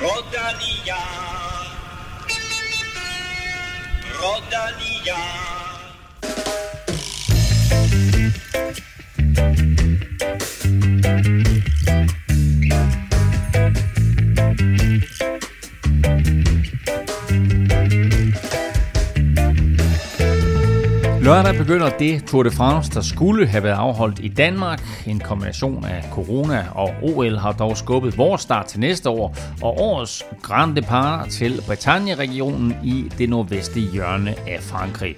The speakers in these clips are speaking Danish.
Rodalia. Rodalia. Lørdag begynder det Tour de France, der skulle have været afholdt i Danmark. En kombination af corona og OL har dog skubbet vores start til næste år, og årets Grand Depart til Bretagne-regionen i det nordvestlige hjørne af Frankrig.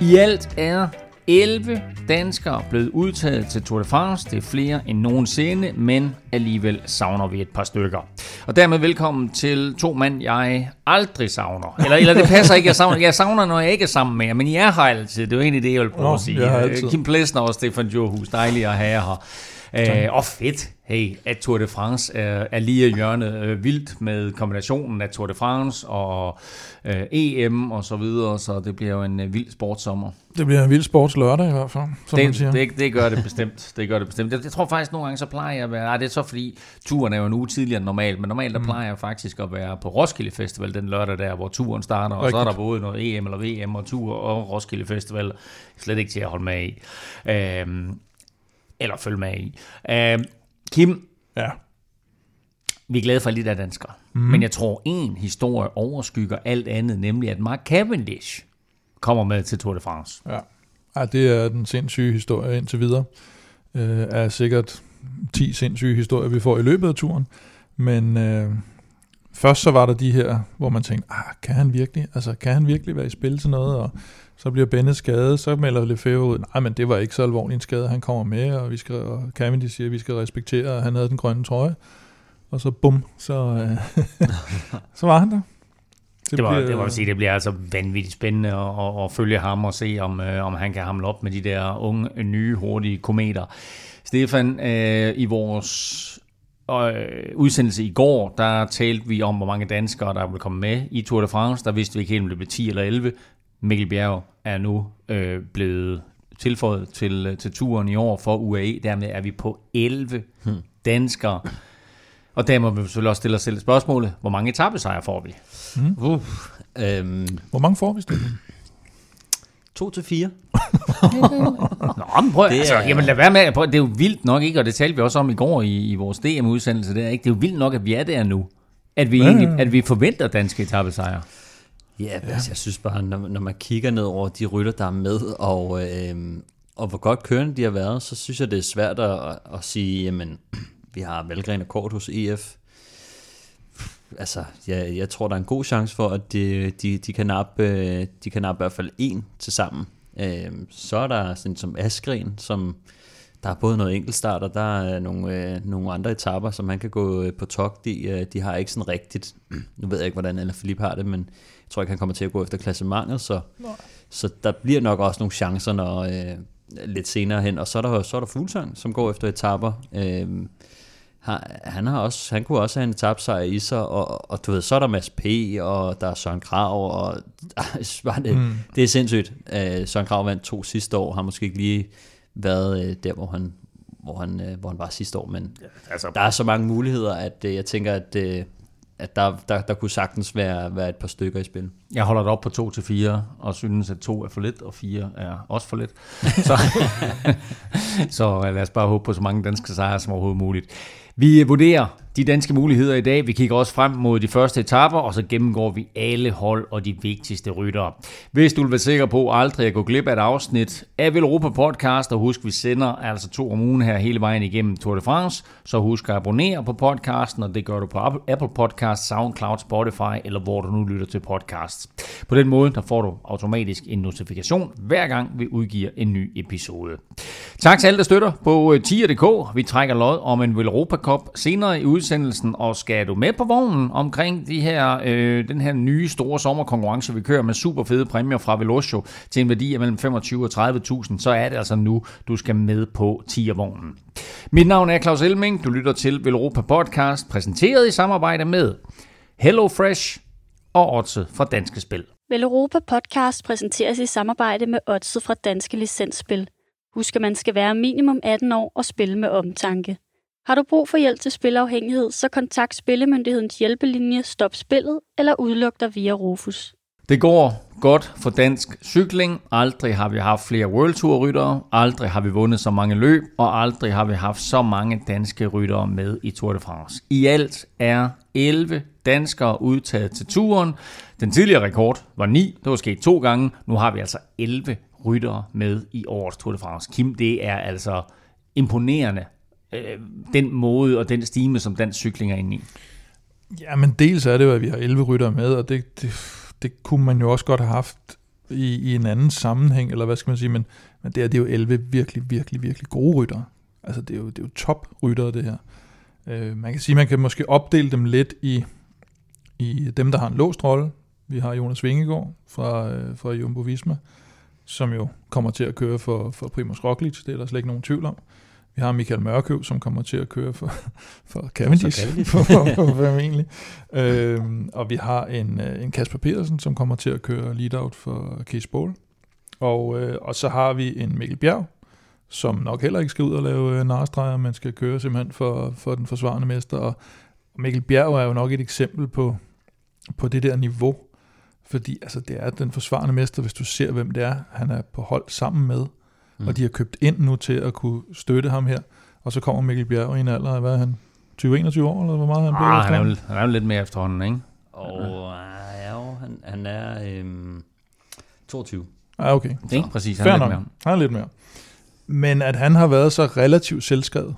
I alt er 11 danskere blevet udtaget til Tour de France. Det er flere end nogensinde, men alligevel savner vi et par stykker. Og dermed velkommen til to mand, jeg aldrig savner. Eller, eller det passer ikke, jeg savner. Jeg savner, når jeg ikke er sammen med jer, men I er her altid. Det er jo egentlig det, jeg vil prøve Nå, at sige. Kim Plesner og Stefan Johus, dejligt at have jer her. Øh, og fedt, hey, at Tour de France er, er lige i hjørnet øh, vildt med kombinationen af Tour de France og øh, EM og så videre, så det bliver jo en øh, vild sportsommer. Det bliver en vild sports lørdag i hvert fald, som man Det, siger. det, det gør det bestemt. Det gør det bestemt. Jeg, jeg tror faktisk nogle gange så plejer jeg at være. Ej, det er så fordi turen er jo en uge tidligere end normalt, men normalt der Mm. plejer jeg faktisk at være på Roskilde Festival den lørdag der, hvor turen starter, og så er der både noget EM eller VM og tur og Roskilde Festival. Slet ikke til at holde med i. Øhm, eller følge med i. Øhm, Kim, Ja. vi er glade for lidt af danskere. Mm. Men jeg tror, en historie overskygger alt andet, nemlig at Mark Cavendish kommer med til Tour de France. ja. Ej, det er den sindssyge historie indtil videre. Øh, er sikkert 10 sindssyge historier, vi får i løbet af turen. Men øh, først så var der de her, hvor man tænkte, ah, kan han virkelig? Altså, kan han virkelig være i spil til noget? Og så bliver Bennett skadet, så melder Lefebvre ud, nej, men det var ikke så alvorlig en skade, han kommer med, og, vi skal, og Cavendish siger, at vi skal respektere, at han havde den grønne trøje. Og så bum, så, øh, så var han der. Det, var, det, var sige, det bliver altså vanvittigt spændende at, at, at følge ham og se, om, øh, om han kan hamle op med de der unge, nye, hurtige kometer. Stefan, øh, i vores øh, udsendelse i går, der talte vi om, hvor mange danskere, der ville komme med i Tour de France. Der vidste vi ikke helt, om det blev 10 eller 11. Mikkel Bjerg er nu øh, blevet tilføjet til, øh, til turen i år for UAE. Dermed er vi på 11 hmm. danskere. Og der må vi selvfølgelig også stille os selv spørgsmålet, hvor mange etappesejre får vi? Uh, øhm, Hvor mange får vi, Stefan? to til fire. Nå, men prøv, det Det altså, er- jamen lad være med, prøv, det er jo vildt nok, ikke? Og det talte vi også om i går i, i vores DM-udsendelse der, ikke? Det er jo vildt nok, at vi er der nu. At vi, ja. egentlig, at vi forventer danske etappesejre. Ja, ja. Altså, jeg synes bare, når, når man kigger ned over de rytter, der er med, og, øhm, og hvor godt kørende de har været, så synes jeg, det er svært at, at sige, jamen, vi har Valgren og Kort hos EF. Altså, jeg, jeg tror, der er en god chance for, at de, de, de, kan, nappe, øh, de kan nappe i hvert fald en til sammen. Øhm, så er der sådan som Askren, som der er både noget enkeltstart, og der er nogle, øh, nogle andre etapper, som man kan gå øh, på togt i. Øh, de har ikke sådan rigtigt, nu ved jeg ikke, hvordan Alain Philippe har det, men jeg tror ikke, han kommer til at gå efter klassementet, så, så der bliver nok også nogle chancer, når, øh, lidt senere hen. Og så er der, så er der Fuglsang, som går efter etapper. Øh, han, har også, han kunne også have en etapsejr i sig, og, og du ved, så er der Mads P., og der er Søren Krav, og det, mm. det er sindssygt. Øh, Søren Krav vandt to sidste år, har måske ikke lige været øh, der, hvor han, hvor, han, øh, hvor han var sidste år, men Altså, der er så mange muligheder, at øh, jeg tænker, at, øh, at der, der, der kunne sagtens være, være et par stykker i spil. jeg holder det op på 2 til 4, og synes, at 2 er for lidt, og 4 er også for lidt. Så, så lad os bare håbe på så mange danske sejre som overhovedet muligt. Vi vurderer de danske muligheder i dag. Vi kigger også frem mod de første etapper, og så gennemgår vi alle hold og de vigtigste ryttere. Hvis du vil være sikker på aldrig at gå glip af et afsnit af Vel Europa Podcast, og husk, vi sender altså to om ugen her hele vejen igennem Tour de France, så husk at abonnere på podcasten, og det gør du på Apple Podcast, SoundCloud, Spotify, eller hvor du nu lytter til podcasts. På den måde, der får du automatisk en notifikation, hver gang vi udgiver en ny episode. Tak til alle, der støtter på øh, tier.dk. Vi trækker lod om en Vel Europa Cup senere i udsendelsen, og skal du med på vognen omkring de her, øh, den her nye store sommerkonkurrence, vi kører med super fede præmier fra Velocio til en værdi af mellem 25 og 30.000, så er det altså nu, du skal med på tiervognen. Mit navn er Claus Elming. Du lytter til Velropa Podcast, præsenteret i samarbejde med Hello Fresh og Otse fra Danske Spil. Velropa podcast præsenteres i samarbejde med Otse fra Danske Licensspil. Husk, at man skal være minimum 18 år og spille med omtanke. Har du brug for hjælp til spilafhængighed, så kontakt Spillemyndighedens hjælpelinje Stop Spillet eller udluk dig via Rufus. Det går godt for dansk cykling. Aldrig har vi haft flere World Tour ryttere, aldrig har vi vundet så mange løb, og aldrig har vi haft så mange danske ryttere med i Tour de France. I alt er 11 danskere udtaget til turen. Den tidligere rekord var 9, det var sket to gange. Nu har vi altså 11 ryttere med i årets Tour de France. Kim, det er altså imponerende, øh, den måde og den stime, som dansk cykling er inde i. Ja, men dels er det jo, at vi har 11 ryttere med, og det, det, det kunne man jo også godt have haft i, i en anden sammenhæng, eller hvad skal man sige, men, men det, er, det er jo 11 virkelig, virkelig, virkelig gode ryttere. Altså, det er jo, det er jo top ryttere, det her. Øh, man kan sige, man kan måske opdele dem lidt i, i dem, der har en låst rolle. Vi har Jonas Vingegaard fra, øh, fra Jumbo Visma, som jo kommer til at køre for, for Primoz Roglic, det er der slet ikke nogen tvivl om. Vi har Michael Mørkøv, som kommer til at køre for, for Cavendish, Cavendish. for, for, formentlig. Øhm, og vi har en, øh, en Kasper Petersen, som kommer til at køre lead-out for Case Bowl. Og, øh, og så har vi en Mikkel Bjerg, som nok heller ikke skal ud og lave øh, narestreger, men skal køre simpelthen for, for den forsvarende mester. Og Mikkel Bjerg er jo nok et eksempel på, på det der niveau, fordi altså, det er den forsvarende mester, hvis du ser, hvem det er, han er på hold sammen med mm. og de har købt ind nu til at kunne støtte ham her. Og så kommer Mikkel Bjerg i en alder af, hvad er han, 20-21 år, eller hvor meget han bliver ah, han, er jo, han er jo lidt mere efterhånden, ikke? Og ja, jo, han, han er øhm, 22. Ja, okay. Det er præcis, han er lidt mere. Han er lidt mere. Men at han har været så relativt selvskrevet,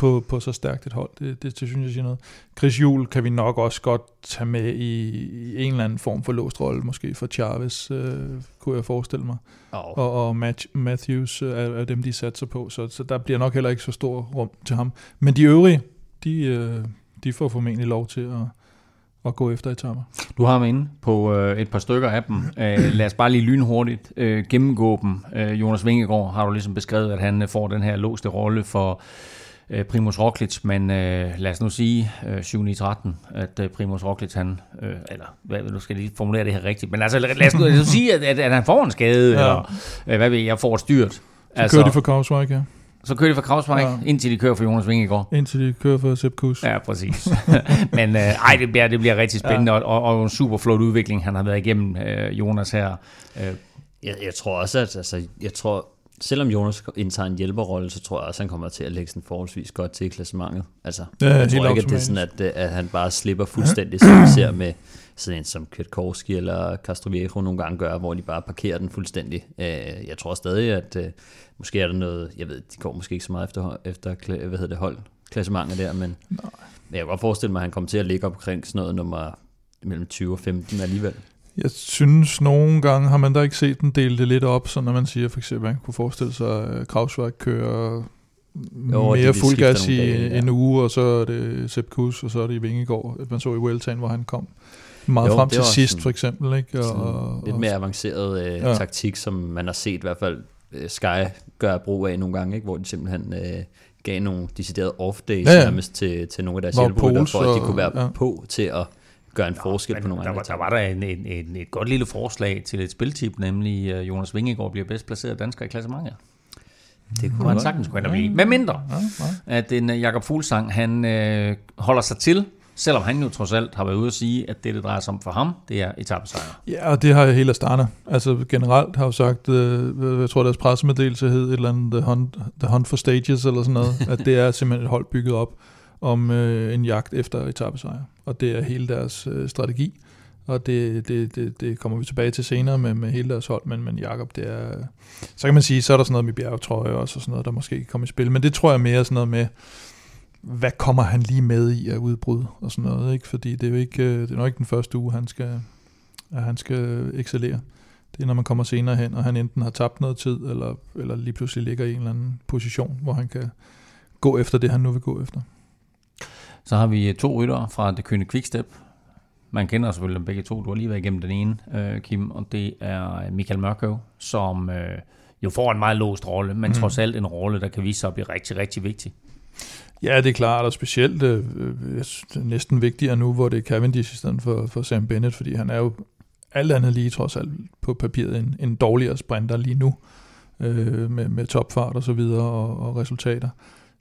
på, på så stærkt et hold. Det, det, det synes jeg siger noget. Chris Juhl kan vi nok også godt tage med i, i en eller anden form for låst rolle, måske for Chavez, øh, kunne jeg forestille mig. Oh. Og, og Match, Matthews øh, er, er dem, de satser på, så, så der bliver nok heller ikke så stor rum til ham. Men de øvrige, de, øh, de får formentlig lov til at, at gå efter etapper. Du har med inde på øh, et par stykker af dem. Øh, lad os bare lige lynhurtigt øh, gennemgå dem. Øh, Jonas Vingegaard har du ligesom beskrevet, at han øh, får den her låste rolle for øh, Primus Roglic, men øh, lad os nu sige øh, 7 9 13 at øh, Primus Roglic, han, øh, eller hvad, nu skal jeg lige formulere det her rigtigt, men altså lad os nu, lad os sige, at, at, at han får en skade, ja. eller øh, hvad ved jeg, får et styrt. Så altså, kører de for Kravsvejk, ja. Så kører de for Kravsvejk, ja. indtil de kører for Jonas Vingegaard. Indtil de kører for Sepp Kuss. Ja, præcis. Men øh, ej, det bliver, det bliver rigtig spændende, ja. og, og en super flot udvikling, han har været igennem, øh, Jonas her. Øh. Jeg, jeg tror også, at altså, jeg tror, selvom Jonas indtager en hjælperrolle, så tror jeg også, han kommer til at lægge sådan forholdsvis godt til i klassementet. Altså, ja, jeg tror ikke, at det er sådan, at, at han bare slipper fuldstændig, som vi ser med sådan en som Kwiatkowski eller Castroviejo nogle gange gør, hvor de bare parkerer den fuldstændig. Øh, jeg tror stadig, at øh, måske er der noget, jeg ved, de går måske ikke så meget efter, efter hvad hedder det, hold klassementet der, men Nej. jeg kan godt forestille mig, at han kommer til at ligge omkring sådan noget nummer mellem 20 og 15 alligevel. Jeg synes nogle gange har man da ikke set den dele det lidt op, så når man siger for eksempel, man kunne forestille sig, at Krausværk kører jo, mere fuld gas i dage, ja. en uge, og så er det Sepp Kuss, og så er det i Vingegård. Man så i Vueltaen, hvor han kom meget jo, frem til sidst, sådan, for eksempel. Ikke? Og, og, lidt mere avanceret øh, ja. taktik, som man har set i hvert fald øh, Sky gøre brug af nogle gange, ikke? hvor de simpelthen øh, gav nogle deciderede off-days ja, ja. nærmest til, til nogle af deres hjælperytter, for at de kunne være ja. på til at gøre en forskel Nå, på nogle der, andre der var der en, en, en, et godt lille forslag til et spiltip, nemlig uh, Jonas Vingegaard bliver bedst placeret dansker i klassementet. Det kunne man sagtens kunne blive. Med mindre, ja, ja. at en uh, Jakob Fuglsang, han øh, holder sig til, selvom han jo trods alt har været ude at sige, at det, det drejer sig om for ham, det er etappesejr. Ja, og det har jeg helt Astana. Altså generelt har jo sagt, øh, jeg tror deres pressemeddelelse hed et eller andet The Hunt, The Hunt for Stages, eller sådan noget, at det er simpelthen et hold bygget op om øh, en jagt efter etappesejr. Og det er hele deres øh, strategi. Og det, det, det, det kommer vi tilbage til senere med, med hele deres hold, men, men Jakob, det er... Så kan man sige, så er der sådan noget med bjergetrøje også, og sådan noget, der måske kan komme i spil. Men det tror jeg mere sådan noget med, hvad kommer han lige med i at udbrud og sådan noget, ikke? Fordi det er jo ikke, øh, det er nok ikke den første uge, han skal, at han skal excellere. Det er, når man kommer senere hen, og han enten har tabt noget tid, eller, eller lige pludselig ligger i en eller anden position, hvor han kan gå efter det, han nu vil gå efter. Så har vi to ryttere fra det kønne Quickstep. Man kender selvfølgelig dem begge to. Du har lige været igennem den ene, øh, Kim, og det er Michael Mørkøv, som øh, jo får en meget låst rolle, men mm. trods alt en rolle, der kan vise sig at blive rigtig, rigtig vigtig. Ja, det er klart, og specielt øh, øh næsten vigtigere nu, hvor det er Cavendish i stedet for, for Sam Bennett, fordi han er jo alt andet lige trods alt på papiret en, en dårligere sprinter lige nu, øh, med, med topfart og så videre og, og resultater.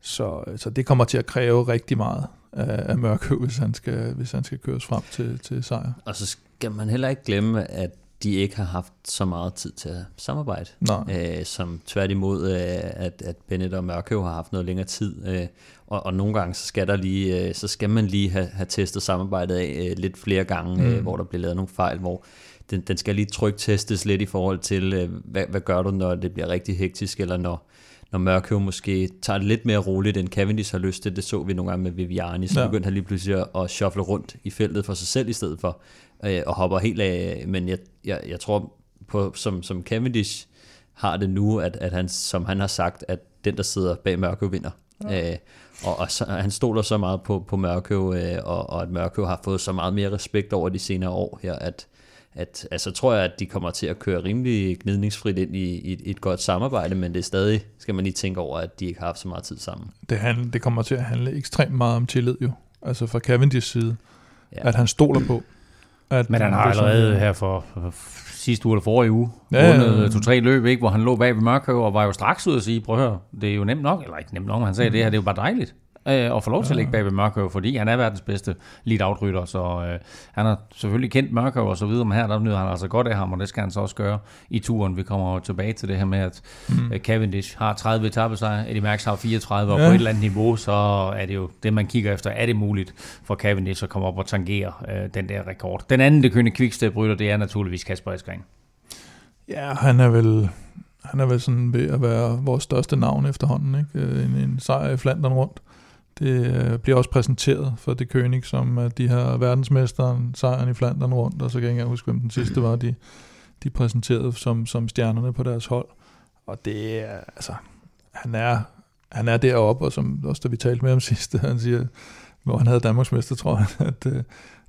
Så, så det kommer til at kræve rigtig meget af, af Mørkøv, hvis han skal, hvis han skal køres frem til, til sejr. Og så skal man heller ikke glemme, at de ikke har haft så meget tid til at samarbejde. Nej. Øh, som tværtimod, øh, at, at Bennett og Mørkøv har haft noget længere tid. Øh, og, og nogle gange, så skal, der lige, øh, så skal man lige have, have testet samarbejdet af øh, lidt flere gange, mm. øh, hvor der bliver lavet nogle fejl, hvor den, den skal lige testes lidt i forhold til, øh, hvad, hvad gør du, når det bliver rigtig hektisk, eller når, når Mørkøv måske tager det lidt mere roligt, end Cavendish har lyst til. Det så vi nogle gange med Viviani, så ja. begyndte han lige pludselig at shuffle rundt i feltet for sig selv i stedet for, øh, og hopper helt af. Men jeg, jeg, jeg tror, på, som, som Cavendish har det nu, at, at han, som han har sagt, at den, der sidder bag Mørkøv, vinder. Ja. Øh, og, og så, han stoler så meget på, på Mørkøv, øh, og, og at Mørkøv har fået så meget mere respekt over de senere år her, at, at altså tror jeg, at de kommer til at køre rimelig gnidningsfrit ind i, i, et godt samarbejde, men det er stadig, skal man lige tænke over, at de ikke har haft så meget tid sammen. Det, handle, det kommer til at handle ekstremt meget om tillid jo, altså fra Cavendish side, ja. at han stoler på. At men han har allerede her for, for sidste uge eller forrige uge, ja, vundet ja, ja. to-tre løb, ikke, hvor han lå bag ved Mørkøv og var jo straks ud og sige, prøv at høre, det er jo nemt nok, eller ikke nemt nok, han sagde, mm. det her det er jo bare dejligt øh, og få lov til at ligge bag ved Mørkøv, fordi han er verdens bedste lead-out-rytter, så øh, han har selvfølgelig kendt Mørkøv og så videre, men her der nyder han altså godt af ham, og det skal han så også gøre i turen. Vi kommer tilbage til det her med, at mm. øh, Cavendish har 30 etappesejre, Eddie Merckx har 34, og ja. på et eller andet niveau, så er det jo det, man kigger efter. Er det muligt for Cavendish at komme op og tangere øh, den der rekord? Den anden, det kønne quickstep-rytter, det er naturligvis Kasper Eskring. Ja, han er vel han er vel sådan ved at være vores største navn efterhånden. Ikke? En, en sejr i Flandern rundt. Det øh, bliver også præsenteret for det König, som øh, de her verdensmesteren, sejren i Flandern rundt, og så kan jeg ikke huske, hvem den sidste var, de, de præsenterede som, som stjernerne på deres hold. Og det er, altså, han er, han er deroppe, og som også da vi talte med ham sidst, han siger, hvor han havde Danmarksmester, tror jeg, at, øh,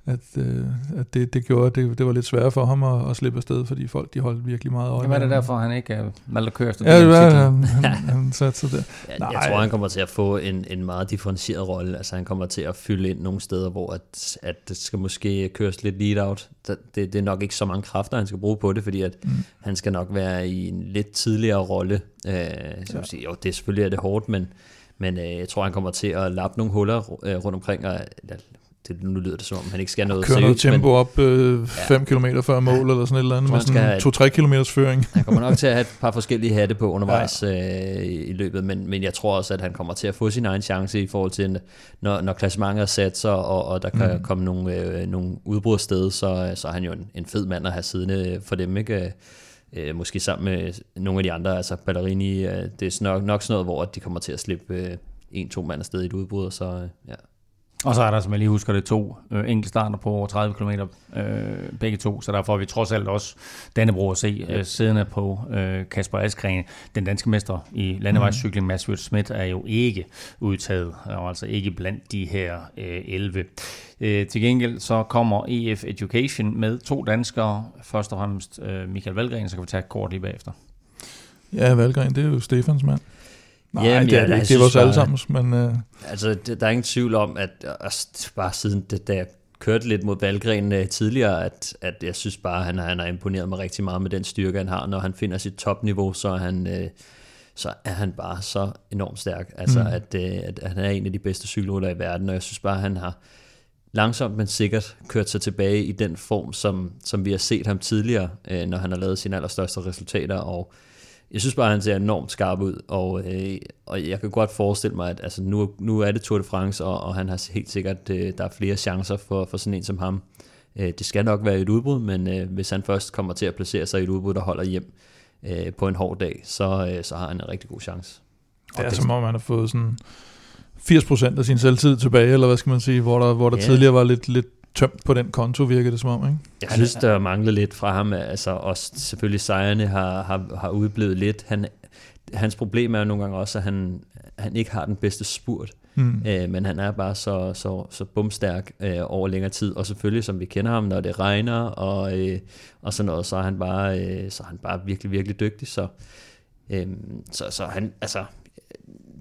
at, øh, at det, det gjorde, det, det var lidt svært for ham at, at slippe afsted, fordi folk de holdt virkelig meget øje Hvad er det derfor, han ikke er valgt at køre efter ja, det? Ja, han, han, han satte sig der. Jeg, jeg tror, han kommer til at få en, en meget differentieret rolle. Altså, han kommer til at fylde ind nogle steder, hvor at, at det skal måske køres lidt lead-out. Det, det er nok ikke så mange kræfter, han skal bruge på det, fordi at mm. han skal nok være i en lidt tidligere rolle. Øh, så ja. sige, jo, det er selvfølgelig er det hårdt, men men øh, jeg tror, han kommer til at lappe nogle huller øh, rundt omkring, og det, nu lyder det som om, han ikke skal noget Kører noget tempo men, op 5 øh, ja, km før mål, eller sådan et eller andet, med sådan 2-3 km føring. Han kommer nok til at have et par forskellige hatte på undervejs ja. øh, i, løbet, men, men jeg tror også, at han kommer til at få sin egen chance i forhold til, når, når klassementet er sat sig, og, og der kan mm. komme nogle, øh, nogle udbrud sted, så, så er han jo en, en fed mand at have siddende for dem, ikke? Øh, måske sammen med nogle af de andre, altså Ballerini, øh, det er nok, nok sådan noget, hvor de kommer til at slippe øh, en-to mand afsted i et udbrud, så øh, ja. Og så er der, som jeg lige husker det, to øh, enkelte starter på over 30 km, øh, begge to, så der får vi trods alt også Dannebro at se øh, siddende på øh, Kasper Askren. Den danske mester i landevejscykling, Mads Schmidt, er jo ikke udtaget, og altså ikke blandt de her øh, 11. Øh, til gengæld så kommer EF Education med to danskere, først og fremmest øh, Michael Valgren, så kan vi tage kort lige bagefter. Ja, Valgren, det er jo Stefans mand. Nej, Jamen, det er det ikke. Det er vores allesammens, men... Uh... Altså, det, der er ingen tvivl om, at altså, bare siden det, da jeg kørte lidt mod Valgren uh, tidligere, at, at jeg synes bare, at han, han har imponeret mig rigtig meget med den styrke, han har. Når han finder sit topniveau, så er han... Uh, så er han bare så enormt stærk. Altså, mm. at, uh, at, at han er en af de bedste cykelrytter i verden, og jeg synes bare, at han har langsomt, men sikkert kørt sig tilbage i den form, som, som vi har set ham tidligere, uh, når han har lavet sine allerstørste resultater, og jeg synes bare, at han ser enormt skarp ud, og, øh, og jeg kan godt forestille mig, at altså, nu, nu er det Tour de France, og, og han har helt sikkert, øh, der er flere chancer for, for sådan en som ham. Øh, det skal nok være et udbrud, men øh, hvis han først kommer til at placere sig i et udbrud, der holder hjem øh, på en hård dag, så, øh, så har han en rigtig god chance. Det er det, som om, han har fået sådan 80% af sin selvtid tilbage, eller hvad skal man sige, hvor der, hvor der yeah. tidligere var lidt, lidt tømt på den konto, virker det som om, ikke? Jeg synes, der mangler lidt fra ham. Altså, også selvfølgelig sejrene har, har, har udblevet lidt. Han, hans problem er jo nogle gange også, at han, han ikke har den bedste spurt. Mm. Øh, men han er bare så, så, så bumstærk øh, over længere tid. Og selvfølgelig, som vi kender ham, når det regner og, øh, og sådan noget, så er han bare, øh, så er han bare virkelig, virkelig dygtig. Så, øh, så, så han, altså,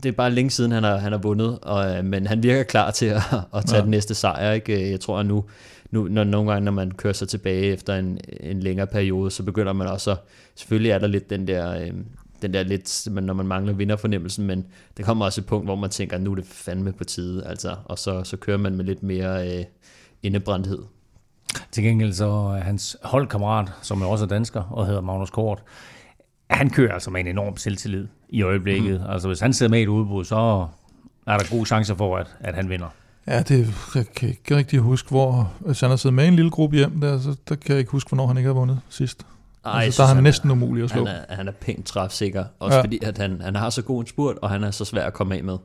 det er bare længe siden, han har, han har vundet, og, øh, men han virker klar til at, at tage ja. den næste sejr. Ikke? Jeg tror, at nu, nu når, nogle gange, når man kører sig tilbage efter en, en længere periode, så begynder man også, selvfølgelig er der lidt den der, øh, den der lidt, når man mangler vinderfornemmelsen, men det kommer også et punkt, hvor man tænker, nu er det fandme på tide, altså, og så, så kører man med lidt mere øh, indebrændthed. Til gengæld så hans holdkammerat, som er også er dansker og hedder Magnus Kort, han kører altså med en enorm selvtillid i øjeblikket. Mm. Altså hvis han sidder med i et udbud, så er der gode chancer for, at, at han vinder. Ja, det jeg kan ikke rigtig huske, hvor... Hvis han har siddet med en lille gruppe hjem, der, så der kan jeg ikke huske, hvornår han ikke har vundet sidst. Ej, altså, der er han, han næsten umulig at slå. Han er, han er pænt træfsikker, også ja. fordi at han, han har så god en spurt, og han er så svær at komme af med.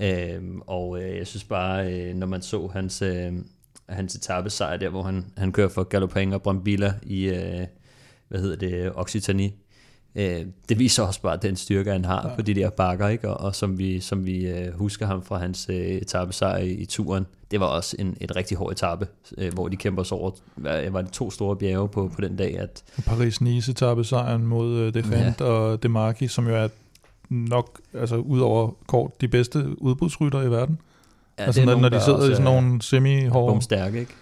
Ja. Øhm, og øh, jeg synes bare, øh, når man så hans, øh, hans etape sejr der, hvor han, han kører for Galopang og Brambilla i, øh, hvad hedder det, Occitanie, øh, det viser også bare den styrke, han har ja. på de der bakker, ikke? Og, og som vi, som vi øh, husker ham fra hans øh, etappesejr i, i turen, det var også en, et rigtig hård etape, øh, hvor de kæmper sig over, hvad, var det to store bjerge på, på den dag. At, Paris-Nice etappesejren mod øh, Defend ja. og Demarki, som jo er nok, altså ud over kort, de bedste udbudsrytter i verden. Ja, altså når, når de sidder i sådan nogle semi-hårde... stærke, ikke?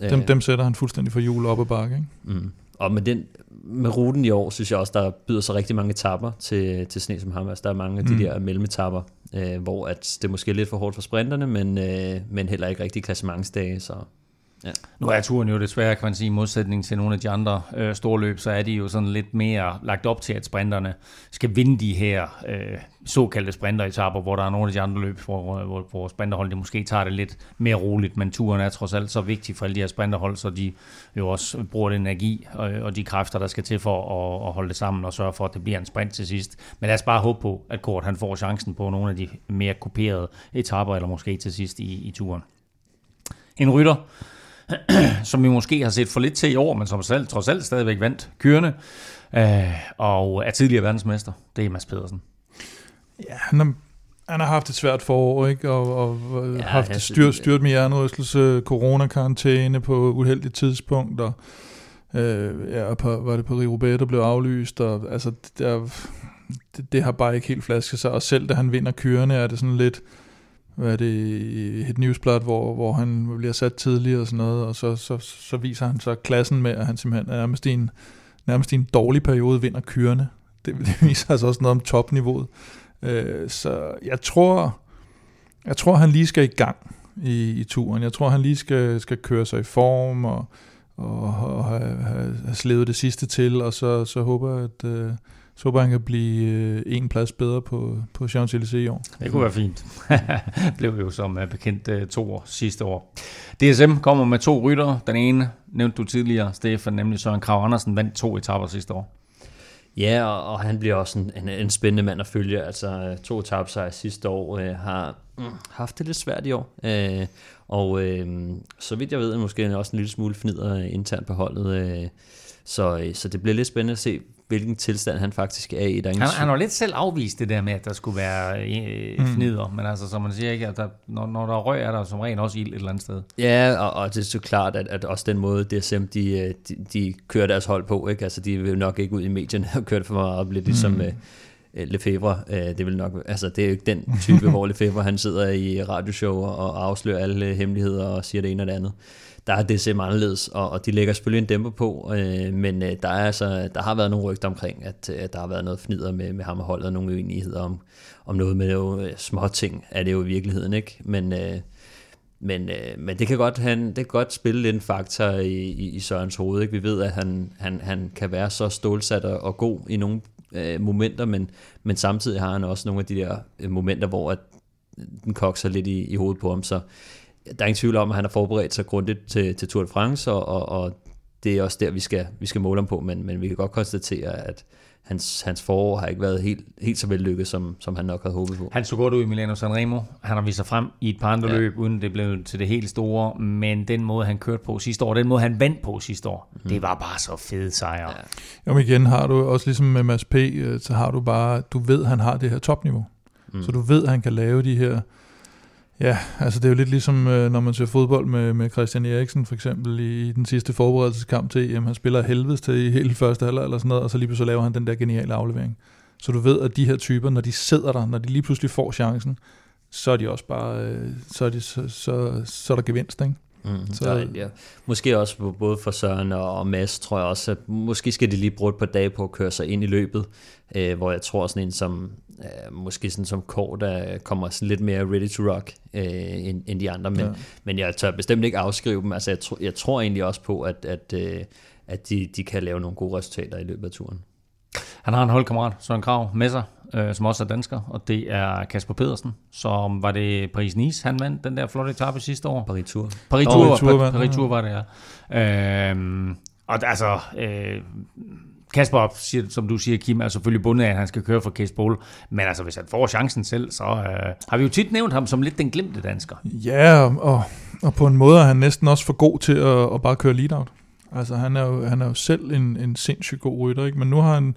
Dem, dem sætter han fuldstændig for jul op ad bakke, ikke? Mm. Og med den med ruten i år, synes jeg også, der byder sig rigtig mange etapper til, til sne som ham. Altså, der er mange af de mm. der mellemetapper, øh, hvor at det måske er lidt for hårdt for sprinterne, men, øh, men heller ikke rigtig klassementsdage, så Ja. Nu er turen jo desværre, kan man sige, i modsætning til nogle af de andre øh, store løb, så er de jo sådan lidt mere lagt op til, at sprinterne skal vinde de her øh, såkaldte sprinteretapper, hvor der er nogle af de andre løb, hvor, hvor, hvor sprinterholdene måske tager det lidt mere roligt, men turen er trods alt så vigtig for alle de her sprinterhold, så de jo også bruger den energi og, og de kræfter, der skal til for at, at holde det sammen og sørge for, at det bliver en sprint til sidst. Men lad os bare håbe på, at Kort han får chancen på nogle af de mere kuperede etapper, eller måske til sidst i, i turen. En rytter, som vi måske har set for lidt til i år, men som selv, trods alt stadigvæk vandt kørende, øh, og er tidligere verdensmester. Det er Mads Pedersen. Ja, han har, han har haft et svært forår, ikke? Og, og ja, haft styrt, styrt med hjernerystelse, coronakarantæne på uheldigt tidspunkt, og øh, ja, på, var det på Roubaix, der blev aflyst, og altså, der, det, det har bare ikke helt flasket sig, og selv da han vinder kørende, er det sådan lidt, hvad er det, et newsblad, hvor, hvor han bliver sat tidligere og sådan noget, og så, så, så viser han så klassen med, at han simpelthen er nærmest i en, nærmest i en dårlig periode vinder kørende. Det, det viser altså også noget om topniveauet. Øh, så jeg tror, jeg tror, han lige skal i gang i, i turen. Jeg tror, han lige skal, skal køre sig i form og, og, og have, have, have slevet det sidste til, og så, så håber jeg, at, øh, så håber han kan blive øh, en plads bedre på, på Champs-Élysées i år. Det kunne være fint. blev jo som uh, bekendt uh, to år sidste år. DSM kommer med to rytter. Den ene nævnte du tidligere, Stefan, nemlig Søren Krav Andersen, vandt to etaper sidste år. Ja, og, og han bliver også en, en, en spændende mand at følge. Altså to etaper sidste år øh, har mm, haft det lidt svært i år. Øh, og øh, så vidt jeg ved, måske også en lille smule fnider internt på holdet. Øh, så, øh, så det bliver lidt spændende at se, hvilken tilstand han faktisk er i. Der er han, han har lidt selv afvist det der med, at der skulle være øh, mm. fnider, men altså, som man siger, ikke, at der, når, når der er røg, er der som rent også ild et eller andet sted. Ja, og, og det er så klart, at, at også den måde, DSM, de, øh, de, de kører deres hold på, ikke? Altså, de vil nok ikke ud i medierne og køre det for meget op, lidt ligesom mm. uh, Lefebvre, uh, det vil nok, altså det er jo ikke den type, hvor Lefebvre han sidder i radioshow og afslører alle hemmeligheder og siger det ene og det andet der er DCM anderledes, og, og de lægger selvfølgelig en dæmper på, øh, men øh, der, er altså, der har været nogle rygter omkring, at, at der har været noget fnider med, med ham og holdet, og nogle uenigheder om, om noget med øh, jo, små ting, er det jo i virkeligheden, ikke? Men, øh, men, øh, men det kan godt, han, det kan godt spille lidt en faktor i, i, i Sørens hoved. Ikke? Vi ved, at han, han, han kan være så stålsat og, og god i nogle øh, momenter, men, men samtidig har han også nogle af de der øh, momenter, hvor at den kokser lidt i, i hovedet på ham. Så der er ingen tvivl om, at han har forberedt sig grundigt til, til Tour de France, og, og, og det er også der, vi skal, vi skal måle ham på, men, men vi kan godt konstatere, at hans, hans forår har ikke været helt, helt så vellykket, som, som han nok havde håbet på. Han så godt ud i Milano Sanremo. Han har vist sig frem i et par andre ja. løb, uden det blev til det helt store. Men den måde, han kørte på sidste år, den måde, han vandt på sidste år, mm. det var bare så fed sejr. Ja. Jamen igen har du også ligesom med Mads P., øh, så har du bare, du ved, han har det her topniveau. Mm. Så du ved, han kan lave de her Ja, altså det er jo lidt ligesom, øh, når man ser fodbold med, med Christian Eriksen for eksempel i, den sidste forberedelseskamp til EM. Han spiller helvedes til i hele første halvleg eller sådan noget, og så lige pludselig laver han den der geniale aflevering. Så du ved, at de her typer, når de sidder der, når de lige pludselig får chancen, så er de også bare, øh, så, er de, så, så, så er der gevinst, ikke? Mm, så, der, ja. Måske også både for Søren og Mads, tror jeg også, at måske skal de lige bruge et par dage på at køre sig ind i løbet, øh, hvor jeg tror sådan en som, øh, måske sådan som Kåre, der kommer sådan lidt mere ready to rock øh, end, end de andre, men, ja. men jeg tør bestemt ikke afskrive dem, altså jeg, tro, jeg tror egentlig også på, at, at, øh, at de, de kan lave nogle gode resultater i løbet af turen. Han har en holdkammerat, Søren Krav, med sig, øh, som også er dansker, og det er Kasper Pedersen, som var det Paris-Nice, han vandt den der flotte etape sidste år. Paris-Tour. Paris-Tour, Paris-Tour, Paris-Tour var det, ja. Øh, og altså, øh, Kasper, siger, som du siger, Kim, er selvfølgelig bundet af, at han skal køre for Case Bowl. Men altså, hvis han får chancen selv, så øh, har vi jo tit nævnt ham som lidt den glemte dansker. Ja, og, og på en måde er han næsten også for god til at, at bare køre lead-out. Altså, han er jo, han er jo selv en, en sindssygt god rytter, ikke? men nu har han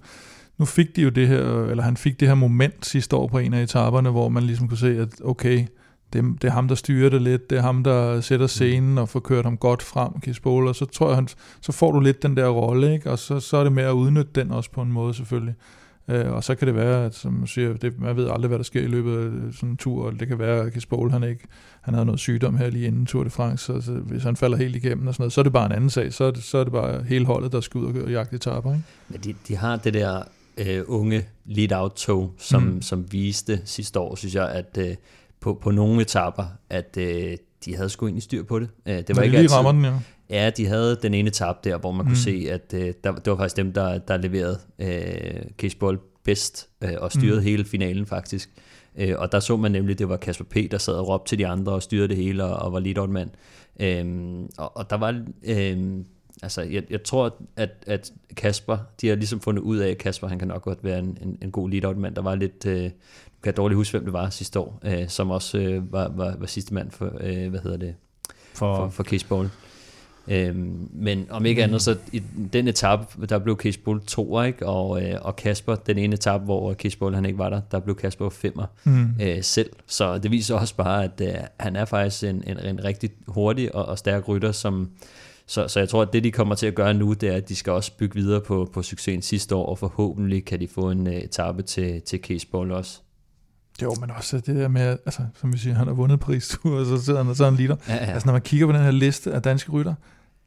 nu fik de jo det her, eller han fik det her moment sidste år på en af etaperne, hvor man ligesom kunne se, at okay, det, det er ham, der styrer det lidt, det er ham, der sætter scenen og får kørt ham godt frem, Kisbol, og så tror jeg, han, så får du lidt den der rolle, ikke? og så, så er det med at udnytte den også på en måde selvfølgelig. Øh, og så kan det være, at som siger, det, man ved aldrig, hvad der sker i løbet af sådan en tur, og det kan være, at Kisbol, han ikke, han havde noget sygdom her lige inden Tour de France, så, så hvis han falder helt igennem og sådan noget, så er det bare en anden sag, så er det, så er det bare hele holdet, der skal ud og jagte etaper. Ikke? Men de, de har det der øh, unge lead-out-tog, som, mm. som viste sidste år, synes jeg, at øh, på, på nogle etapper, at øh, de havde sgu egentlig styr på det. Øh, det var ikke lige altid, den, ja. Ja, de havde den ene etape der, hvor man mm. kunne se, at øh, der, det var faktisk dem, der, der leverede øh, Cashball bedst øh, og styrede mm. hele finalen faktisk. Øh, og der så man nemlig, at det var Kasper P., der sad og råbte til de andre og styrede det hele og, og var lead mand. Øh, og, og der var... Øh, altså, jeg, jeg tror, at, at Kasper, de har ligesom fundet ud af, at Kasper, han kan nok godt være en, en, en god lead. Der var lidt, øh, kan jeg dårligt huske, hvem det var sidste år, øh, som også øh, var, var, var sidste mand for, øh, hvad hedder det, for, for, for Case Bowl. Øhm, men om ikke andet, så i den etape, der blev Case Bull to, ikke? Og, øh, og Kasper, den ene etape, hvor Case Bull han ikke var der, der blev Kasper femmer mm. øh, selv. Så det viser også bare, at øh, han er faktisk en, en, en rigtig hurtig og, og stærk rytter, som, så, så jeg tror, at det, de kommer til at gøre nu, det er, at de skal også bygge videre på, på succesen sidste år, og forhåbentlig kan de få en uh, etape til, til Caseball også. Jo, men også det der med, altså, som vi siger, han har vundet paris og så sidder han og så en liter. Ja, ja. Altså, når man kigger på den her liste af danske rytter,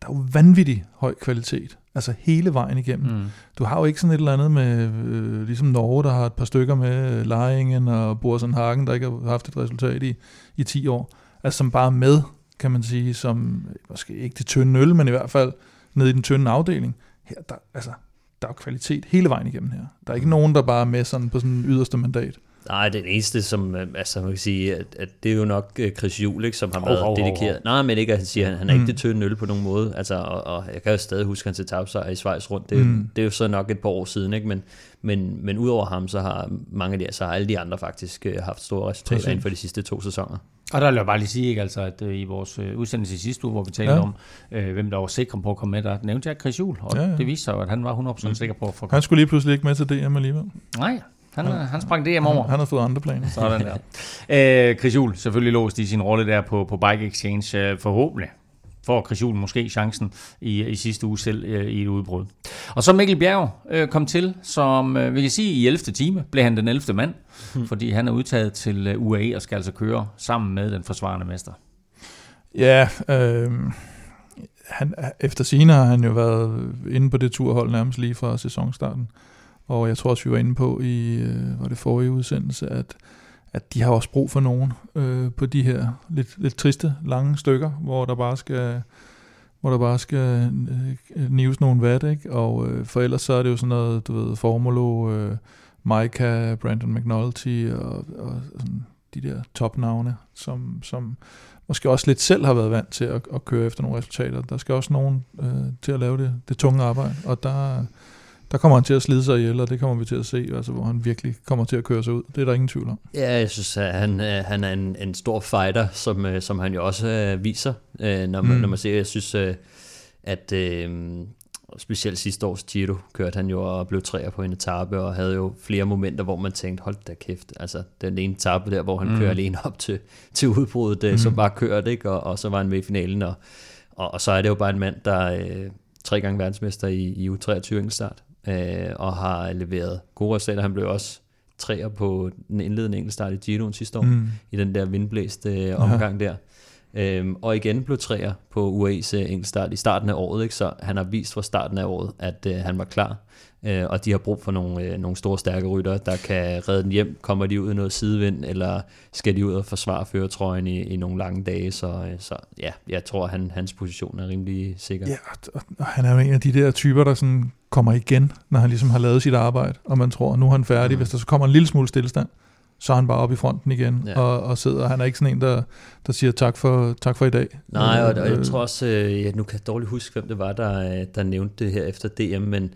der er jo vanvittig høj kvalitet. Altså hele vejen igennem. Mm. Du har jo ikke sådan et eller andet med, øh, ligesom Norge, der har et par stykker med øh, Lejingen og Borsen Hagen, der ikke har haft et resultat i, i 10 år. Altså som bare med kan man sige, som måske ikke det tynde øl, men i hvert fald nede i den tynde afdeling. Her, der, altså, der er kvalitet hele vejen igennem her. Der er ikke nogen, der bare er med sådan på sådan en yderste mandat. Nej, det eneste, som øh, altså, man kan sige, at, at det er jo nok uh, Chris Juhl, ikke, som har været oh, oh, dedikeret. Oh, oh. Nej, men ikke at han siger, at han er mm. ikke det tynde øl på nogen måde. Altså, og, og, jeg kan jo stadig huske hans tabsejr i Schweiz rundt. Det, mm. det er jo så nok et par år siden, ikke? Men, men, men udover ham, så har mange af de, så har alle de andre faktisk uh, haft store resultater Præcis. inden for de sidste to sæsoner. Og der vil jeg bare lige sige, ikke, altså, at øh, i vores øh, udsendelse i sidste uge, hvor vi talte ja. om, øh, hvem der var sikre på at komme med, der nævnte jeg Chris Juhl, og ja, ja. det viste sig at han var 100% mm. sikker på at få Han skulle lige pludselig ikke med til DM alligevel. Nej, han, ja. han sprang DM over. Han, han har fået andre planer. Sådan der. øh, Chris Juhl selvfølgelig låst i sin rolle der på, på Bike Exchange, øh, forhåbentlig får Chris Juhl måske chancen i, i sidste uge selv øh, i et udbrud. Og så Mikkel Bjerg øh, kom til, som øh, vi kan sige i 11. time blev han den 11. mand, hmm. fordi han er udtaget til øh, UAE og skal altså køre sammen med den forsvarende mester. Ja, øh, han, efter sine har han jo været inde på det turhold nærmest lige fra sæsonstarten. Og jeg tror også, vi var inde på i øh, var det forrige udsendelse, at at de har også brug for nogen øh, på de her lidt, lidt triste, lange stykker, hvor der bare skal hvor der bare skal øh, nives nogle vat, ikke? Og øh, for ellers så er det jo sådan noget, du ved, Formulo, øh, Micah, Brandon McNulty og, og sådan de der topnavne, som, som måske også lidt selv har været vant til at, at køre efter nogle resultater. Der skal også nogen øh, til at lave det, det tunge arbejde, og der, der kommer han til at slide sig ihjel, og det kommer vi til at se, altså, hvor han virkelig kommer til at køre sig ud. Det er der ingen tvivl om. Ja, jeg synes, at han, øh, han er en, en stor fighter, som, øh, som han jo også uh, viser, når, man, mm. når man ser, jeg synes, at uh, specielt sidste års Giro kørte han jo og blev træer på en etape, og havde jo flere momenter, hvor man tænkte, hold da kæft, altså den ene etape der, hvor han mm. kører alene op til, til udbruddet, mm. så bare kørte, ikke? Og, og så var han med i finalen, og, og, og så er det jo bare en mand, der uh, tre gange verdensmester i, i U23 enkeltstart, øh, og har leveret gode resultater. Han blev også træer på den indledende enkeltstart i Giroen sidste år, mm. i den der vindblæste øh, omgang ja. der. Øhm, og igen blev træer på UAE's enkeltstart i starten af året, ikke? så han har vist fra starten af året, at øh, han var klar. Øh, og de har brug for nogle, øh, nogle store, stærke rytter, der kan redde den hjem. Kommer de ud i noget sidevind, eller skal de ud og forsvare føretrøjen i, i nogle lange dage? Så, øh, så ja, jeg tror, han, hans position er rimelig sikker. Ja, og, og han er jo en af de der typer, der sådan kommer igen, når han ligesom har lavet sit arbejde, og man tror, nu er han færdig. Mm. Hvis der så kommer en lille smule stillestand, så er han bare oppe i fronten igen ja. og, og sidder. Han er ikke sådan en, der, der siger tak for, tak for i dag. Nej, og, og jeg tror også, øh, ja, nu kan jeg dårligt huske, hvem det var, der, der nævnte det her efter DM, men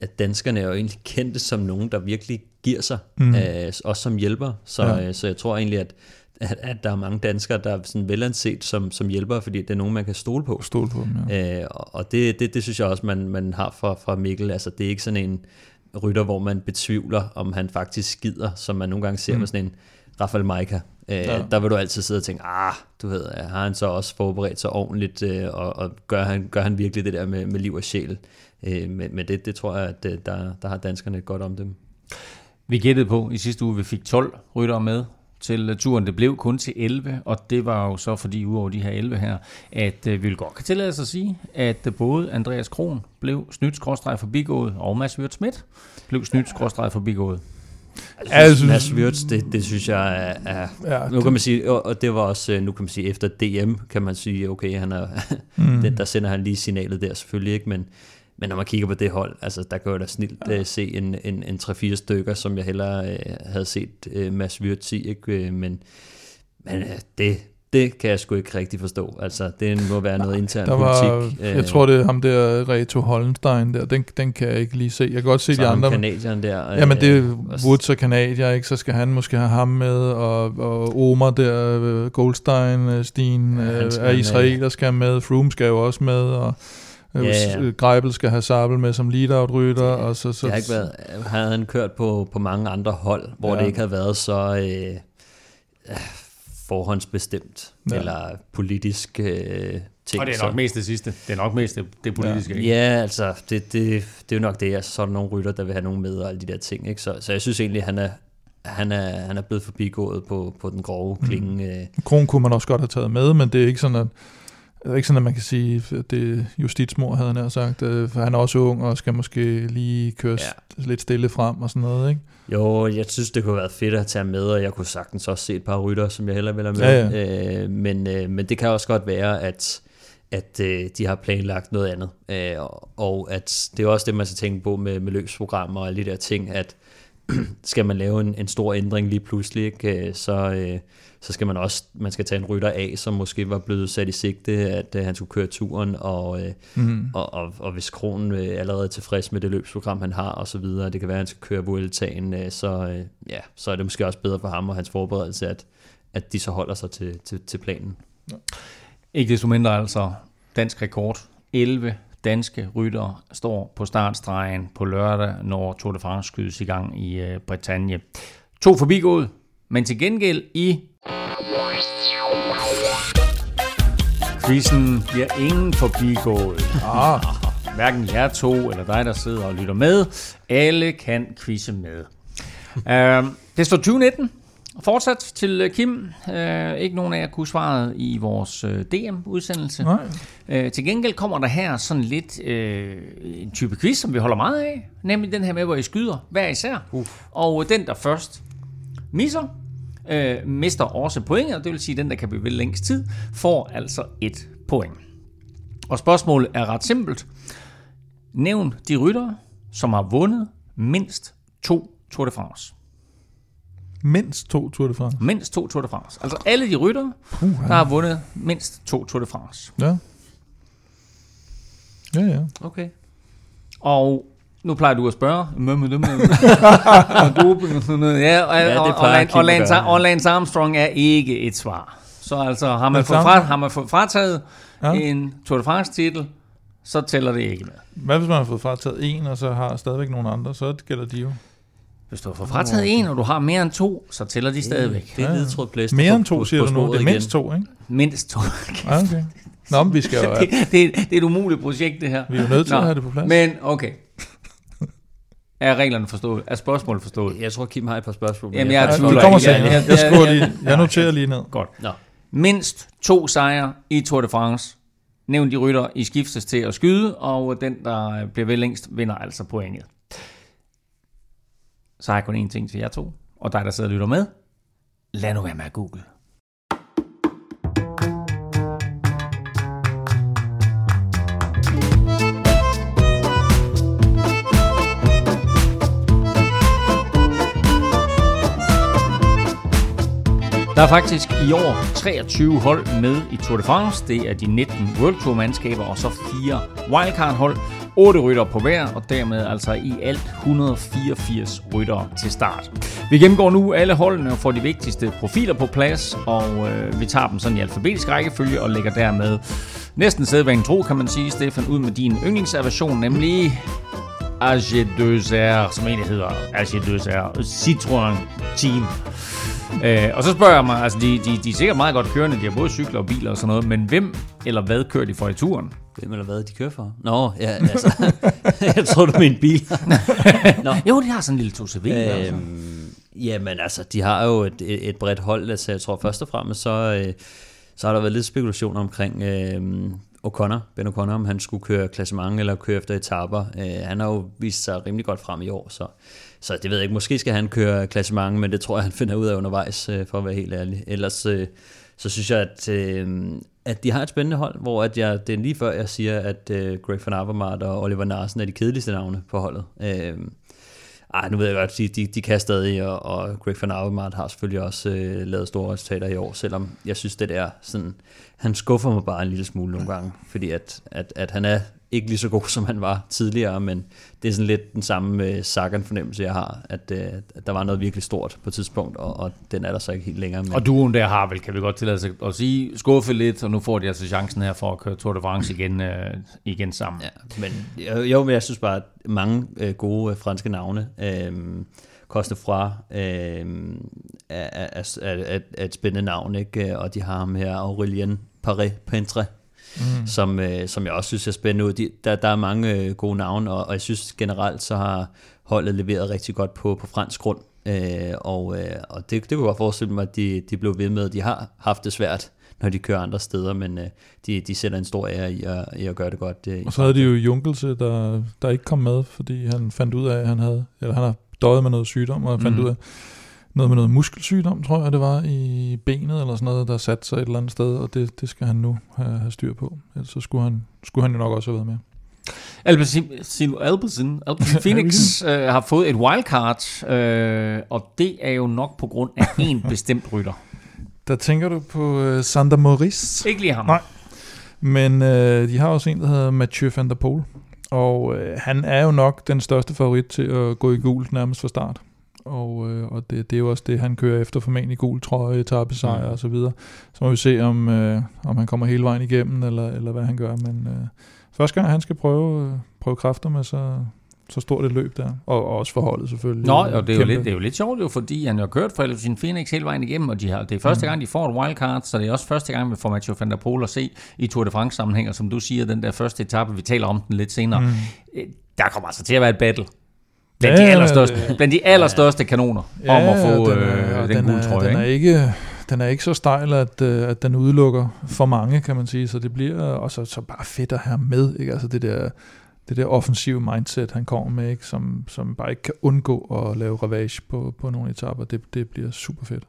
at danskerne er jo egentlig kendte som nogen, der virkelig giver sig, mm. øh, også som hjælper. Så, ja. øh, så jeg tror egentlig, at, at, at der er mange danskere, der er sådan velanset som, som hjælper, fordi det er nogen, man kan stole på. Stole på dem, ja. øh, og det, det, det synes jeg også, man, man har fra, fra Mikkel. Altså, det er ikke sådan en rytter, hvor man betvivler, om han faktisk skider, som man nogle gange ser mm. med sådan en Rafael Maika. Øh, ja. Der vil du altid sidde og tænke, ah, du ved, har han så også forberedt sig ordentligt, øh, og, og gør, han, gør han virkelig det der med, med liv og sjæl? Øh, men men det, det tror jeg, at øh, der, der har danskerne godt om dem. Vi gættede på i sidste uge, vi fik 12 ryttere med til turen. Det blev kun til 11, og det var jo så fordi udover de her 11 her, at øh, vi vil godt kan tillade os at sige, at både Andreas Kron blev snydt skråstreg forbigået, og Mads Wirt Schmidt blev snydt skråstreg forbigået. Altså, Mads Wirtz, det, det synes jeg er, er ja, nu kan man sige, og det var også, øh, nu kan man sige, efter DM, kan man sige, okay, han er, mm. den, der sender han lige signalet der selvfølgelig, ikke, men, men når man kigger på det hold, altså der kan jeg da snilt ja. uh, se en, en, en 3-4 stykker, som jeg hellere uh, havde set uh, Mads Wirtz i, ikke? men, men uh, det, det kan jeg sgu ikke rigtig forstå. Altså, det må være noget intern der var, politik. Jeg tror, det er ham der, Reto Hollenstein der. Den, den kan jeg ikke lige se. Jeg kan godt se så de andre. kanadieren der. Ja, men det er Woods og Kanadier, ikke? Så skal han måske have ham med, og, og Omar der, Goldstein, Stien, ja, er israeler skal med, Froome skal jo også med, og Ja, ja. Greibel skal have Sabel med som lead-out-rytter. Ja, og så, så, det har ikke været, havde han kørt på, på mange andre hold, hvor ja. det ikke havde været så øh, forhåndsbestemt ja. eller politisk øh, ting. Og det er nok så. mest det sidste. Det er nok mest det, det politiske. Ja, ikke? ja altså, det, det, det er jo nok det. Altså, så er der nogle rytter, der vil have nogen med og alle de der ting. Ikke? Så, så jeg synes egentlig, han er, han er, han er blevet forbigået på, på den grove klinge. Mm. Øh. Kron kunne man også godt have taget med, men det er ikke sådan, at det er ikke sådan, at man kan sige, at det justitsmor, havde han sagt, øh, for han er også ung og skal måske lige køre ja. lidt stille frem og sådan noget, ikke? Jo, jeg synes, det kunne have været fedt at tage med, og jeg kunne sagtens også se et par rytter, som jeg heller vil have med. Ja, ja. Øh, men, øh, men det kan også godt være, at, at øh, de har planlagt noget andet. Øh, og at det er også det, man skal tænke på med, med løbsprogrammer og alle de der ting, at skal man lave en, en stor ændring lige pludselig, ikke, øh, så... Øh, så skal man også man skal tage en rytter af, som måske var blevet sat i sigte, at uh, han skulle køre turen, og, mm. og, og, og hvis Kronen uh, allerede er tilfreds med det løbsprogram, han har, og så videre, det kan være, at han skal køre Vueltaen, uh, så, uh, ja, så er det måske også bedre for ham og hans forberedelse, at, at de så holder sig til, til, til planen. Ja. Ikke desto mindre altså dansk rekord. 11 danske rytter står på startstregen på lørdag, når Tour de France skydes i gang i Bretagne. To forbigået, men til gengæld i Quizzen bliver ingen forbigået. Ah, hverken jer to eller dig, der sidder og lytter med. Alle kan quizze med. Uh, det står 2019. Fortsat til øh, Kim. Uh, ikke nogen af jer kunne svare i vores uh, DM-udsendelse. Nej. Uh, til gengæld kommer der her sådan lidt uh, en type quiz, som vi holder meget af. Nemlig den her med, hvor I skyder hver især. Uh. Og den, der først misser, øh, mister også point, og det vil sige, at den, der kan blive ved længst tid, får altså et point. Og spørgsmålet er ret simpelt. Nævn de ryttere, som har vundet mindst to Tour de France. Mindst to Tour de France? Mindst to Tour de France. Altså alle de ryttere, uh, der har vundet mindst to Tour de France. Ja. Ja, ja. Okay. Og nu plejer du at spørge. ja, og, ja, og, og, Lance, og Lance Armstrong er ikke et svar. Så altså, har man, fået, fra, har man fået frataget ja. en Tour de France titel, så tæller det ikke med. Hvad hvis man har fået frataget en, og så har stadigvæk nogle andre, så gælder de jo. Hvis du har fået frataget en, og du har mere end to, så tæller de stadigvæk. Det er ledtråd blæst. Mere end to, siger du nu. Det er mindst to, ikke? Mindst to. Ah, okay. Nå, men vi skal jo... det, det, det er et umuligt projekt, det her. Vi er jo nødt til Nå, at have det på plads. Men okay, er reglerne forstået? Er spørgsmålet forstået? Jeg tror, Kim har et par spørgsmål. Jamen, jeg, jeg, jeg, kommer jeg, jeg, jeg, jeg, jeg, jeg noterer lige ned. Godt. Nå. mindst to sejre i Tour de France. Nævn de rytter, I skiftes til at skyde, og den, der bliver ved længst, vinder altså pointet. Så har jeg kun én ting til jer to, og dig, der sidder og lytter med. Lad nu være med at google. Der er faktisk i år 23 hold med i Tour de France. Det er de 19 World Tour mandskaber og så fire wildcard hold. 8 rytter på hver, og dermed altså i alt 184 ryttere til start. Vi gennemgår nu alle holdene og får de vigtigste profiler på plads, og øh, vi tager dem sådan i alfabetisk rækkefølge og lægger dermed næsten sædvanen tro, kan man sige, Stefan, ud med din yndlingsaversion, nemlig AG2R, som egentlig hedder AG2R Citroën Team. Øh, og så spørger jeg mig, altså de, de, de er sikkert meget godt kørende, de har både cykler og biler og sådan noget, men hvem eller hvad kører de for i turen? Hvem eller hvad de kører for? Nå, ja, altså, jeg tror du min bil. Nå. Jo, de har sådan en lille 2CV. Øhm. Jamen altså, de har jo et, et, bredt hold, altså jeg tror først og fremmest, så, øh, så har der været lidt spekulation omkring øh, O'Connor, Ben O'Connor, om han skulle køre klassement eller køre efter etaper. Øh, han har jo vist sig rimelig godt frem i år, så så det ved jeg ikke, måske skal han køre klassement, men det tror jeg, han finder ud af undervejs, øh, for at være helt ærlig. Ellers øh, så synes jeg, at, øh, at de har et spændende hold, hvor at jeg, det er lige før, jeg siger, at Greg van Avermaet og Oliver Narsen er de kedeligste navne på holdet. ej, nu ved jeg godt, de, de, de kan stadig, og, og Greg van Avermaet har selvfølgelig også øh, lavet store resultater i år, selvom jeg synes, det er sådan, han skuffer mig bare en lille smule nogle gange, fordi at, at, at han er ikke lige så god, som han var tidligere, men det er sådan lidt den samme øh, Sagan-fornemmelse, jeg har, at, øh, at der var noget virkelig stort på et tidspunkt, og, og den er der så ikke helt længere. Men... Og duen der har vel, kan vi godt tillade sig at sige, skuffe lidt, og nu får de altså chancen her for at køre Tour de France igen, øh, igen sammen. Ja, men jo, men jeg synes bare, at mange øh, gode øh, franske navne, øh, Coste fra øh, er, er, er, er et spændende navn, ikke? og de har ham her, Aurelien Paré-Pentre, mm. som, øh, som jeg også synes er spændende ud. De, der, der er mange øh, gode navne, og, og jeg synes generelt, så har holdet leveret rigtig godt på, på fransk grund. Øh, og øh, og det, det kunne jeg godt forestille mig, at de, de blev ved med. De har haft det svært, når de kører andre steder, men øh, de, de sætter en stor ære i at, i at gøre det godt. Øh, og så havde de jo Junkelse, der, der ikke kom med, fordi han fandt ud af, at han havde, eller han har døjet med noget sygdom, og fandt mm. ud af, noget med noget muskelsygdom, tror jeg det var, i benet eller sådan noget, der satte sig et eller andet sted, og det, det skal han nu have, have styr på. Ellers så skulle han, skulle han jo nok også have været med. Albacin, Albacin Phoenix øh, har fået et wildcard, øh, og det er jo nok på grund af en bestemt rytter. Der tænker du på øh, Sander Maurice? Ikke lige ham. Nej. Men øh, de har også en, der hedder Mathieu van der Poel. Og øh, han er jo nok den største favorit til at gå i gult nærmest fra start og, øh, og det, det er jo også det, han kører efter formentlig gul trøje, etappesejr mm. og så videre. Så må vi se, om, øh, om han kommer hele vejen igennem, eller, eller hvad han gør. Men øh, første gang, han skal prøve, øh, prøve kræfter med så, så stort et løb der, og, og også forholdet selvfølgelig. Nå, og det er, jo lidt, det er jo lidt sjovt, jo, fordi han har kørt for sin Phoenix hele vejen igennem, og de har, det er første mm. gang, de får et wildcard, så det er også første gang, vi får Mathieu van der Poel at se i Tour de France sammenhæng, og som du siger, den der første etape, vi taler om den lidt senere, mm. Øh, der kommer altså til at være et battle. Blandt, ja, de allerstørste, det, blandt de allerstørste kanoner ja, om at få den, er, øh, den, den gule trøje. Den er ikke, den er ikke så stejl, at, øh, at den udelukker for mange, kan man sige. Så det bliver også så bare fedt at have med. Ikke? Altså det der, det der offensive mindset, han kommer med, ikke? Som, som bare ikke kan undgå at lave ravage på, på nogle etapper. Det, det bliver super fedt.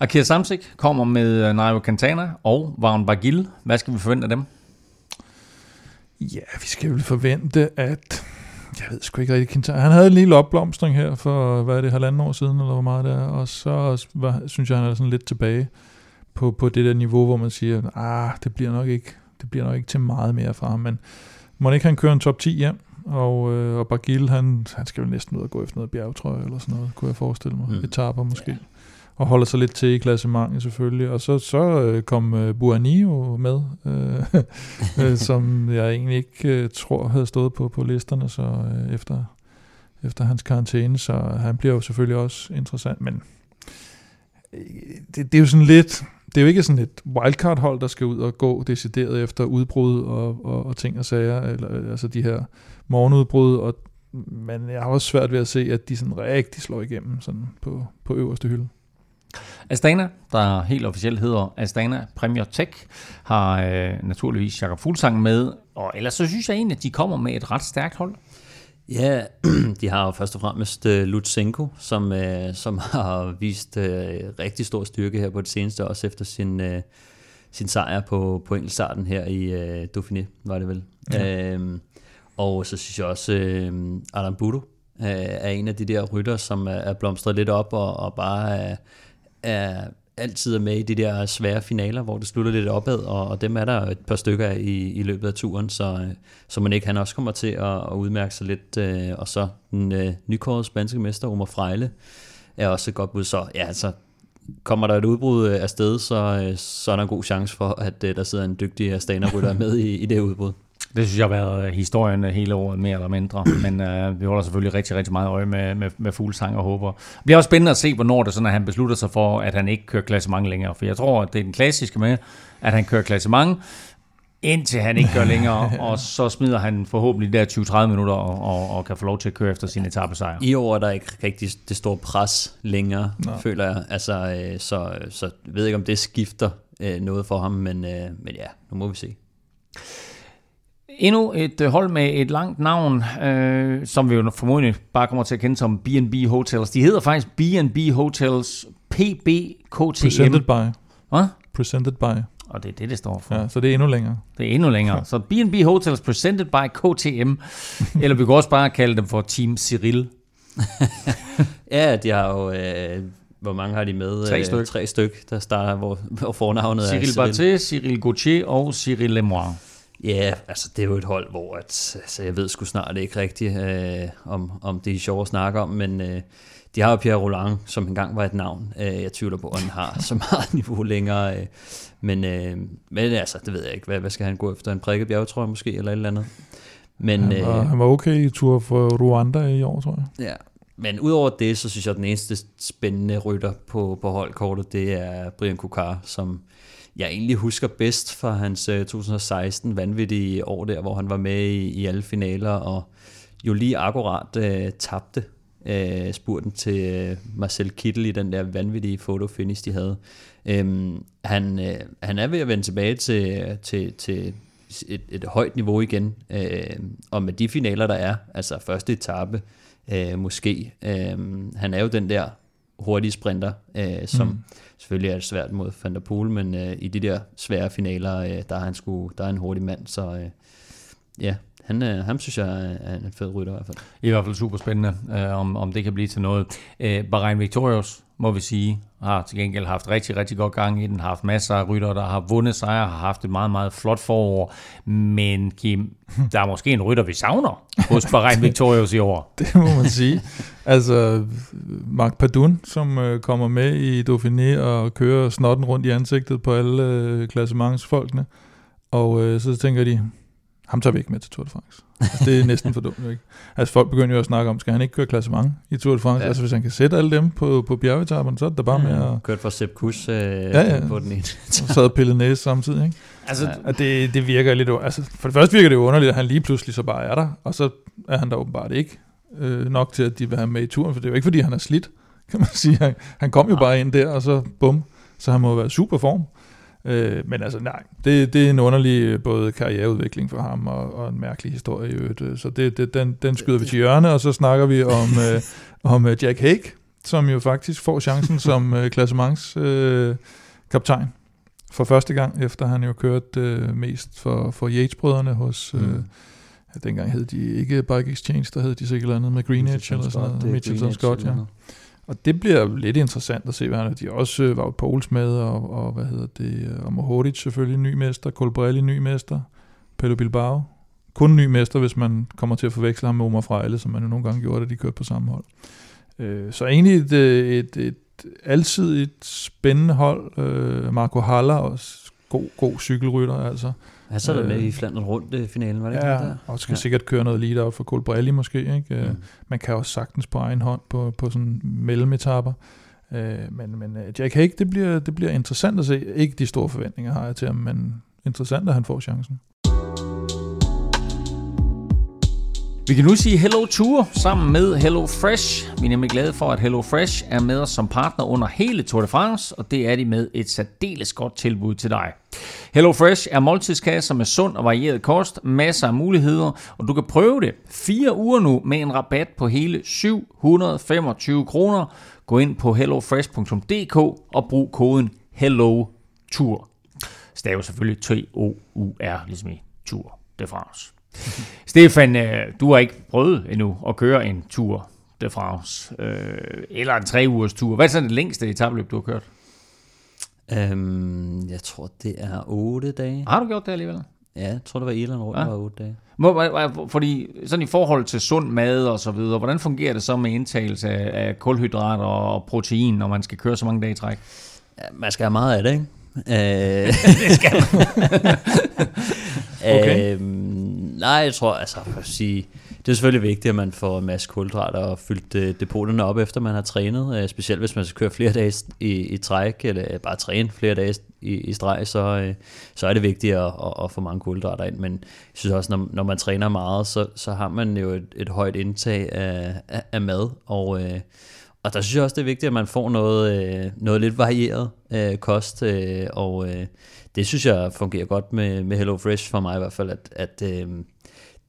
Akira Samsik kommer med øh, Nairo Quintana og Vagn Bagil. Hvad skal vi forvente af dem? Ja, vi skal vel forvente, at jeg ved sgu ikke rigtig, han havde en lille opblomstring her for, hvad er det, halvanden år siden, eller hvor meget det er, og så var, synes jeg, han er sådan lidt tilbage på, på det der niveau, hvor man siger, ah, det bliver nok ikke, det bliver nok ikke til meget mere fra ham, men må ikke han køre en top 10 hjem, og, øh, og Bagil, han, han skal jo næsten ud og gå efter noget bjergtrøje eller sådan noget, kunne jeg forestille mig. Mm. Etaper måske. Ja og holder sig lidt til i klassementet selvfølgelig. Og så, så øh, kom øh, Buanio med, øh, øh, som jeg egentlig ikke øh, tror havde stået på på listerne så øh, efter, efter hans karantæne, så han bliver jo selvfølgelig også interessant, men øh, det, det er jo sådan lidt, det er jo ikke sådan et wildcard-hold, der skal ud og gå decideret efter udbrud og, og, og ting og sager, eller altså de her morgenudbrud, og, men jeg har også svært ved at se, at de sådan rigtig slår igennem sådan på, på øverste hylde. Astana, der helt officielt hedder Astana Premier Tech, har øh, naturligvis Jakob Fuglsang med, og ellers så synes jeg egentlig, at de kommer med et ret stærkt hold. Ja, de har jo først og fremmest uh, Lutsenko, som, uh, som har vist uh, rigtig stor styrke her på det seneste, også efter sin, uh, sin sejr på, på enkeltstarten her i uh, Dauphiné, var det vel. Ja. Uh, og så synes jeg også, uh, Adam Budo uh, er en af de der rytter, som er, er blomstret lidt op og, og bare er, er altid er med i de der svære finaler, hvor det slutter lidt opad, og, og dem er der et par stykker af i, i løbet af turen, så, så man ikke han også kommer til at, at udmærke sig lidt. Øh, og så den øh, nykårede spanske mester, Omar Frejle, er også et godt bud. Så ja, altså, kommer der et udbrud af sted, så, så er der en god chance for, at der sidder en dygtig Astana-rytter med i, i det udbrud. Det synes jeg har været historien hele året, mere eller mindre. Men øh, vi holder selvfølgelig rigtig, rigtig meget øje med, med, med fuglsang og håber. Det bliver også spændende at se, hvornår det sådan, at han beslutter sig for, at han ikke kører klassement længere. For jeg tror, at det er den klassiske med, at han kører klassement, indtil han ikke gør længere, og så smider han forhåbentlig der 20-30 minutter og, og, og kan få lov til at køre efter sin etappesejr. I år er der ikke rigtig det store pres længere, Nå. føler jeg. Altså, øh, så, så jeg ved ikke, om det skifter øh, noget for ham, men, øh, men ja, nu må vi se. Endnu et øh, hold med et langt navn, øh, som vi jo formodentlig bare kommer til at kende som B&B Hotels. De hedder faktisk B&B Hotels PBKTM. Presented by. Hvad? Presented by. Og det er det, det står for. Ja, så det er endnu længere. Det er endnu længere. Så B&B Hotels presented by KTM. eller vi kan også bare kalde dem for Team Cyril. ja, de har jo... Øh, hvor mange har de med? Tre styk. Tre styk, der starter, hvor, hvor fornavnet Cyril er Cyril. Cyril Barthé, Cyril Gauthier og Cyril Lemoine. Ja, altså det er jo et hold, hvor at, altså, jeg ved sgu snart ikke rigtigt, øh, om, om det er sjovt at snakke om, men øh, de har jo Pierre Roland, som engang var et navn. Øh, jeg tvivler på, at han har så meget niveau længere. Øh, men, øh, men altså, det ved jeg ikke. Hvad, hvad skal han gå efter? En prikket bjergetrøje måske, eller et eller andet? Men, han, var, øh, han var okay i tur for Rwanda i år, tror jeg. Ja, men udover det, så synes jeg, at den eneste spændende rytter på, på holdkortet, det er Brian Kukar, som jeg egentlig husker bedst fra hans øh, 2016 vanvittige år der, hvor han var med i, i alle finaler, og jo lige akkurat øh, tabte øh, spurten til øh, Marcel Kittel i den der vanvittige fotofinish, de havde. Øhm, han, øh, han er ved at vende tilbage til, til, til et, et højt niveau igen, øh, og med de finaler, der er, altså første etape, øh, måske. Øh, han er jo den der hurtige sprinter, øh, som mm. selvfølgelig er det svært mod Van der Poel, men øh, i de der svære finaler, øh, der, er han sgu, der er en hurtig mand, så øh, ja, han, øh, ham synes jeg er en fed rytter i hvert fald. I hvert fald super spændende, øh, om, om det kan blive til noget. Øh, Bahrain Victorious, må vi sige, har til gengæld haft rigtig, rigtig godt gang i den, har haft masser af rytter, der har vundet sejre, har haft et meget, meget flot forår, men Kim, der er måske en rytter, vi savner hos Bahrain Victorious i år. Det må man sige. Altså, Mark Padun, som øh, kommer med i Dauphiné og kører snotten rundt i ansigtet på alle øh, klassementsfolkene, og øh, så tænker de, ham tager vi ikke med til Tour de France. Altså, det er næsten for dumt, ikke? Altså folk begynder jo at snakke om, skal han ikke køre klassement i Tour de France? Ja. Altså hvis han kan sætte alle dem på, på bjergetapperne, så er det bare med at... Kørt for Sepp Kuss øh, ja, ja. på den ene. og så havde pillet næse samtidig, ikke? Altså, ja. det, det virker lidt... Altså, for det første virker det jo underligt, at han lige pludselig så bare er der, og så er han der åbenbart ikke øh, nok til, at de vil have med i turen, for det er jo ikke, fordi han er slidt, kan man sige. Han, han kom jo ja. bare ind der, og så bum, så han må være super form. Øh, men altså nej, det, det er en underlig øh, både karriereudvikling for ham og, og en mærkelig historie i øvrigt. Øh, så det, det, den, den skyder vi til hjørne, og så snakker vi om, øh, om øh, Jack Hague, som jo faktisk får chancen som øh, klassements øh, kaptajn for første gang, efter han jo kørt øh, mest for, for Yates-brødrene hos... Øh, mm. Dengang hed de ikke Bike Exchange, der hed de sikkert andet med Green Edge eller sådan noget. Mitchelton Scott, ja. Og det bliver lidt interessant at se, hvad han er. De også øh, var Pouls med, og, og hvad hedder det, øh, og Mohoric selvfølgelig ny mester, Colbrelli ny mester, Pelo Bilbao. Kun ny mester, hvis man kommer til at forveksle ham med Omar Frejle, som man jo nogle gange gjorde, da de kørte på samme hold. Øh, så egentlig et, øh, et, et, altid et spændende hold. Øh, Marco Haller, også god, god cykelrytter altså. Han så der med øh, i Flandern rundt i finalen, var det ja, ikke der? og skal ja. sikkert køre noget lead out for Colbrelli måske. Ikke? Øh, mm. Man kan også sagtens på egen hånd på, på sådan mellemetapper. Øh, men, men øh, Jack Hague, det bliver, det bliver interessant at se. Ikke de store forventninger har jeg til ham, men interessant, at han får chancen. Vi kan nu sige Hello Tour sammen med Hello Fresh. Vi er nemlig glade for, at Hello Fresh er med os som partner under hele Tour de France, og det er de med et særdeles godt tilbud til dig. Hello Fresh er måltidskasser med sund og varieret kost, masser af muligheder, og du kan prøve det fire uger nu med en rabat på hele 725 kroner. Gå ind på hellofresh.dk og brug koden HELLO TOUR. Stav selvfølgelig T-O-U-R, ligesom i Tour de France. Stefan, øh, du har ikke prøvet endnu at køre en Tour de France, øh, eller en tre ugers tur. Hvad er så det længste etabløb, du har kørt? Øhm, jeg tror, det er 8 dage. Har du gjort det alligevel? Ja, jeg tror, det var Irland rundt, ja. var 8 dage. Hvor, fordi sådan i forhold til sund mad og så videre, hvordan fungerer det så med indtagelse af, af kulhydrater og protein, når man skal køre så mange dage i træk? Ja, man skal have meget af det, ikke? Øh, det skal man. okay. øhm, nej, jeg tror, altså, for at sige, det er selvfølgelig vigtigt, at man får en masse kulhydrater og fyldt øh, depoterne op, efter man har trænet. Øh, specielt hvis man skal køre flere dage i, i træk, eller øh, bare træne flere dage i, i streg, så, øh, så er det vigtigt at, at, at få mange kulhydrater ind. Men jeg synes også, når, når man træner meget, så, så har man jo et, et højt indtag af, af, af mad, og... Øh, og der synes jeg også, det er vigtigt, at man får noget, øh, noget lidt varieret øh, kost, øh, og øh, det synes jeg fungerer godt med, med Hello Fresh for mig i hvert fald, at, at øh,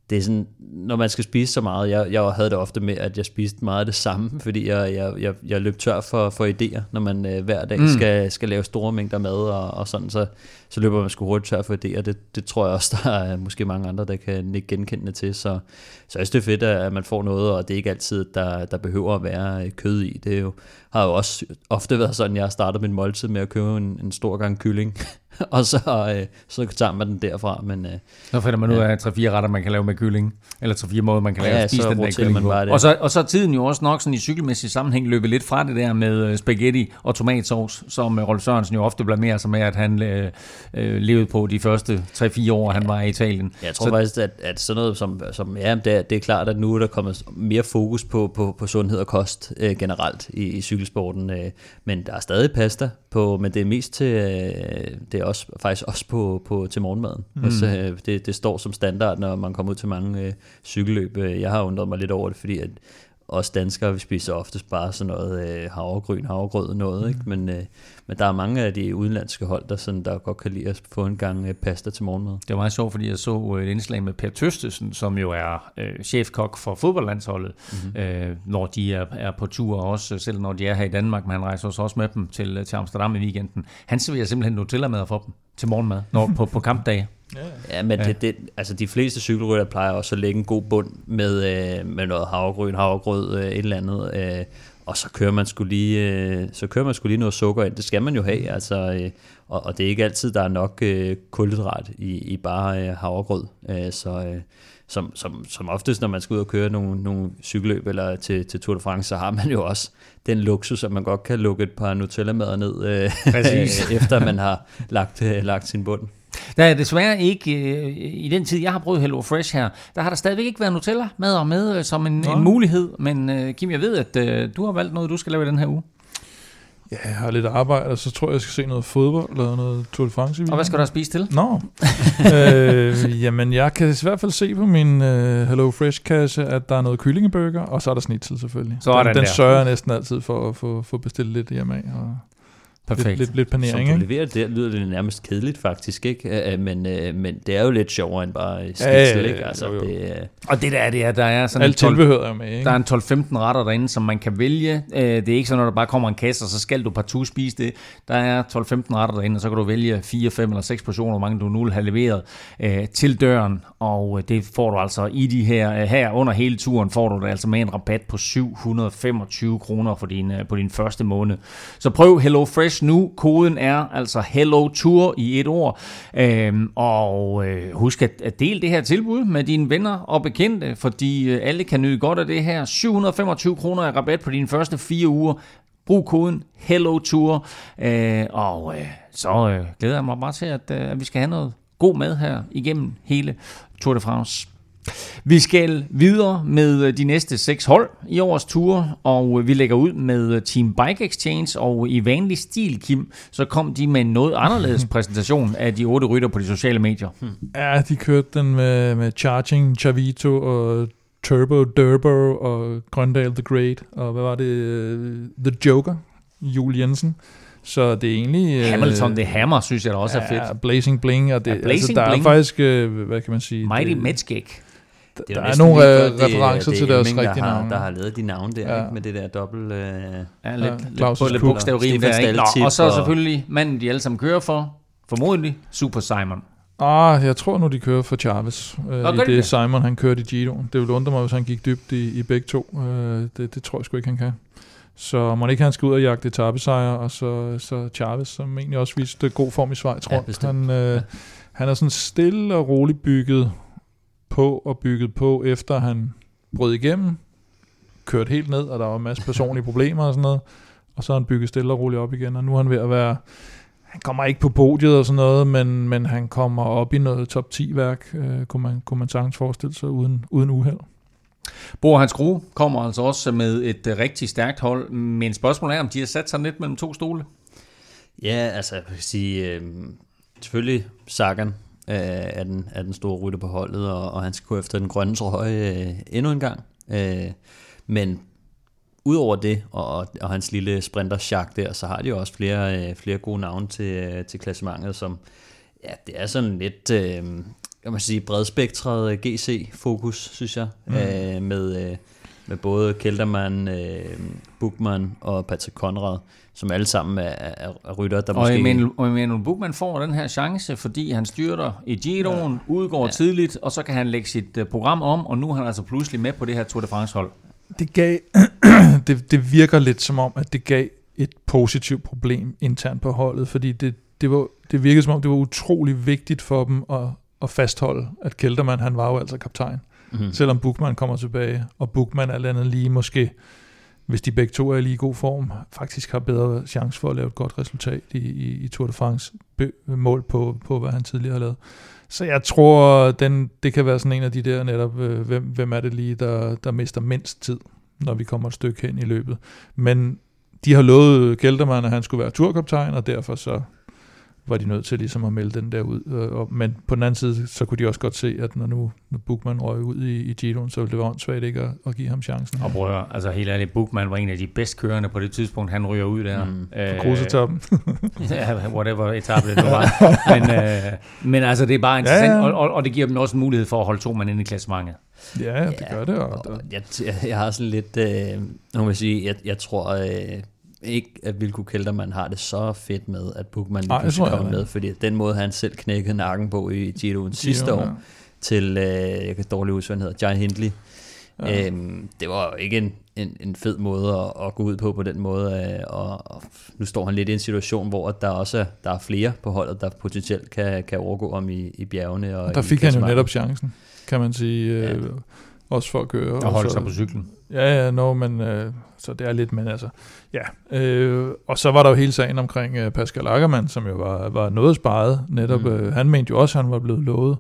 det er sådan, når man skal spise så meget, jeg, jeg havde det ofte med, at jeg spiste meget af det samme, fordi jeg, jeg, jeg, jeg løb tør for, for idéer, når man øh, hver dag mm. skal, skal lave store mængder mad og, og sådan, så, så løber man sgu hurtigt tør for idéer. Det, det tror jeg også, der er måske mange andre, der kan ikke genkende til, så, så jeg synes, det er fedt, at man får noget, og det er ikke altid, der, der behøver at være kød i. Det er jo, har jo også ofte været sådan, jeg har startet min måltid med at købe en, en stor gang kylling, og så, øh, så tager man den derfra. Men, øh, så finder man ud af 3-4 retter, man kan lave med kylling, eller 3-4 måder, man kan lave ja, spise den der kylling man. Og så, og så er tiden jo også nok sådan i cykelmæssig sammenhæng løbet lidt fra det der med øh, spaghetti og tomatsauce, som øh, Rolf Sørensen jo ofte blamerer sig med, at han øh, øh, levede på de første 3-4 år, han var i Italien. Jeg tror så, faktisk, at, at sådan noget som, som ja, det, er, det er klart, at nu er der kommet mere fokus på, på, på sundhed og kost øh, generelt i, i cykelsporten, øh, men der er stadig pasta på, men det er mest til, øh, det er også, faktisk også på, på til morgenmaden. Mm. Altså, øh, det, det står som standard, når man kommer ud til mange øh, cykelløb. Jeg har undret mig lidt over det, fordi at os danskere, vi spiser oftest bare sådan noget øh, havregryn, havregrød, noget, mm. ikke? Men, øh, men der er mange af de udenlandske hold, der, sådan, der godt kan lide at få en gang øh, pasta til morgenmad. Det var meget sjovt, fordi jeg så øh, et indslag med Per Tøstesen, som jo er øh, chefkok for fodboldlandsholdet, mm-hmm. øh, når de er, er på tur, også selv når de er her i Danmark, men han rejser også med dem til, til Amsterdam i weekenden. Han serverer simpelthen Nutella-mad for dem til morgenmad når, på, på kampdage. Ja, ja men ja. Det, det, altså de fleste cykelrytter plejer også at lægge en god bund med, øh, med noget havregryn, havregrød, øh, et eller andet, øh, og så kører man skulle lige, øh, så kører man skulle lige noget sukker ind. Det skal man jo have, altså, øh, og, og det er ikke altid der er nok øh, kulhydrat i, i bare øh, havregrød, øh, så øh, som, som, som oftest, når man skal ud og køre nogle, nogle cykelløb eller til, til Tour de France, så har man jo også den luksus, at man godt kan lukke et par Nutella-mader ned, øh, efter man har lagt, øh, lagt sin bund. Der er desværre ikke, øh, i den tid, jeg har prøvet Hello Fresh her, der har der stadigvæk ikke været Nutella med og med øh, som en, en mulighed. Men øh, Kim, jeg ved, at øh, du har valgt noget, du skal lave i den her uge. Ja, jeg har lidt arbejde, og så tror jeg, jeg skal se noget fodbold eller noget Tour de France. Og hvad skal du spist til? Nå, øh, jamen jeg kan i hvert fald se på min uh, Hello Fresh-kasse, at der er noget kyllingeburger, og så er der snitsel selvfølgelig. Så den, den, den sørger jeg næsten altid for at få, få bestilt lidt hjemme af. Og Perfekt. Lidt, lidt, lidt panering, Som du leverer det, lyder det nærmest kedeligt faktisk, ikke? Men, men det er jo lidt sjovere end bare skitsel, ja, ja, ikke? Altså, jo, jo. Det, og det der er det er, der er sådan Alt 12, tilbehør er med, ikke? Der er en 12-15 retter derinde, som man kan vælge. Det er ikke sådan, at der bare kommer en kasse, og så skal du partout spise det. Der er 12-15 retter derinde, og så kan du vælge 4, 5 eller 6 portioner, hvor mange du nu vil have leveret øh, til døren. Og det får du altså i de her, her under hele turen, får du det altså med en rabat på 725 kroner for din, på din første måned. Så prøv Hello Fresh nu. Koden er altså Hello Tour i et ord. Øhm, og øh, husk at, at dele det her tilbud med dine venner og bekendte, fordi øh, alle kan nyde godt af det her. 725 kroner i rabat på dine første fire uger. Brug koden Hello Tour. Øh, og øh, så øh, glæder jeg mig bare til, at, øh, at vi skal have noget god mad her igennem hele Tour de France. Vi skal videre med øh, de næste seks hold i årets tur, og øh, vi lægger ud med øh, Team Bike Exchange, og i vanlig stil, Kim, så kom de med en noget anderledes præsentation af de otte rytter på de sociale medier. Hmm. Ja, de kørte den med, med Charging, Chavito og Turbo Durbo og Grøndal the Great, og hvad var det? The Joker, Jul Jensen. Så det er egentlig... Øh, Hamilton, det Hammer, synes jeg da også ja, er fedt. Blazing Bling, og det, Ja, Blazing altså, der Bling. er faktisk, øh, hvad kan man sige... Mighty der, Det er, der er nogle det er- referencer det til er deres rigtige der har, navne. Der har lavet de navne der, Ja. ja. ikke? med det der dobbelt... Øh, Ja, Ja, lidt, på lidt bogstavrim Stefan der, ikke? Nå, Staltip og så og- selvfølgelig manden, de alle sammen kører for, formodentlig Super Simon. Ah, jeg tror nu, de kører for Chavez. Øh, I det, det? Simon han kørte i Giro. Det ville undre mig, hvis han gik dybt i, i begge to. Øh, det, det tror jeg sgu ikke, han kan. Så må ikke han skal ud og jagte etappesejre, og så, så Chavez, som egentlig også viste god form i Schweiz Ja, rundt. bestemt. han, øh, Ja. han er sådan stille og roligt bygget på og bygget på, efter han brød igennem, kørt helt ned, og der var en masse personlige problemer og sådan noget. Og så har han bygget stille og roligt op igen, og nu er han ved at være... Han kommer ikke på podiet og sådan noget, men, men han kommer op i noget top 10-værk, øh, kunne, man, kunne man sagtens forestille sig, uden, uden uheld. Bo Hans Grue kommer altså også med et øh, rigtig stærkt hold, men spørgsmålet er, om de har sat sig lidt mellem to stole. Ja, altså jeg vil sige, øh, selvfølgelig Sagan øh, er, den, er den store rytter på holdet, og, og han skal gå efter den grønne trøje øh, endnu en gang. Øh, men udover det, og, og hans lille sprinter der, så har de jo også flere, øh, flere gode navne til, øh, til klassementet, som ja, det er sådan lidt, øh, kan man sige, bredspektret GC-fokus, synes jeg, mm. øh, med, øh, med både Keltermann, øh, Bukman og Patrick Conrad, som alle sammen er, er, er rytter, der Og måske... Emanuel, og Emanuel Buchmann får den her chance, fordi han styrter i Giroen, ja. udgår ja. Tidligt, og så kan han lægge sit øh, program om, og nu er han altså pludselig med på det her Tour de France-hold. det gav, det, det virker lidt som om, at det gav et positivt problem internt på holdet, fordi det, det, var, det virkede som om, det var utrolig vigtigt for dem at, at fastholde, at Keltermann, han var jo altså kaptajn mm. selvom Bukman kommer tilbage, og Bukman er landet lige måske, hvis de begge to er i god form, faktisk har bedre chance for at lave et godt resultat i, i, i Tour de France, be, mål på, på, hvad han tidligere har lavet. Så jeg tror, den, det kan være sådan en af de der netop, øh, hvem, hvem er det lige, der, der mister mindst tid, når vi kommer et stykke hen i løbet. Men de har lovet Geldermann, at han skulle være turkaptajn, og derfor så var de nødt til ligesom at melde den der ud. Og, men på den anden side, så kunne de også godt se, at når nu når Bukman røg ud i, i Giroen, så ville det være åndssvagt ikke at, at give ham chancen. Og prøv at høre, altså helt ærligt, Buchmann var en af de bedst kørende på det tidspunkt, han ryger ud der. Mm. Øh, På krusetoppen. ja, whatever etape det nu var. men, øh, men altså, det er bare interessant, Ja, ja. Og, og, og det giver dem også en mulighed for at holde to mand inde i klassementet. ja, det gør det. Og, Og jeg, jeg, jeg har sådan lidt, øh, nu må jeg sige, jeg, jeg tror øh, ikke, at Vilko Keltermann har det så fedt med, at Bukman lige pludselig kommer med, fordi den måde, han selv knækkede nakken på i Giroen sidste år, ja. til, øh, jeg kan dårligt huske, hvad han hedder, Jai Hindley, Ja. ja. øhm, det var jo ikke en, en, en fed måde at, at gå ud på på den måde, øh, og, og nu står han lidt i en situation, hvor der også er, der er flere på holdet, der potentielt kan, kan overgå om i, i bjergene. Og der i fik han jo netop chancen, kan man sige. Ja. Øh, også for at køre. Og holde sig på cyklen. Ja, ja, no, men øh, så det er lidt, men altså, ja. Øh, og så var der jo hele sagen omkring øh, Pascal Ackermann, som jo var, var noget sparet. Netop, Mm. øh, han mente jo også, at han var blevet lovet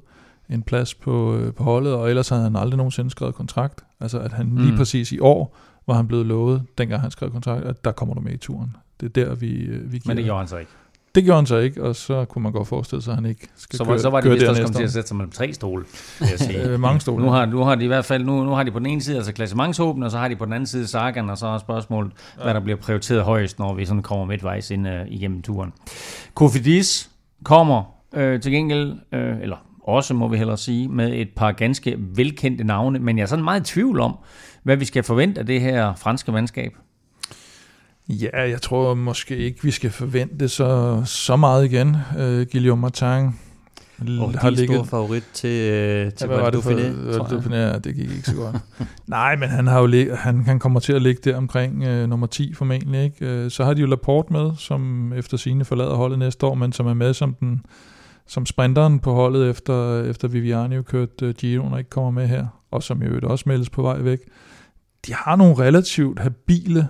en plads på, øh, på holdet, og ellers havde han aldrig nogensinde skrevet kontrakt. Altså, at han lige Mm. præcis i år var han blevet lovet, dengang han skrev kontrakt, at der kommer du med i turen. Det er der, vi, øh, vi giver Men det gjorde han så ikke. Det gjorde han så ikke, og så kunne man godt forestille sig, at han ikke skal Så, køre, var, så var det vist også kommet til at sætte sig mellem tre stole, vil jeg sige. Øh, mange stole. Nu har, nu har de i hvert fald, nu, nu har de på den ene side altså klassementshåben, og så har de på den anden side Sagan, og så er spørgsmålet, ja. hvad der bliver prioriteret højst, når vi sådan kommer midtvejs ind uh, igennem turen. Kofidis kommer øh, til gengæld, øh, eller også må vi hellere sige, med et par ganske velkendte navne, men jeg er sådan meget i tvivl om, hvad vi skal forvente af det her franske mandskab. Ja, jeg tror måske ikke, vi skal forvente så, så meget igen. Uh, Guillaume Martin Og har din store favorit til, øh, til Ja, for? Dauphiné, tror jeg. Dauphiné, ja, det gik ikke så godt. Nej, men han, har jo lig, han, han kommer til at ligge der omkring øh, nummer 10 formentlig. Ikke? Øh, så har de jo Laporte med, som efter sine forlader holdet næste år, men som er med som den som sprinteren på holdet, efter, efter Viviani jo kørt øh, Giroen og ikke kommer med her, og som øvrigt også meldes på vej væk. De har nogle relativt habile,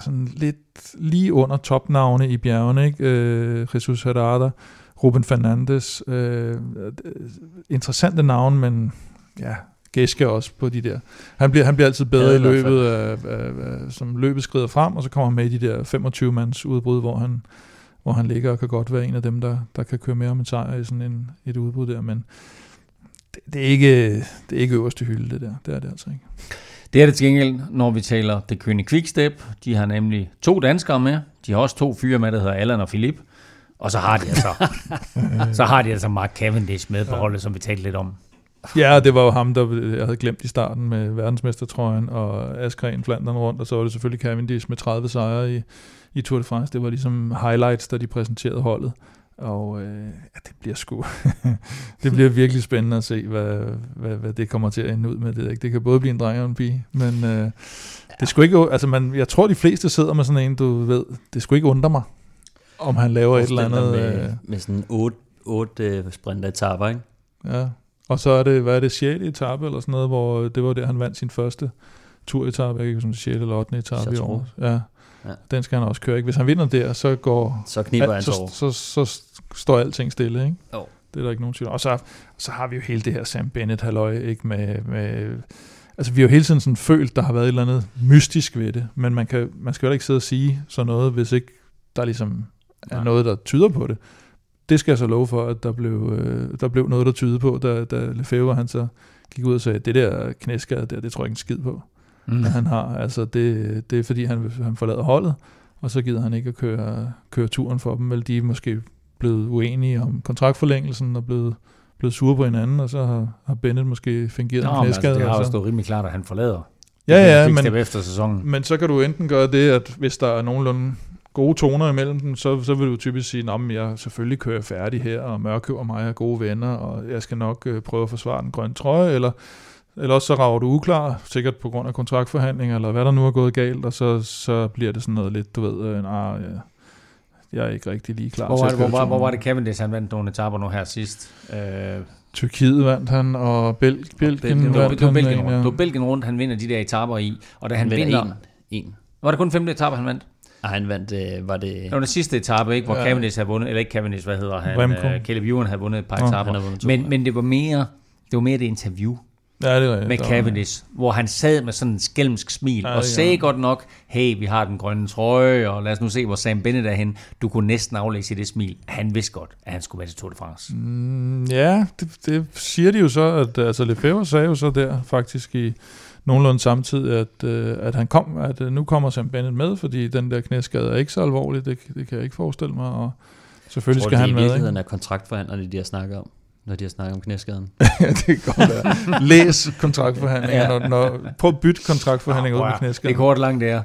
sådan lidt lige under topnavne i bjergene, ikke? Øh, Jesus Herrada, Ruben Fernandes, øh, interessante navne, men ja, gæske også på de der. Han bliver, han bliver altid bedre Ja, i løbet af, af, af, som løbet skrider frem, og så kommer han med i de der 25-mands udbrud, hvor han, hvor han ligger og kan godt være en af dem, der, der kan køre mere om en sejr i sådan en, et udbrud der, men det det, er ikke, det er ikke øverste hylde, det der. Det er det altså ikke. Det er det til gengæld, når vi taler det Kønne Quickstep. De har nemlig to danskere med. De har også to fyre med, der hedder Allan og Philip. Og så har de altså, så har de altså Mark Cavendish med på holdet, som vi talte lidt om. Ja, det var jo ham, der jeg havde glemt i starten med verdensmestertrøjen og Askren Flandern rundt, og så var det selvfølgelig Cavendish med 30 sejre i, i Tour de France. Det var ligesom highlights, da de præsenterede holdet. Og øh, ja, det bliver sgu det bliver virkelig spændende at se, hvad, hvad, hvad det kommer til at ende ud med. Det, ikke? det kan både blive en dreng og en pige, men øh, det skulle ikke, altså man, jeg tror de fleste sidder med sådan en, du ved, det skulle ikke undre mig, om han laver et eller andet. Med, øh, med sådan 8, 8 øh, ikke? Ja, og så er det, hvad er det, 6. etape eller sådan noget, hvor det var der, han vandt sin første turetappe, ikke som 6. eller 8. etape i år. Ja. Ja. Den skal han også køre, ikke? Hvis han vinder der, så går... Så kniber han så, så, så, så, står alting stille, ikke? Jo. Det er der ikke nogen tvivl Og så, så har vi jo hele det her Sam Bennett halløj, ikke? Med, med, altså vi har jo hele tiden sådan følt, der har været et eller andet mystisk ved det, men man, kan, man skal jo ikke sidde og sige sådan noget, hvis ikke der ligesom er Nej. noget, der tyder på det det skal jeg så love for, at der blev, øh, der blev noget, der tyder på, da, da Lefebvre han så gik ud og sagde, det der knæskade der, det tror jeg ikke en skid på, mm. han har. Altså det, det er fordi, han, han forlader holdet, og så gider han ikke at køre, køre turen for dem, eller de er måske blevet uenige om kontraktforlængelsen og blevet, blevet sure på hinanden, og så har, har Bennett måske fingeret Nå, en knæskade. Altså, det har også stået rimelig klart, at han forlader. Ja, ja, men, efter sæsonen. men så kan du enten gøre det, at hvis der er nogenlunde gode toner imellem dem, så, så vil du typisk sige, at jeg selvfølgelig kører færdig her, og Mørkøv og mig er gode venner, og jeg skal nok øh, prøve at forsvare den grønne trøje, eller, eller også så rager du uklar, sikkert på grund af kontraktforhandlinger, eller hvad der nu er gået galt, og så, så bliver det sådan noget lidt, du ved, øh, nah, ja, jeg er ikke rigtig lige klar hvor var, det, hvor, hvor, hvor var det Cavendish, han vandt nogle etaper nu her sidst? Øh, Tyrkiet vandt han, og Bel Belgien, vandt det var, Belgien rundt. Ja. Det var Belgien rundt, han vinder de der etaper i, og da han, han vinder... En. en. Var det kun femte etape, han vandt? Og han vandt, øh, var det... Det var den sidste etape, ikke, hvor ja. Cavendish havde vundet, eller ikke Cavendish, hvad hedder han? Remco. Uh, Caleb Ewan havde vundet et par ja. etaper. Men, men det var mere, det var mere det interview, Ja, det var, med Cavendish, hvor han sad med sådan en skælmsk smil ja, og sagde ja. godt nok, hey, vi har den grønne trøje, og lad os nu se, hvor Sam Bennett er hen. Du kunne næsten aflæse i det smil. Han vidste godt, at han skulle være til Tour de France. Mm, ja, det, det siger de jo så, at altså Lefebvre sagde jo så der faktisk i nogenlunde samtidig, at, øh, at han kom, at øh, nu kommer Sam Bennett med, fordi den der knæskade er ikke så alvorlig, det, det kan jeg ikke forestille mig, og selvfølgelig tror, skal han med. Jeg tror, det i virkeligheden er kontraktforhandlerne, de har snakket om når de har snakket om knæskaden. det kan godt være. Læs kontraktforhandlinger. ja. når, når, prøv at bytte kontraktforhandlinger oh, ud med knæskaden. Det kort langt det er.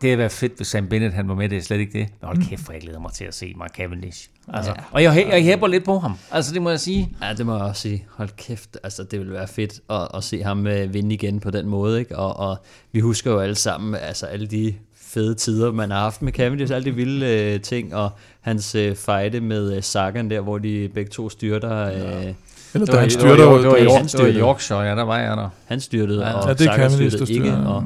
Det havde været fedt, hvis Sam Bennett han var med, det er slet ikke det. Men hold mm. kæft, for jeg glæder mig til at se Mark Cavendish. Altså, ja. Og jeg, jeg hæber lidt på ham, altså det må jeg sige. Ja, det må jeg også sige. Hold kæft, altså det vil være fedt at, at se ham øh, vinde igen på den måde. Ikke? Og, og vi husker jo alle sammen, altså alle de fede tider, man har haft med Cavendish, alle de vilde øh, ting, og hans øh, fejde med øh, Sagan der, hvor de begge to styrter... Øh, ja. Eller da han styrter... Det var, det var, det var, det var, Yorkshire, ja, der var jeg der. Han styrtede, ja, og ja, det Sagan styrtede ikke, og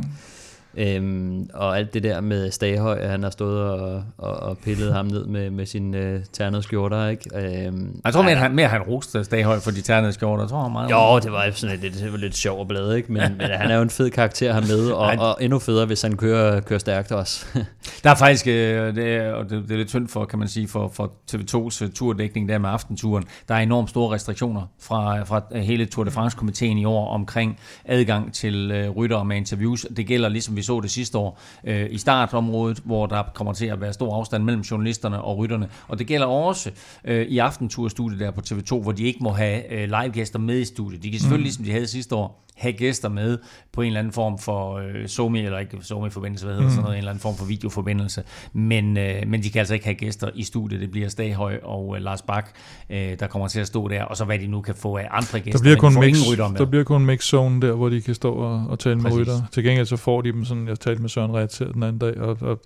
Øhm, og alt det der med Staghøj, han har stået og, og, og pillet ham ned med, med sine øh, ternede skjorter, ikke? Øhm, jeg tror mere, han, mere han roste Staghøj for de ternede skjorter, jeg tror han meget. Jo, det var sådan lidt, lidt, lidt sjov og blade, ikke? Men, men han er jo en fed karakter her med, og, og endnu federe, hvis han kører, kører stærkt også. der er faktisk, øh, det er, og det, det er lidt tyndt for, kan man sige, for, for TV2's øh, turdækning der med aftenturen. Der er enormt store restriktioner fra, fra hele Tour de France-komiteen i år omkring adgang til øh, rytter med interviews. Det gælder ligesom vi så det sidste år øh, i startområdet, hvor der kommer til at være stor afstand mellem journalisterne og rytterne. Og det gælder også øh, i aftenturstudiet der på TV2, hvor de ikke må have øh, live-gæster med i studiet. De kan selvfølgelig, mm. ligesom de havde sidste år, have gæster med på en eller anden form for øh, Zoom, eller ikke Zoom-forbindelse, hvad hedder mm. sådan noget, en eller anden form for videoforbindelse. Men, øh, men de kan altså ikke have gæster i studiet. Det bliver Staghøj og øh, Lars Bak, øh, der kommer til at stå der, og så hvad de nu kan få af andre gæster. Der bliver kun, mix, der bliver kun mix zone der, hvor de kan stå og, og tale Præcis. med rytter. Til gengæld så får de dem sådan, jeg talte med Søren Ret den anden dag, og, og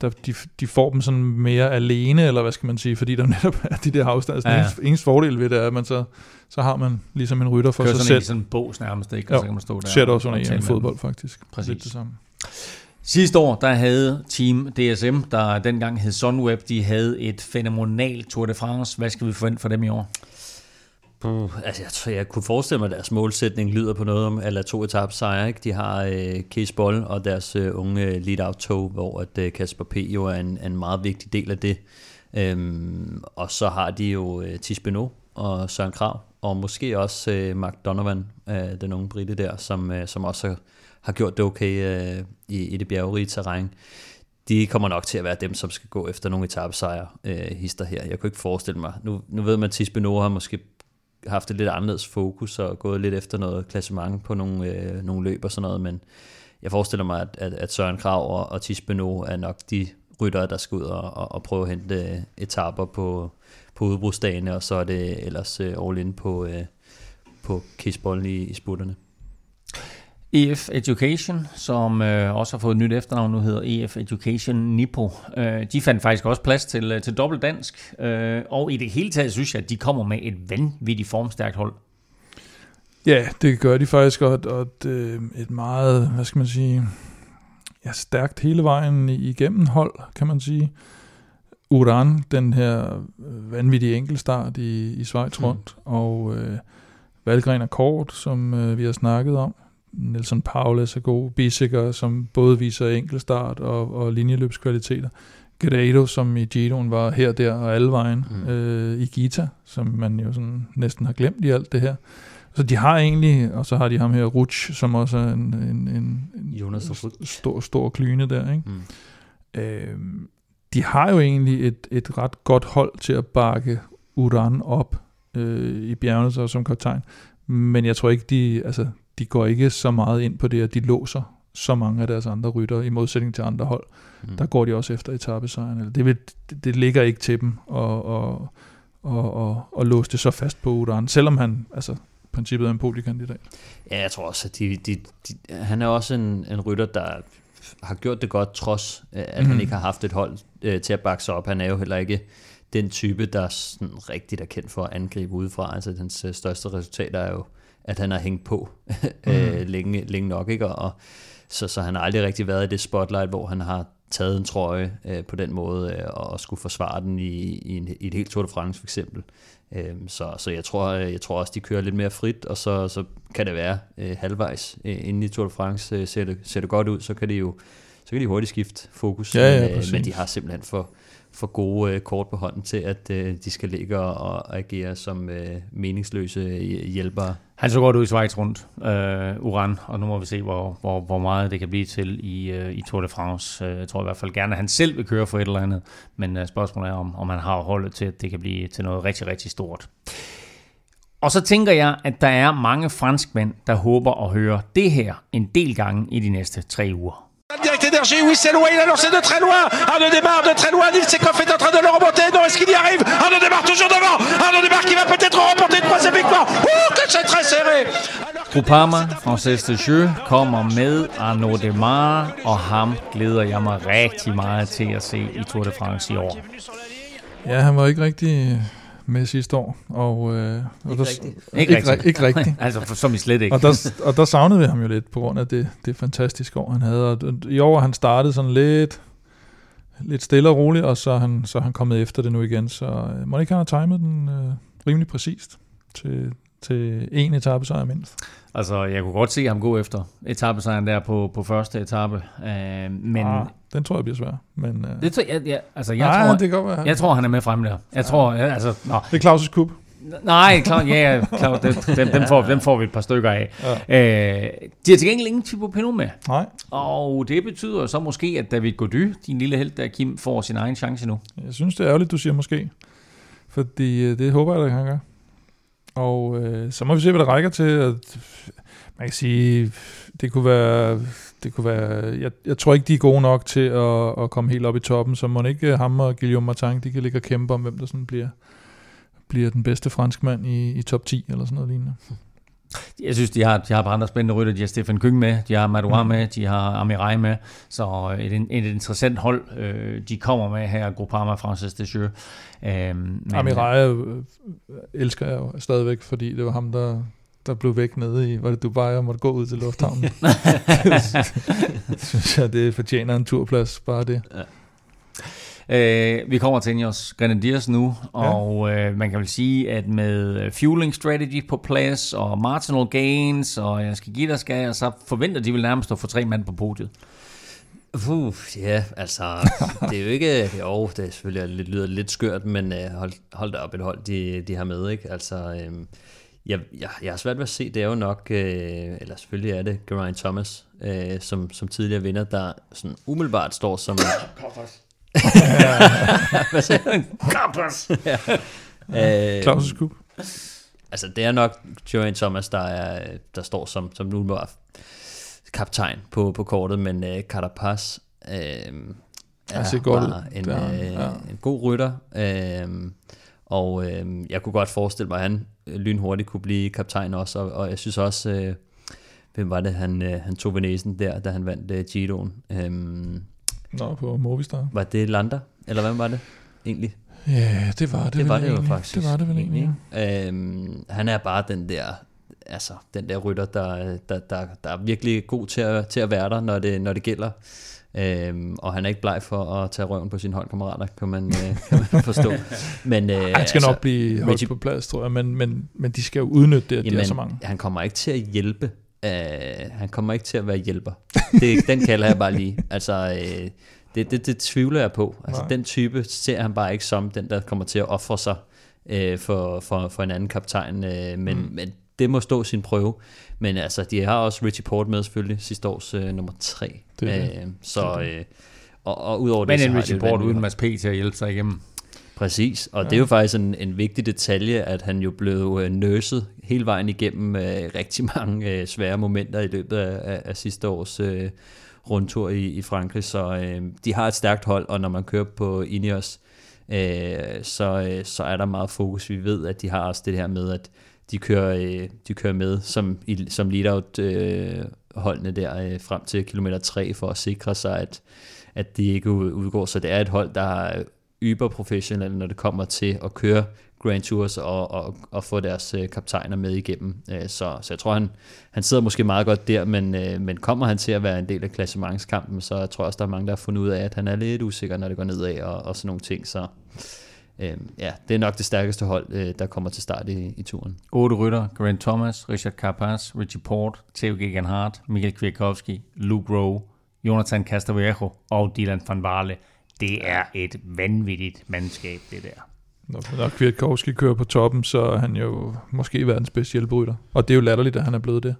der, de, de får dem sådan mere alene, eller hvad skal man sige, fordi der netop er de der afstand. Altså, ja, ja. Eneste, eneste fordel ved det er, at man så, så har man ligesom en rytter for Kører sig selv. Kører sådan en bås nærmest, ikke? Og jo, så kan man stå der. Ser også under en fodbold, faktisk. Præcis. det samme. Sidste år, der havde Team DSM, der dengang hed Sunweb, de havde et fænomenalt Tour de France. Hvad skal vi forvente for dem i år? Uh, altså jeg, tror, jeg kunne forestille mig, at deres målsætning lyder på noget om eller to etap sejre. Ikke? De har øh, uh, Case Boll og deres uh, unge øh, lead-out tog, hvor at, uh, Kasper P. jo er en, en meget vigtig del af det. Um, og så har de jo uh, Tisbeno og Søren Krav, og måske også øh, Mark Donovan, øh, den unge brite der, som, øh, som også har, har gjort det okay øh, i, i det bjergerige terræn. De kommer nok til at være dem, som skal gå efter nogle etappesejre øh, hister her. Jeg kunne ikke forestille mig. Nu, nu ved man, at Tisbe har måske haft et lidt anderledes fokus og gået lidt efter noget klassement på nogle, øh, nogle løb og sådan noget, men jeg forestiller mig, at, at, at Søren Krav og, og Tisbeno er nok de ryttere, der skal ud og, og, og prøve at hente øh, etaper på, på udbrudsdagene, og så er det ellers øh, all in på, øh, på kisbollen i, i sputterne. EF Education, som øh, også har fået et nyt efternavn, nu hedder EF Education Nipo. Øh, de fandt faktisk også plads til, øh, til dobbelt dansk, øh, og i det hele taget synes jeg, at de kommer med et vanvittigt formstærkt hold. Ja, det gør de faktisk, og, og et, øh, et meget, hvad skal man sige, ja, stærkt hele vejen igennem hold, kan man sige. Uran, den her vanvittige enkeltstart i, i Schweiz mm. rundt, mm. og øh, Valgren og Kort, som øh, vi har snakket om. Nelson Paulus er god. Bissiger, som både viser enkeltstart og, og linjeløbskvaliteter. Guerrero, som i Giroen var her, der og alle vejen. Mm. Øh, I Gita, som man jo sådan næsten har glemt i alt det her. Så de har egentlig, og så har de ham her, Ruch, som også er en, en, en, Jonas en stor, stor klyne der. Ikke? Mm. Øh, de har jo egentlig et, et ret godt hold til at bakke Uran op øh, i bjergene så som kaptajn. Men jeg tror ikke, de, altså, de går ikke så meget ind på det, at de låser så mange af deres andre rytter, i modsætning til andre hold. Mm. Der går de også efter etappesejren. Eller det, vil, det, det ligger ikke til dem at, at, at, at, at låse det så fast på Uran, selvom han, altså princippet er en poliekandidat. Ja, jeg tror også, at de, de, de, han er også en, en rytter, der har gjort det godt, trods øh, at mm. han mhm. ikke har haft et hold øh, til at bakke sig op. Han er jo heller ikke den type, der sådan rigtigt er kendt for at angribe udefra. Altså, hans øh, største resultat er jo, at han har hængt på mm. øh, længe, længe nok, ikke? Og, så, så han har aldrig rigtig været i det spotlight, hvor han har taget en trøje øh, på den måde øh, og skulle forsvare den i, i, en, i et helt Tour de France for eksempel. Øh, så, så jeg tror, jeg tror også, de kører lidt mere frit, og så, så kan det være øh, halvvejs øh, inden i Tour de France øh, ser, det, ser det godt ud, så kan de jo så kan de hurtigt skifte fokus, ja, ja, men, øh, men de har simpelthen for, for gode øh, kort på hånden til, at øh, de skal ligge og agere som øh, meningsløse øh, hjælpere. Han så godt ud i Schweiz rundt, øh, Uran, og nu må vi se, hvor, hvor, hvor meget det kan blive til i, øh, i Tour de France. Øh, jeg tror i hvert fald gerne, at han selv vil køre for et eller andet, men øh, spørgsmålet er, om, om han har holdet til, at det kan blive til noget rigtig, rigtig stort. Og så tænker jeg, at der er mange franskmænd, der håber at høre det her en del gange i de næste tre uger. Énergie, oui c'est loin, il a lancé de très loin. Arnaud démarre de très loin, Nils Sekoff est en train de le remonter. Non, est-ce qu'il y arrive Arnaud démarre toujours devant. Arnaud démarre qui va peut-être remporter une troisième victoire. Ouh, que c'est très serré. Groupama, Frances de Jeu, kommer med Arnaud Demar, og ham glæder jeg mig rigtig meget til at se i Tour de France i år. Ja, han var ikke rigtig med sidste år. Og, øh, og ikke der, rigtigt. Ikke, ikke, rigtigt. ikke rigtigt. altså, for, som I slet ikke. og, der, og der savnede vi ham jo lidt på grund af det, det fantastiske år, han havde. Og I år han startede sådan lidt, lidt stille og roligt, og så er han, så er han kommet efter det nu igen. Så øh, må ikke han har timet den øh, rimelig præcist til, til en etape, er mindst. Altså, jeg kunne godt se ham gå efter etappesejren der på, på første etape. Øh, men ah, den tror jeg bliver svær. Men, øh, det tror jeg, jeg, altså, jeg, nej, tror, det kan godt være. jeg tror, han er med frem der. Jeg ja. tror, jeg, altså, nå. Det er Claus' kub. Nej, klar, ja, klar, dem, dem, dem, får, dem får vi et par stykker af. Ja. Øh, de har til gengæld ingen Thibaut Pinot med. Nej. Og det betyder så måske, at David Gody, din lille held der, Kim, får sin egen chance nu. Jeg synes, det er ærgerligt, du siger måske. Fordi øh, det håber jeg, at han gør. Og øh, så må vi se, hvad der rækker til. At, man kan sige, det kunne være... Det kunne være jeg, jeg tror ikke, de er gode nok til at, at komme helt op i toppen, så må ikke ham og Guillaume Martin, de kan ligge og kæmpe om, hvem der sådan bliver, bliver den bedste franskmand i, i top 10, eller sådan noget lignende. Jeg synes, de har, de har et par andre spændende rytter. De har Stefan Kyng med, de har Madouar mm. med, de har Amirai med. Så et, et interessant hold, øh, de kommer med her, Groupama Francis Desjeux. Øh, Amirai øh, elsker jeg jo stadigvæk, fordi det var ham, der, der blev væk nede i, var det Dubai, og måtte gå ud til lufthavnen. synes jeg, det fortjener en turplads, bare det. Ja. Øh, vi kommer til Ineos Grenadiers nu, og ja. øh, man kan vel sige, at med fueling strategy på plads, og marginal gains, og jeg skal give dig skal, så forventer de vel nærmest at få tre mand på podiet. Uh, ja, altså, det er jo ikke, jo, det er selvfølgelig lidt, lyder lidt skørt, men uh, hold, hold da op et hold, de, de har med, ikke? Altså, øhm, jeg, jeg, jeg har svært ved at se, det er jo nok, øh, eller selvfølgelig er det Geraint Thomas, øh, som, som tidligere vinder, der sådan umiddelbart står som... Hvad siger du? ja. Øh, Claus' Scoop. Altså, det er nok Geraint Thomas, der, er, der står som, som nu var kaptajn på, på kortet, men øh, Carapaz øh, er ud. bare en, er han, øh, ja. en god rytter. Øh, og øh, jeg kunne godt forestille mig, at han øh, lynhurtigt kunne blive kaptajn også, og, og jeg synes også, øh, hvem var det, han, øh, han tog ved næsen der, da han vandt øh, Giroen. Øh, Nå, på Movistar. var det Lander, eller hvem var det egentlig? Ja, det var det, Det var det jo egentlig. faktisk. Det var det vel egentlig. ja. Øhm, han er bare den der, altså den der rytter, der, der, der, der er virkelig god til at, til at være der, når det, når det gælder. Øhm, og han er ikke bleg for at tage røven på sine holdkammerater, kan man, øh, kan man forstå. Men, øh, Han skal nok blive holdt Reggie- på plads, tror jeg, men, men, men de skal jo udnytte det, at de er så mange. han kommer ikke til at hjælpe. Uh, han kommer ikke til at være hjælper. Det, den kalder jeg bare lige. Altså, uh, det, det, det tvivler jeg på. Altså, Nej. den type ser han bare ikke som den, der kommer til at ofre sig uh, for, for, for en anden kaptajn. Uh, men, mm. men det må stå sin prøve. Men altså, de har også Richie Port med selvfølgelig, sidste års uh, nummer tre. Det det. Uh, så, uh, og, og udover det, Men så en Richie Port uden. Mads P. til at hjælpe sig igennem. Præcis, og ja. det er jo faktisk en, en vigtig detalje, at han jo blev øh, nøset hele vejen igennem øh, rigtig mange øh, svære momenter i løbet af, af, af sidste års øh, rundtur i, i Frankrig, så øh, de har et stærkt hold, og når man kører på Ineos, øh, så, øh, så er der meget fokus. Vi ved, at de har også det her med, at de kører, øh, de kører med som, i, som lead-out øh, holdene der øh, frem til kilometer 3 for at sikre sig, at, at de ikke udgår. Så det er et hold, der er yberprofessionelle, når det kommer til at køre Grand Tours og, og, og få deres øh, kaptajner med igennem. Øh, så, så jeg tror, han, han sidder måske meget godt der, men, øh, men kommer han til at være en del af klassementskampen, så jeg tror også, der er mange, der har fundet ud af, at han er lidt usikker, når det går nedad og, og sådan nogle ting. Så øh, ja, det er nok det stærkeste hold, øh, der kommer til start i, i turen. Otte rytter, Grant Thomas, Richard Carapaz, Richie Port, Theo Gegenhardt, Michael Kwiatkowski, Luke Rowe, Jonathan Castillejo og Dylan van Barle. Det er et vanvittigt mandskab, det der. Når, når Kwiatkowski kører på toppen, så er han jo måske verdens bedste hjælperytter. Og det er jo latterligt, at han er blevet det.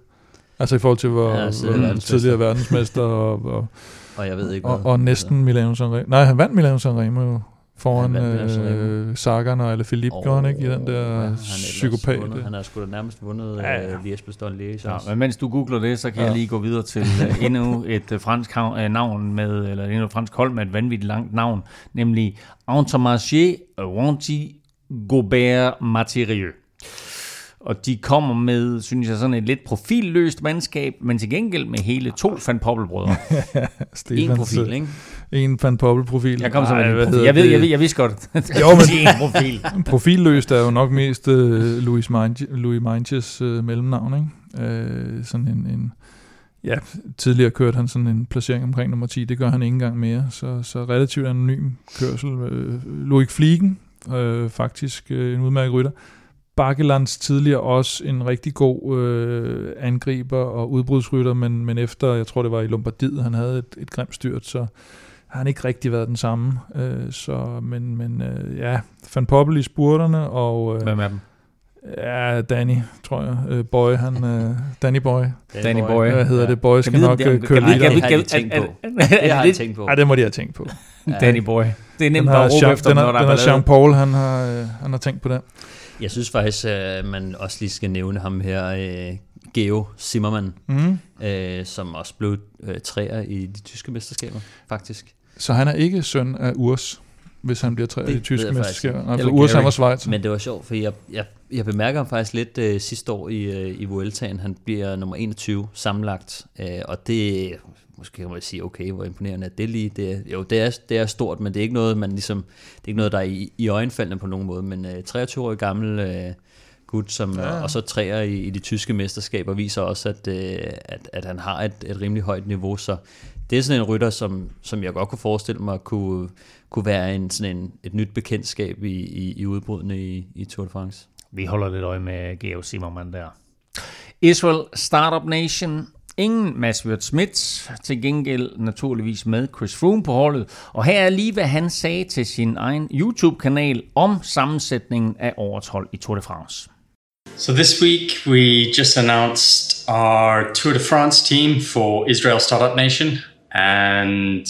Altså i forhold til, hvor, Ja, tidligere hvor verdensmester. tidligere verdensmester og, og, Og jeg ved ikke, og, hvad. og næsten Milano Sanremo. Nej, han vandt Milano Sanremo jo foran øh, Sagan og Alaphilippe, oh, ikke, i den der Ja, han ja, har psykopat. vundet. Han har sgu da nærmest vundet Ja, ja. Liège Bastogne Liège Ja, men mens du googler det, så kan ja. Jeg lige gå videre til uh, endnu et uh, fransk hav- uh, navn med, eller endnu et fransk hold med et vanvittigt langt navn, nemlig Entomarché Wanty Gobert Matérieux. Og de kommer med, synes jeg, sådan et lidt profilløst mandskab, men til gengæld med hele to Van Poppel-brødre. En profil, ikke? En Van Poppel-profil. Jeg kom som Ej, en profil. Jeg ved, jeg ved, jeg vidste godt. Jo, men- en profil. Profilløst er jo nok mest uh, Louis, Minge, Louis Minches uh, mellemnavn, ikke? Uh, sådan en, en, ja, tidligere kørte han sådan en placering omkring nummer 10, det gør han ikke engang mere, så, så relativt anonym kørsel. Uh, Loic Fliegen, uh, faktisk uh, en udmærket rytter. Bakkelands tidligere også en rigtig god øh, angriber og udbrudsrytter, men, men efter, jeg tror det var i Lombardiet, han havde et, et grimt styrt, så har han ikke rigtig været den samme. Øh, så, men men øh, ja, Van Poppel i spurterne, og øh, Hvem er dem? ja, Danny, tror jeg. Øh, Boy, han, øh, Danny Boy. Danny Boy. Hvad hedder det? Boy skal nok øh, om- køre lidt. Det har de tænkt på. Det har jeg det- tænkt på. Ja, det må de have tænkt på. Danny Boy. Det er nemt har, at råbe efter, når der den er. Jean-Paul, han har, øh, han har tænkt på det. Jeg synes faktisk, at man også lige skal nævne ham her, øh, Geo Zimmermann, Mm. øh, som også blev øh, træer i de tyske mesterskaber, faktisk. Så han er ikke søn af Urs, hvis han bliver træet i. Nej, for Eller Urs han var Schweiz. Men det var sjovt, for jeg, jeg, jeg bemærker ham faktisk lidt øh, sidste år i, øh, i Vueltaen. Han bliver nummer 21 sammenlagt, øh, og det måske kan man sige, okay, hvor imponerende er det lige. Det er, jo, det er, det er stort, men det er ikke noget, man ligesom, det er ikke noget, der er i, i øjenfaldene på nogen måde. Men øh, 23-årig gammel øh, gut, som, ja. og så træer i, i de tyske mesterskaber, viser også, at, øh, at, at han har et, et rimelig højt niveau. Så det er sådan en rytter, som, som jeg godt kunne forestille mig kunne, kunne være en, sådan en, et nyt bekendtskab i, i, i udbrudene i, i Tour de France. Vi holder lidt øje med Geo Zimmermann der. Israel Startup Nation. Ingen Mads Wirt Smith, til gengæld naturligvis med Chris Froome på holdet. Og her er lige, hvad han sagde til sin egen YouTube-kanal om sammensætningen af årets hold i Tour de France. So this week we just announced our Tour de France team for Israel Startup Nation, and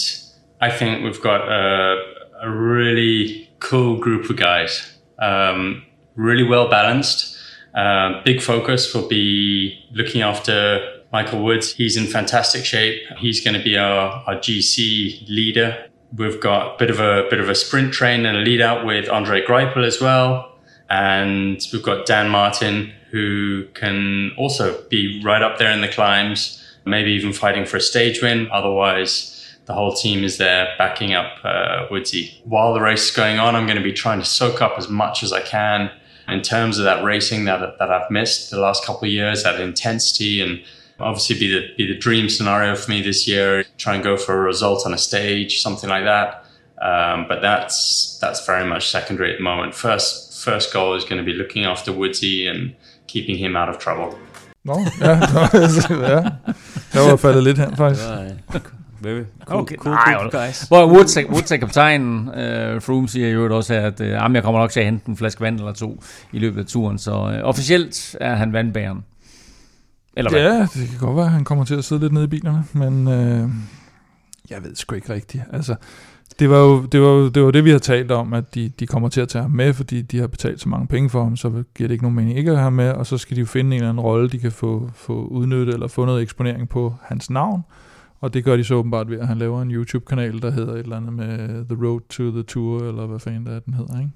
I think we've got a, a really cool group of guys. Um, really well balanced. Uh, big focus will be looking after Michael Woods. He's in fantastic shape. He's going to be our, our GC leader. We've got a bit of a bit of a sprint train and a lead out with Andre Greipel as well. And we've got Dan Martin, who can also be right up there in the climbs, maybe even fighting for a stage win. Otherwise, the whole team is there backing up uh, Woodsy. While the race is going on, I'm going to be trying to soak up as much as I can in terms of that racing that, that I've missed the last couple of years, that intensity and obviously be the, be the dream scenario for me this year, try and go for a result on a stage, something like that. Um, but that's, that's very much secondary at the moment. First, first goal is going to be looking after Woodsy and keeping him out of trouble. Ja, ja. Jeg var faldet lidt hen, faktisk. Very cool, Okay, cool group of guys. Hvor Woods er, Woods er kaptajnen. Uh, Froome siger jo også, at uh, jeg kommer nok til at hente en flaske vand eller to i løbet af turen. Så uh, officielt er han vandbæren. Eller hvad? Ja, det kan godt være, at han kommer til at sidde lidt nede i bilerne, men øh, jeg ved sgu ikke rigtigt. Altså, det var jo det, var, jo- det, var det vi har talt om, at de, de kommer til at tage ham med, fordi de har betalt så mange penge for ham, så giver det ikke nogen mening ikke at have ham med, og så skal de jo finde en eller anden rolle, de kan få, få udnyttet eller få noget eksponering på hans navn. Og det gør de så åbenbart ved, at han laver en YouTube-kanal, der hedder et eller andet med The Road to the Tour, eller hvad fanden det er, den hedder. Ikke?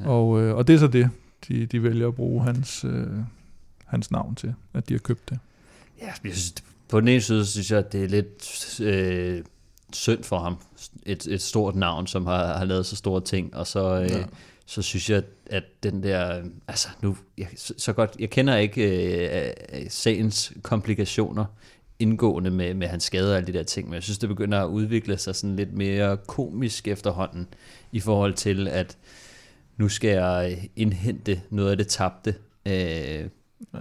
Ja. Og, øh, og det er så det, de, de vælger at bruge hans, øh, hans navn til, at de har købt det. Ja, jeg synes, på den ene side synes jeg, at det er lidt øh, synd for ham. Et, et stort navn, som har, har lavet så store ting, og så, øh, Ja. ja. så synes jeg, at den der, øh, altså nu, jeg, så, så godt, jeg kender ikke øh, øh, sagens komplikationer indgående med, med hans skader og alle de der ting, men jeg synes, det begynder at udvikle sig sådan lidt mere komisk efterhånden, i forhold til, at nu skal jeg indhente noget af det tabte. Øh,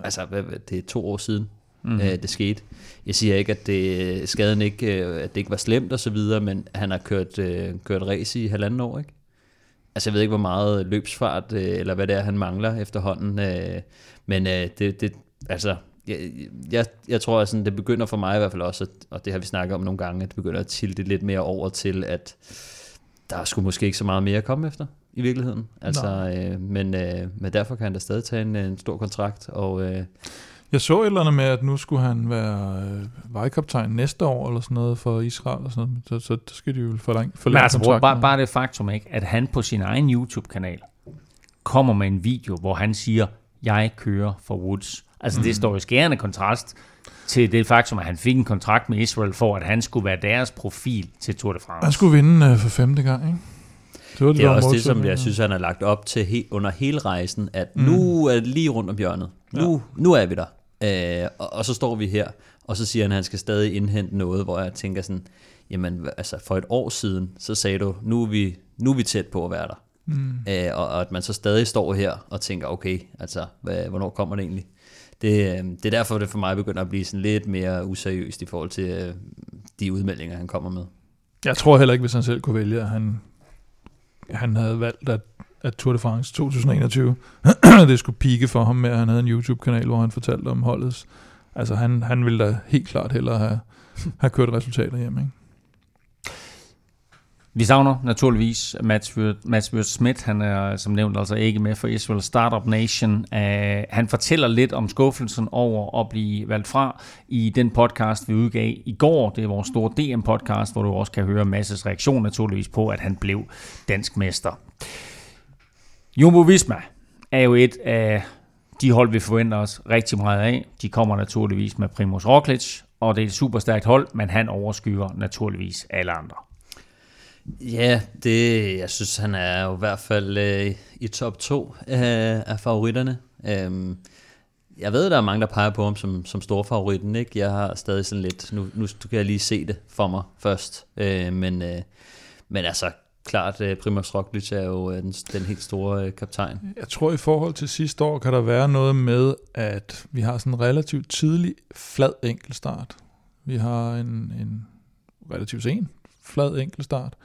altså, hvad, hvad- det er to år siden. Mm. øh, det skete. Jeg siger ikke, at det, skaden ikke, øh, at det ikke var slemt og så videre, men han har kørt, øh, kørt race i halvanden år, ikke? Altså, jeg ved ikke, hvor meget løbsfart, øh, eller hvad det er, han mangler efterhånden. Øh, men øh, det, det, altså, jeg, jeg, jeg tror, at sådan, det begynder for mig i hvert fald også, at, og det har vi snakket om nogle gange, at det begynder at tilte lidt mere over til, at der er sgu måske ikke så meget mere at komme efter i virkeligheden. Altså, øh, men, øh, men derfor kan han da stadig tage en, en stor kontrakt, og øh, Jeg så et eller andet med, at nu skulle han være øh, vejkaptajn næste år, eller sådan noget, for Israel og sådan noget. Så, så det skal de jo forlænge, Men forlænge altså, bror, kontrakten bare, bare det faktum, ikke, at han på sin egen YouTube-kanal kommer med en video, hvor han siger, jeg kører for Woods. Altså, mm. det står i skærende kontrast til det faktum, at han fik en kontrakt med Israel for, at han skulle være deres profil til Tour de France. Han skulle vinde øh, for femte gang, ikke? Det, var det er der også det, som jeg synes, han har lagt op til he, under hele rejsen, at mm. nu er det lige rundt om hjørnet. Nu, ja. nu er vi der. Øh, og, og så står vi her, og så siger han, at han skal stadig indhente noget, hvor jeg tænker sådan, jamen altså for et år siden, så sagde du, nu er vi, nu er vi tæt på at være der. Mm. Øh, og, og at man så stadig står her og tænker, okay, altså, hvad, hvornår kommer det egentlig? Det, øh, det er derfor, det for mig begynder at blive sådan lidt mere useriøst i forhold til øh, de udmeldinger, han kommer med. Jeg tror heller ikke, hvis han selv kunne vælge, at han, han havde valgt, at, at Tour de France 2021, det skulle pike for ham med, at han havde en YouTube-kanal, hvor han fortalte om holdets. Altså, han, han ville da helt klart hellere have, have kørt resultater hjem, ikke? Vi savner naturligvis Mats Wirt, Wirt Schmidt. Han er som nævnt altså ikke med for Israel Startup Nation. Uh, han fortæller lidt om skuffelsen over at blive valgt fra i den podcast, vi udgav i går. Det er vores store DM-podcast, hvor du også kan høre Masses reaktion naturligvis på, at han blev dansk mester. Jumbo Visma er jo et af de hold, vi forventer os rigtig meget af. De kommer naturligvis med Primoz Roglic, og det er et super stærkt hold, men han overskygger naturligvis alle andre. Ja, det, jeg synes, han er jo i hvert fald øh, i top 2 øh, af favoritterne. Øhm, jeg ved, der er mange, der peger på ham som, som storfavoritten. Ikke? Jeg har stadig sådan lidt, nu, nu kan jeg lige se det for mig først. Øh, men, øh, men altså, klart, øh, Primoz Roglic er jo øh, den, den helt store øh, kaptajn. Jeg tror, i forhold til sidste år, kan der være noget med, at vi har sådan en relativt tidlig, flad enkeltstart. Vi har en, en relativt sen, flad enkeltstart.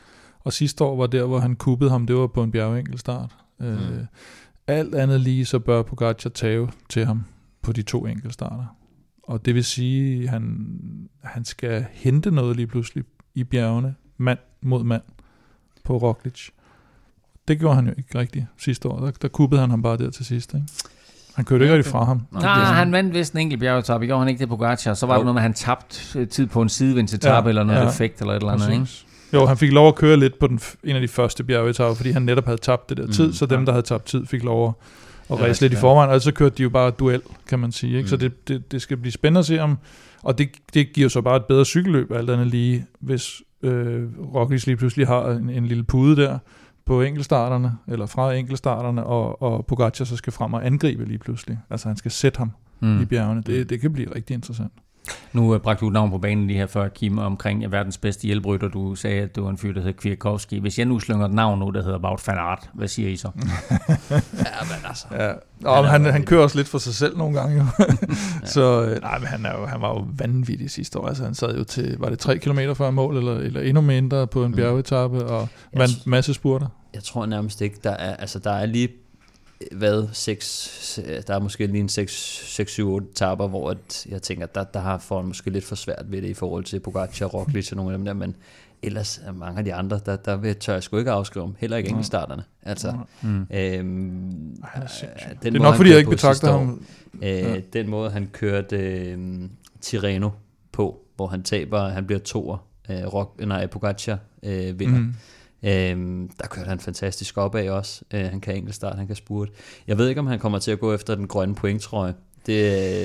Og sidste år var der, hvor han kuppede ham, det var på en bjergenkelstart. Mm. Øh, alt andet lige, så bør Pogacar tage til ham på de to enkeltstarter. Og det vil sige, at han, han skal hente noget lige pludselig i bjergene, mand mod mand på Roglic. Det gjorde han jo ikke rigtigt sidste år. Der, der kuppede han ham bare der til sidst. Ikke? Han kørte ikke rigtig fra ham. Nej, han vandt vist en enkelt bjergetap. Gjorde han ikke det på Pogacar? Så var Jo. det noget med, at han tabte tid på en sidevindsetappe Ja, eller noget ja. effekt eller et eller andet. Ikke? Jo, han fik lov at køre lidt på den, en af de første bjergetapper, fordi han netop havde tabt det der tid, Mm, så dem, ja. der havde tabt tid, fik lov at, Ja, ræse lidt i forvejen, og så kørte de jo bare duel, kan man sige. Ikke? Så Mm. det, det, det skal blive spændende at se om, og det, det giver så bare et bedre cykelløb, alt andet lige, hvis øh, Roglic lige pludselig har en, en lille pude der på enkeltstarterne, eller fra enkeltstarterne, og, og Pogacar så skal frem og angribe lige pludselig. Altså han skal sætte ham mm. i bjergene. Det, det kan blive rigtig interessant. Nu uh, bragte du et navn på banen lige her før, Kim, omkring ja, verdens bedste hjælprytter. Du sagde, at det var en fyr, der hedder Kwiatkowski. Hvis jeg nu slynger et navn nu, der hedder Wout van Aert, hvad siger I så? Ja, men altså. Ja, og han, han, han kører også lidt for sig selv nogle gange jo. så øh, nej, men han, er jo, han var jo vanvittig sidste år. Altså, han sad jo til, var det 3 km før mål, eller, eller endnu mindre på en Mm. bjergetappe, og vandt masse spurter. Jeg tror nærmest ikke, der er, altså der er lige, hvad, 6, der er måske lige en 6, 6 7, 8 tapper, hvor at jeg tænker, der, der har foran måske lidt for svært ved det i forhold til Pogacar, Roglic og nogle af dem der, men ellers er mange af de andre, der, der vil, tør jeg sgu ikke afskrive dem, heller ikke enkeltstarterne. Altså, Mm. øhm, er sindssyg. den Det er måde, nok, fordi jeg ikke betragter år, ham. Øh, Ja. Den måde, han kørte øh, Tirreno på, hvor han taber, han bliver toer, øh, Rock, nej, Pogacar øh, vinder. Mm. Øhm, der kørte han fantastisk opad også. Øh, han kan enkeltstart, han kan spurte. Jeg ved ikke, om han kommer til at gå efter den grønne pointtrøje. Det,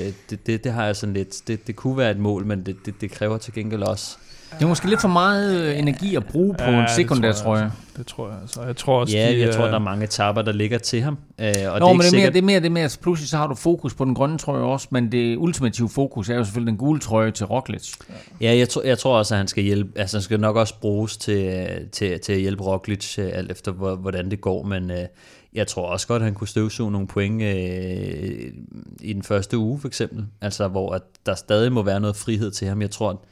øh, det, det, det har jeg sådan lidt... Det, det kunne være et mål, men det, det, det kræver til gengæld også... Det er måske lidt for meget øh, energi at bruge på Ja, en sekundær tror jeg trøje. Det tror jeg altså. Jeg tror også, Ja, de, jeg tror, øh, der er mange etapper, der ligger til ham. Øh, og Nå, det er men det er, mere, det er mere det med, at pludselig så har du fokus på den grønne trøje også, men det ultimative fokus er jo selvfølgelig den gule trøje til Roglic. Ja, jeg, tror, jeg tror også, at han skal hjælpe, altså han skal nok også bruges til, til, til at hjælpe Roglic, øh, alt efter hvor- hvordan det går, men øh, jeg tror også godt, at han kunne støvsuge nogle point øh, i den første uge for eksempel, altså hvor at der stadig må være noget frihed til ham. Jeg tror,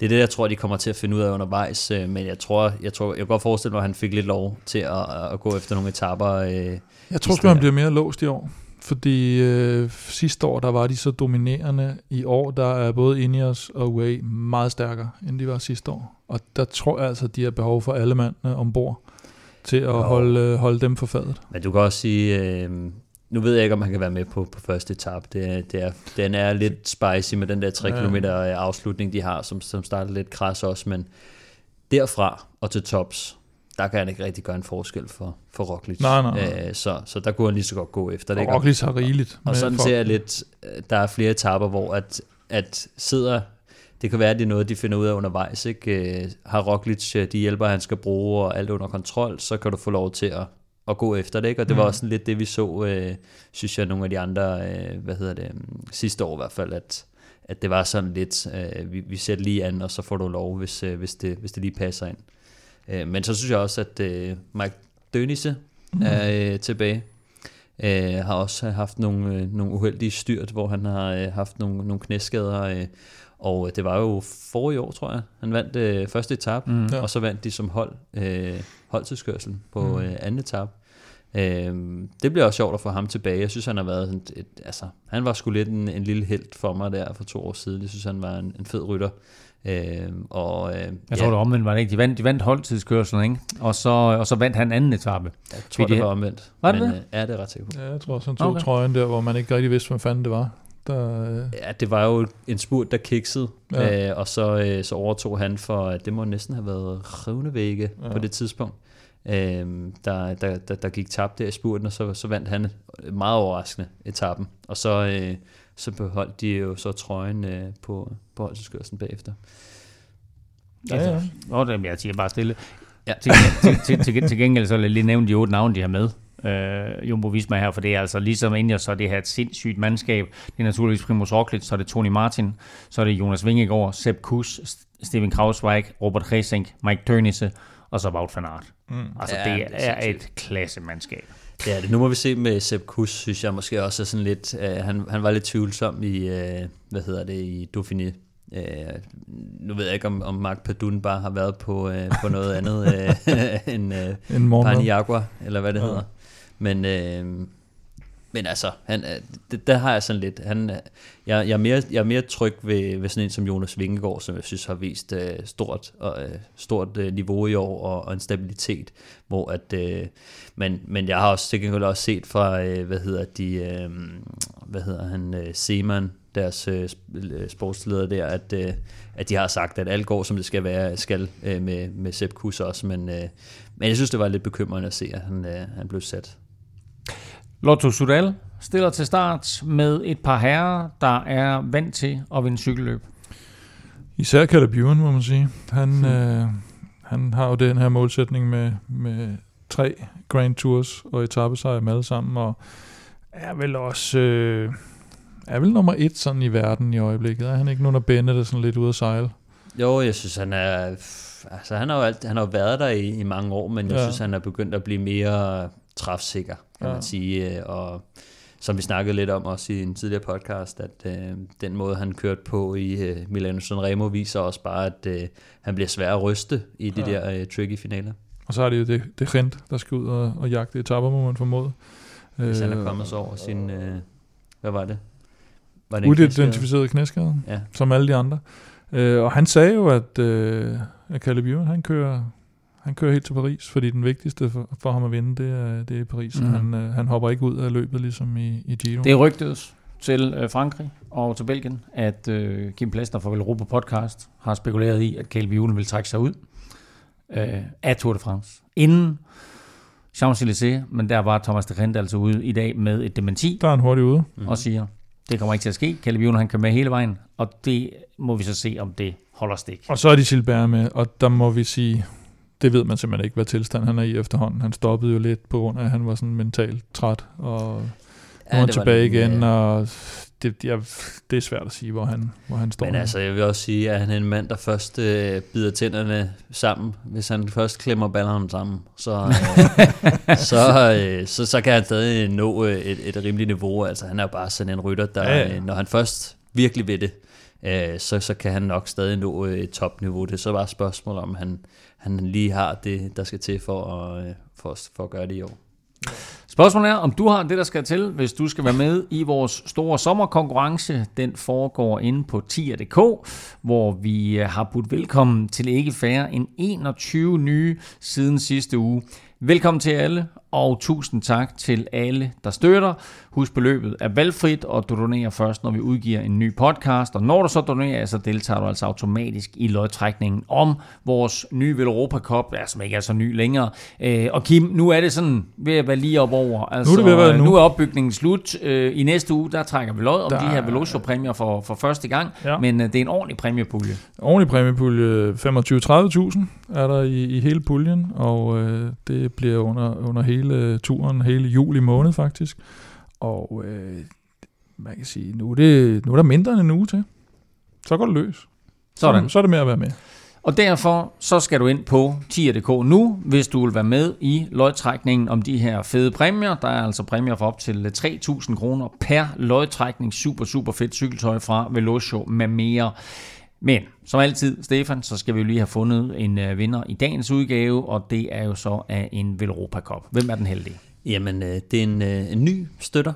det er det, jeg tror, de kommer til at finde ud af undervejs, øh, men jeg tror, jeg tror, jeg kan godt forestille mig, at han fik lidt lov til at, at gå efter nogle etapper. Øh, Jeg tror sgu, han bliver mere låst i år. Fordi øh, sidste år, der var de så dominerende. I år, der er både Ineos og Way meget stærkere, end de var sidste år. Og der tror jeg altså, at de har behov for alle mandene ombord til at holde, øh, holde dem for fadet. Men du kan også sige, øh, nu ved jeg ikke, om han kan være med på, på første etape. Det, er- det er, den er lidt spicy med den der 3 Ja. km afslutning, de har, som, som starter lidt kras også, men derfra og til tops, der kan han ikke rigtig gøre en forskel for, for Roglic. Nej, nej, nej. Øh, så, så der kunne han lige så godt gå efter det. Og? Roglic har rigeligt. Og sådan folk. ser jeg lidt, øh, der er flere etapper, hvor at, at sidder, det kan være, at det er noget, de finder ud af undervejs. Ikke? Øh, Har Roglic øh, de hjælper, han skal bruge, og alt under kontrol, så kan du få lov til at, at gå efter det. Ikke? Og det var Mm. også sådan lidt det, vi så, øh, synes jeg, nogle af de andre, øh, hvad hedder det, um, sidste år i hvert fald, at, at det var sådan lidt, øh, vi, vi sætter lige an, og så får du lov, hvis, øh, hvis, det, hvis det lige passer ind. Øh, men så synes jeg også, at øh, Mike Dönisse Mm. er øh, tilbage. Øh, har også haft nogle, øh, nogle uheldige styrt, hvor han har øh, haft nogle, nogle knæskader. Øh, og det var jo forrige år, tror jeg. Han vandt øh, første etape, Mm. og så vandt de som hold øh, holdtidskørselen på Mm. øh, anden etape. Øh, det bliver også sjovt at få ham tilbage. Jeg synes, han har været sådan et, altså, han var sgu lidt en, en lille held for mig der for to år siden. Jeg synes, han var en, en fed rytter. Øh, og, øh, Jeg tror, det var omvendt, var det ikke? De vandt, de vandt holdtidskørselen, ikke? Og så, og så vandt han anden etape. jeg tror, det de- var omvendt. Var det men, det? Øh, ja, det er ret sikkert. Ja, jeg tror også, han tog Okay. trøjen der, hvor man ikke rigtig vidste, hvad fanden det var. Der, øh, Ja, det var jo en spurt, der kiksede, Ja. ja. øh, og så, øh, så overtog han for, det må næsten have været Røvnevægge ja. Ja. på det tidspunkt, øh, der, der, der, der gik tabt der i spurten, og så, så vandt han meget overraskende etappen, og så, øh, så beholdt de jo så trøjen øh, på, på holdskørslen bagefter. ja, ja. Nå, det, jeg siger bare stille. Ja. Til, til, til, til, til gengæld så vil jeg lige nævne de otte navne, de har med. Øh, Jumbo Visma her, for det er altså ligesom Ineos, så er det her et sindssygt mandskab. Det er naturligvis Primoz Roglic, så er det Tony Martin, så er det Jonas Vingegaard, Sepp Kuss, Steven Krausweig, Robert Resink, Mike Tørnisse, og så Wout van Aert. Mm. Altså Ja, det det er er et klassemandskab. Det er det. Nu må vi se med Sepp Kuss, synes jeg måske også er sådan lidt, øh, han, han var lidt tvivlsom i, øh, hvad hedder det, i Dauphiné. Øh, nu ved jeg ikke, om, om Mark Padun bare har været på, øh, på noget andet øh, end øh, En. Paniagua, eller hvad det Ja. ja. hedder. Men, øh, men altså, han, øh, det, der har jeg sådan lidt, han, øh, jeg, jeg, er mere, jeg er mere tryg ved, ved sådan en som Jonas Vingegaard, som jeg synes har vist øh, stort, og, øh, stort øh, niveau i år og, og en stabilitet, hvor at, øh, men, men jeg har også til gengæld også set fra, øh, hvad hedder de, øh, hvad hedder han, øh, Seaman, deres øh, øh, sportsleder der, at, øh, at de har sagt, at alt går, som det skal være, skal øh, med, med Sepp Kuss også, men, øh, men jeg synes, det var lidt bekymrende at se, at han, øh, han blev sat. Lotto Sudal stiller til start med et par herrer, der er vant til at vinde cykelløb. Især Caleb Ewan, må man sige. Han, øh, han har jo den her målsætning med, med tre Grand Tours og etappesejre med alle sammen, og er vel også øh, er vel nummer et sådan i verden i øjeblikket. Er han ikke nu, når Bennett er sådan lidt ude at sejle? Jo, jeg synes, han er... Altså, han har jo, alt, han har jo været der i, i mange år, men jeg Ja. synes, han er begyndt at blive mere træfsikker, kan Ja. man sige. øh, Og som vi snakkede lidt om også i en tidligere podcast, at øh, den måde, han kørte på i øh, Milano Sanremo, viser også bare, at øh, han bliver svær at ryste i de Ja. der øh, tricky finaler. Og så er det jo det, det Rent, der skal ud og, og jagte etapper, må man formode. Hvis han er Øh, kommet så over sin... Øh, hvad var det? Var det? Uidentificeret knæskade, Ja. som alle de andre. Øh, og han sagde jo, at, øh, at Caleb Ewan, han kører, han kører helt til Paris, fordi den vigtigste for, for ham at vinde, det er, det er i Paris. Mhm. Mm. Han, øh, han hopper ikke ud af løbet, ligesom i, i Giro. Det rygtedes til øh, Frankrig og til Belgien, at øh, Kim Plesner fra Velropa Podcast har spekuleret i, at Caleb Ewan vil trække sig ud øh, af Tour de France. Inden Champs-Élysées, men der var Thomas de Rent altså ude i dag med et dementi Der er han hurtigt ude. og siger, det kommer ikke til at ske. Caleb Ewan han kører med hele vejen, og det må vi så se, om det holder stik. Og så er de Gilbert med, og der må vi sige, det ved man simpelthen ikke, hvad tilstand han er i efterhånden. Han stoppede jo lidt på grund af, at han var sådan mentalt træt, og nu er han det var tilbage lidt, igen, øh, og det, jeg, det er svært at sige, hvor han, hvor han står. Men altså, jeg vil også sige, at han er en mand, der først øh, bider tænderne sammen. Hvis han først klemmer ballerne sammen, så, øh, så, øh, så, så kan han stadig nå øh, et, et rimeligt niveau. Altså, han er jo bare sådan en rytter, der, Ja, ja, ja. ja. når han først virkelig ved det, øh, så, så kan han nok stadig nå øh, et topniveau. Det er så bare et spørgsmål, om han, han lige har det, der skal til for at, øh, for, for at gøre det i år. Spørgsmålet er, om du har det, der skal til, hvis du skal være med i vores store sommerkonkurrence. Den foregår inde på tier.dk, hvor vi øh, har budt velkommen til ikke færre end 21 nye siden sidste uge. Velkommen til alle, og tusind tak til alle, der støtter. Husk, beløbet er valgfrit, og du donerer først, når vi udgiver en ny podcast. Og når du så donerer, så deltager du altså automatisk i lodtrækningen om vores nye Velropa Cup, ja, som ikke er så ny længere. Øh, og Kim, nu er det sådan ved at være lige op over. Altså, det ved at være nu. nu er opbygningen slut. Øh, I næste uge, der trækker vi lod om Der- de her Velocio-præmier for, for første gang. Ja. Men øh, det er en ordentlig præmiepulje. Ordentlig præmiepulje, 25-30.000 er der i, i hele puljen, og øh, det bliver under, under hele turen, hele juli måned faktisk. Og øh, man kan sige, nu er, det, nu er der mindre end en uge til. Så går det løs. Sådan. Så, så er det med at være med. Og derfor så skal du ind på tier.dk nu, hvis du vil være med i lodtrækningen om de her fede præmier. Der er altså præmier for op til 3.000 kroner per lodtrækning. Super, super fedt cykeltøj fra Velocio med mere. Men som altid, Stefan, så skal vi jo lige have fundet en øh, vinder i dagens udgave, og det er jo så af en Velropa Cup. Hvem er den heldige? Jamen, øh, det er en, øh, en ny støtter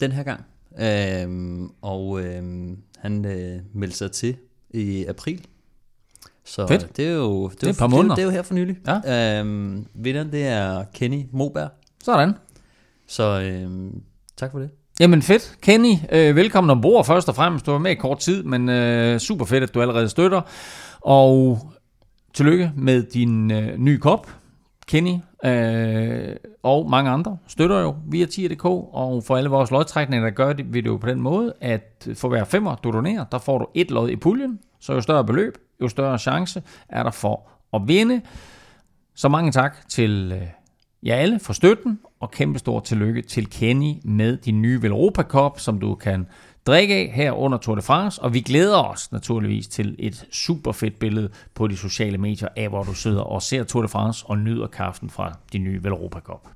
den her gang. Øhm, og øhm, han øh, meldte sig til i april. Så Fedt. det er jo, det er er et par jo, måneder. Det, er jo her for nylig. Ja. Øhm, vinderen, det er Kenny Moberg. Sådan. Så øhm, tak for det. Jamen fedt. Kenny, øh, velkommen ombord først og fremmest. Du var med i kort tid, men øh, super fedt, at du allerede støtter. Og tillykke med din øh, nye kop. Kenny øh, og mange andre støtter jo via tier.dk, og for alle vores lodtrækninger, der gør det, vi det jo på den måde, at for hver femmer, du donerer, der får du et lod i puljen, så jo større beløb, jo større chance er der for at vinde. Så mange tak til øh, jer alle for støtten, og kæmpe stor tillykke til Kenny med din nye Velropa Cup, som du kan drikke af her under Tour de France, og vi glæder os naturligvis til et super fedt billede på de sociale medier af, hvor du sidder og ser Tour de France og nyder kaften fra din nye Velropa Cup.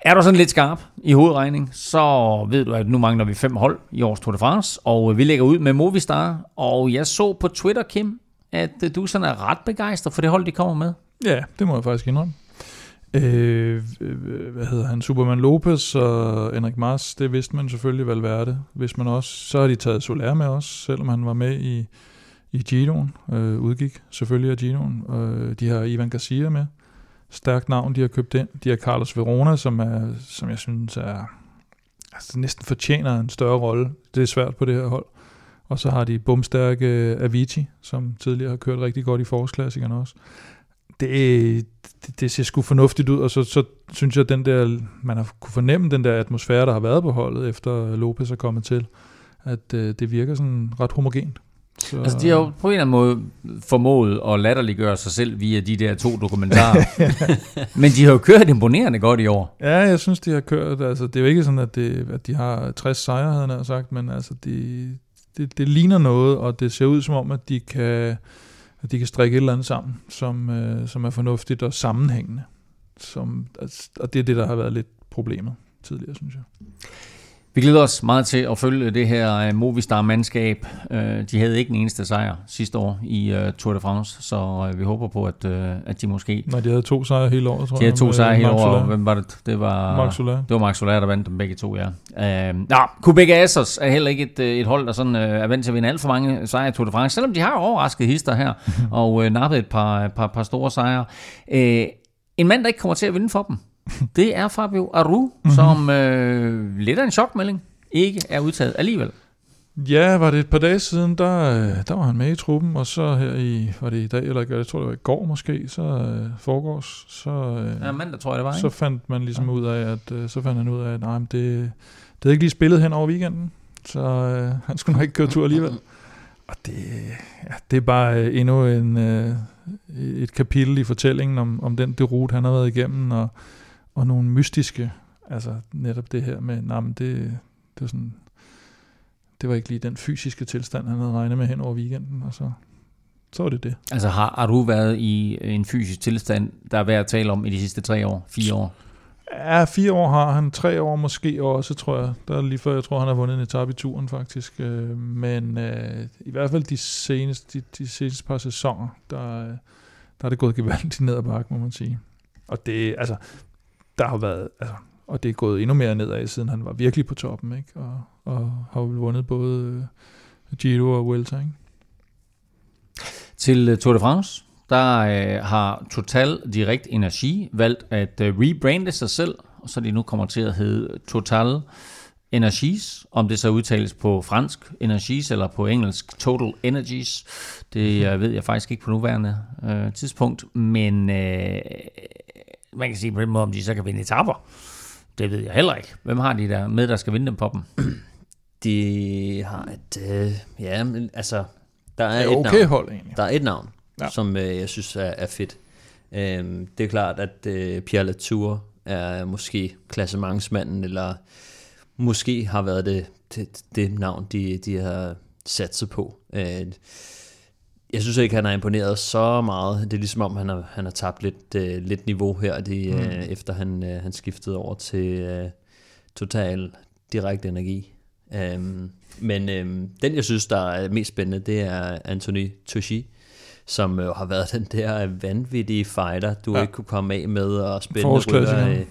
Er du sådan lidt skarp i hovedregning, så ved du, at nu mangler vi fem hold i års Tour de France, og vi lægger ud med Movistar, og jeg så på Twitter, Kim, at du sådan er ret begejstret for det hold, de kommer med. Ja, det må jeg faktisk indrømme. Øh, hvad hedder han? Superman Lopez og Henrik Mars, det vidste man selvfølgelig Valverde. Hvis man også, så har de taget Soler med også, selvom han var med i, i Ginoen, øh, udgik selvfølgelig af Ginoen. Øh, de har Ivan Garcia med, stærkt navn, de har købt ind. De har Carlos Verona, som, er, som jeg synes er, altså næsten fortjener en større rolle. Det er svært på det her hold. Og så har de bumstærke Avicii, som tidligere har kørt rigtig godt i forårsklassikerne også. Det, det, ser sgu fornuftigt ud, og så, så synes jeg, at den der, man har kunne fornemme den der atmosfære, der har været på holdet, efter Lopez er kommet til, at øh, det virker sådan ret homogent. Så... Altså, de har jo på en eller anden måde formået at latterliggøre sig selv via de der to dokumentarer. Men de har jo kørt imponerende godt i år. Ja, jeg synes, de har kørt. Altså, det er jo ikke sådan, at, det, at de har 60 sejre, havde jeg sagt, men altså, de, det, det ligner noget, og det ser ud som om, at de kan, at de kan strikke et eller andet sammen, som, øh, som er fornuftigt og sammenhængende. Som, altså, og det er det, der har været lidt problemet tidligere, synes jeg. Vi glæder os meget til at følge det her øh, Movistar-mandskab. Øh, de havde ikke en eneste sejr sidste år i øh, Tour de France, så vi håber på, at, at de måske... Nej, de havde to sejre hele året, tror jeg. De havde to sejre hele året. Hvem var det? Det var Max Soler. Det var Max Soler, der vandt dem begge to, ja. Uh, nå, Quebec Assos er heller ikke et, et hold, der sådan, er vant til at vinde alt for mange sejre i Tour de France, selvom de har overrasket hister her, og uh, nappet et par, par, par store sejre. Uh, en mand, der ikke kommer til at vinde for dem, det er Fabio Aru, mm-hmm. som øh, lidt af en chokmelding ikke er udtaget alligevel. Ja, var det et par dage siden, der, øh, der var han med i truppen, og så her i, var det i dag, eller jeg tror det var i går måske, så øh, foregårs, så, øh, ja, mandag tror jeg det var, ikke? så fandt man ligesom ja. ud af, at, øh, så fandt han ud af, at nej, det, det havde ikke lige spillet hen over weekenden, så øh, han skulle nok ikke køre tur alligevel. Og det, ja, det er bare øh, endnu en, øh, et kapitel i fortællingen om, om den derute, han har været igennem, og og nogle mystiske, altså netop det her med, nej, men det, det var sådan, det var ikke lige den fysiske tilstand, han havde regnet med hen over weekenden, og så, så var det det. Altså har, har du været i en fysisk tilstand, der er værd at tale om i de sidste tre år, fire år? Ja, fire år har han, tre år måske også, tror jeg. Der er lige før, jeg tror, han har vundet en etape i turen, faktisk. Øh, men øh, i hvert fald de seneste, de, de seneste par sæsoner, der, der er det gået gevaldigt ned ad bakke, må man sige. Og det, altså, der har været, altså, og det er gået endnu mere nedad, siden han var virkelig på toppen, ikke? Og, og har jo vundet både uh, Giro og Vuelta, ikke? Til uh, Tour de France, der uh, har Total Direct Energi valgt at uh, rebrande sig selv, og så de nu kommer til at hedde Total Energies, om det så udtales på fransk Energies eller på engelsk Total Energies, det uh, ved jeg faktisk ikke på nuværende uh, tidspunkt, men uh, man kan sige på den måde, om de så kan vinde etapper. Det ved jeg heller ikke. Hvem har de der med, der skal vinde dem på dem? De har et, øh, ja, men altså, der er, det er et okay navn. hold egentlig. Der er et navn, ja. som øh, jeg synes er, er fedt. Øhm, det er klart, at øh, Pierre Latour er måske klassementsmanden, eller måske har været det, det, det navn, de, de har sat sig på. Øh, jeg synes ikke, han har imponeret så meget. Det er ligesom om, han har, han har tabt lidt, uh, lidt niveau her, de, mm. uh, efter han, uh, han skiftede over til uh, total direkte energi. Um, men um, den, jeg synes, der er mest spændende, det er Anthony Toshi, som uh, har været den der vanvittige fighter, du ja. ikke kunne komme af med, og spændende rytter. Uh,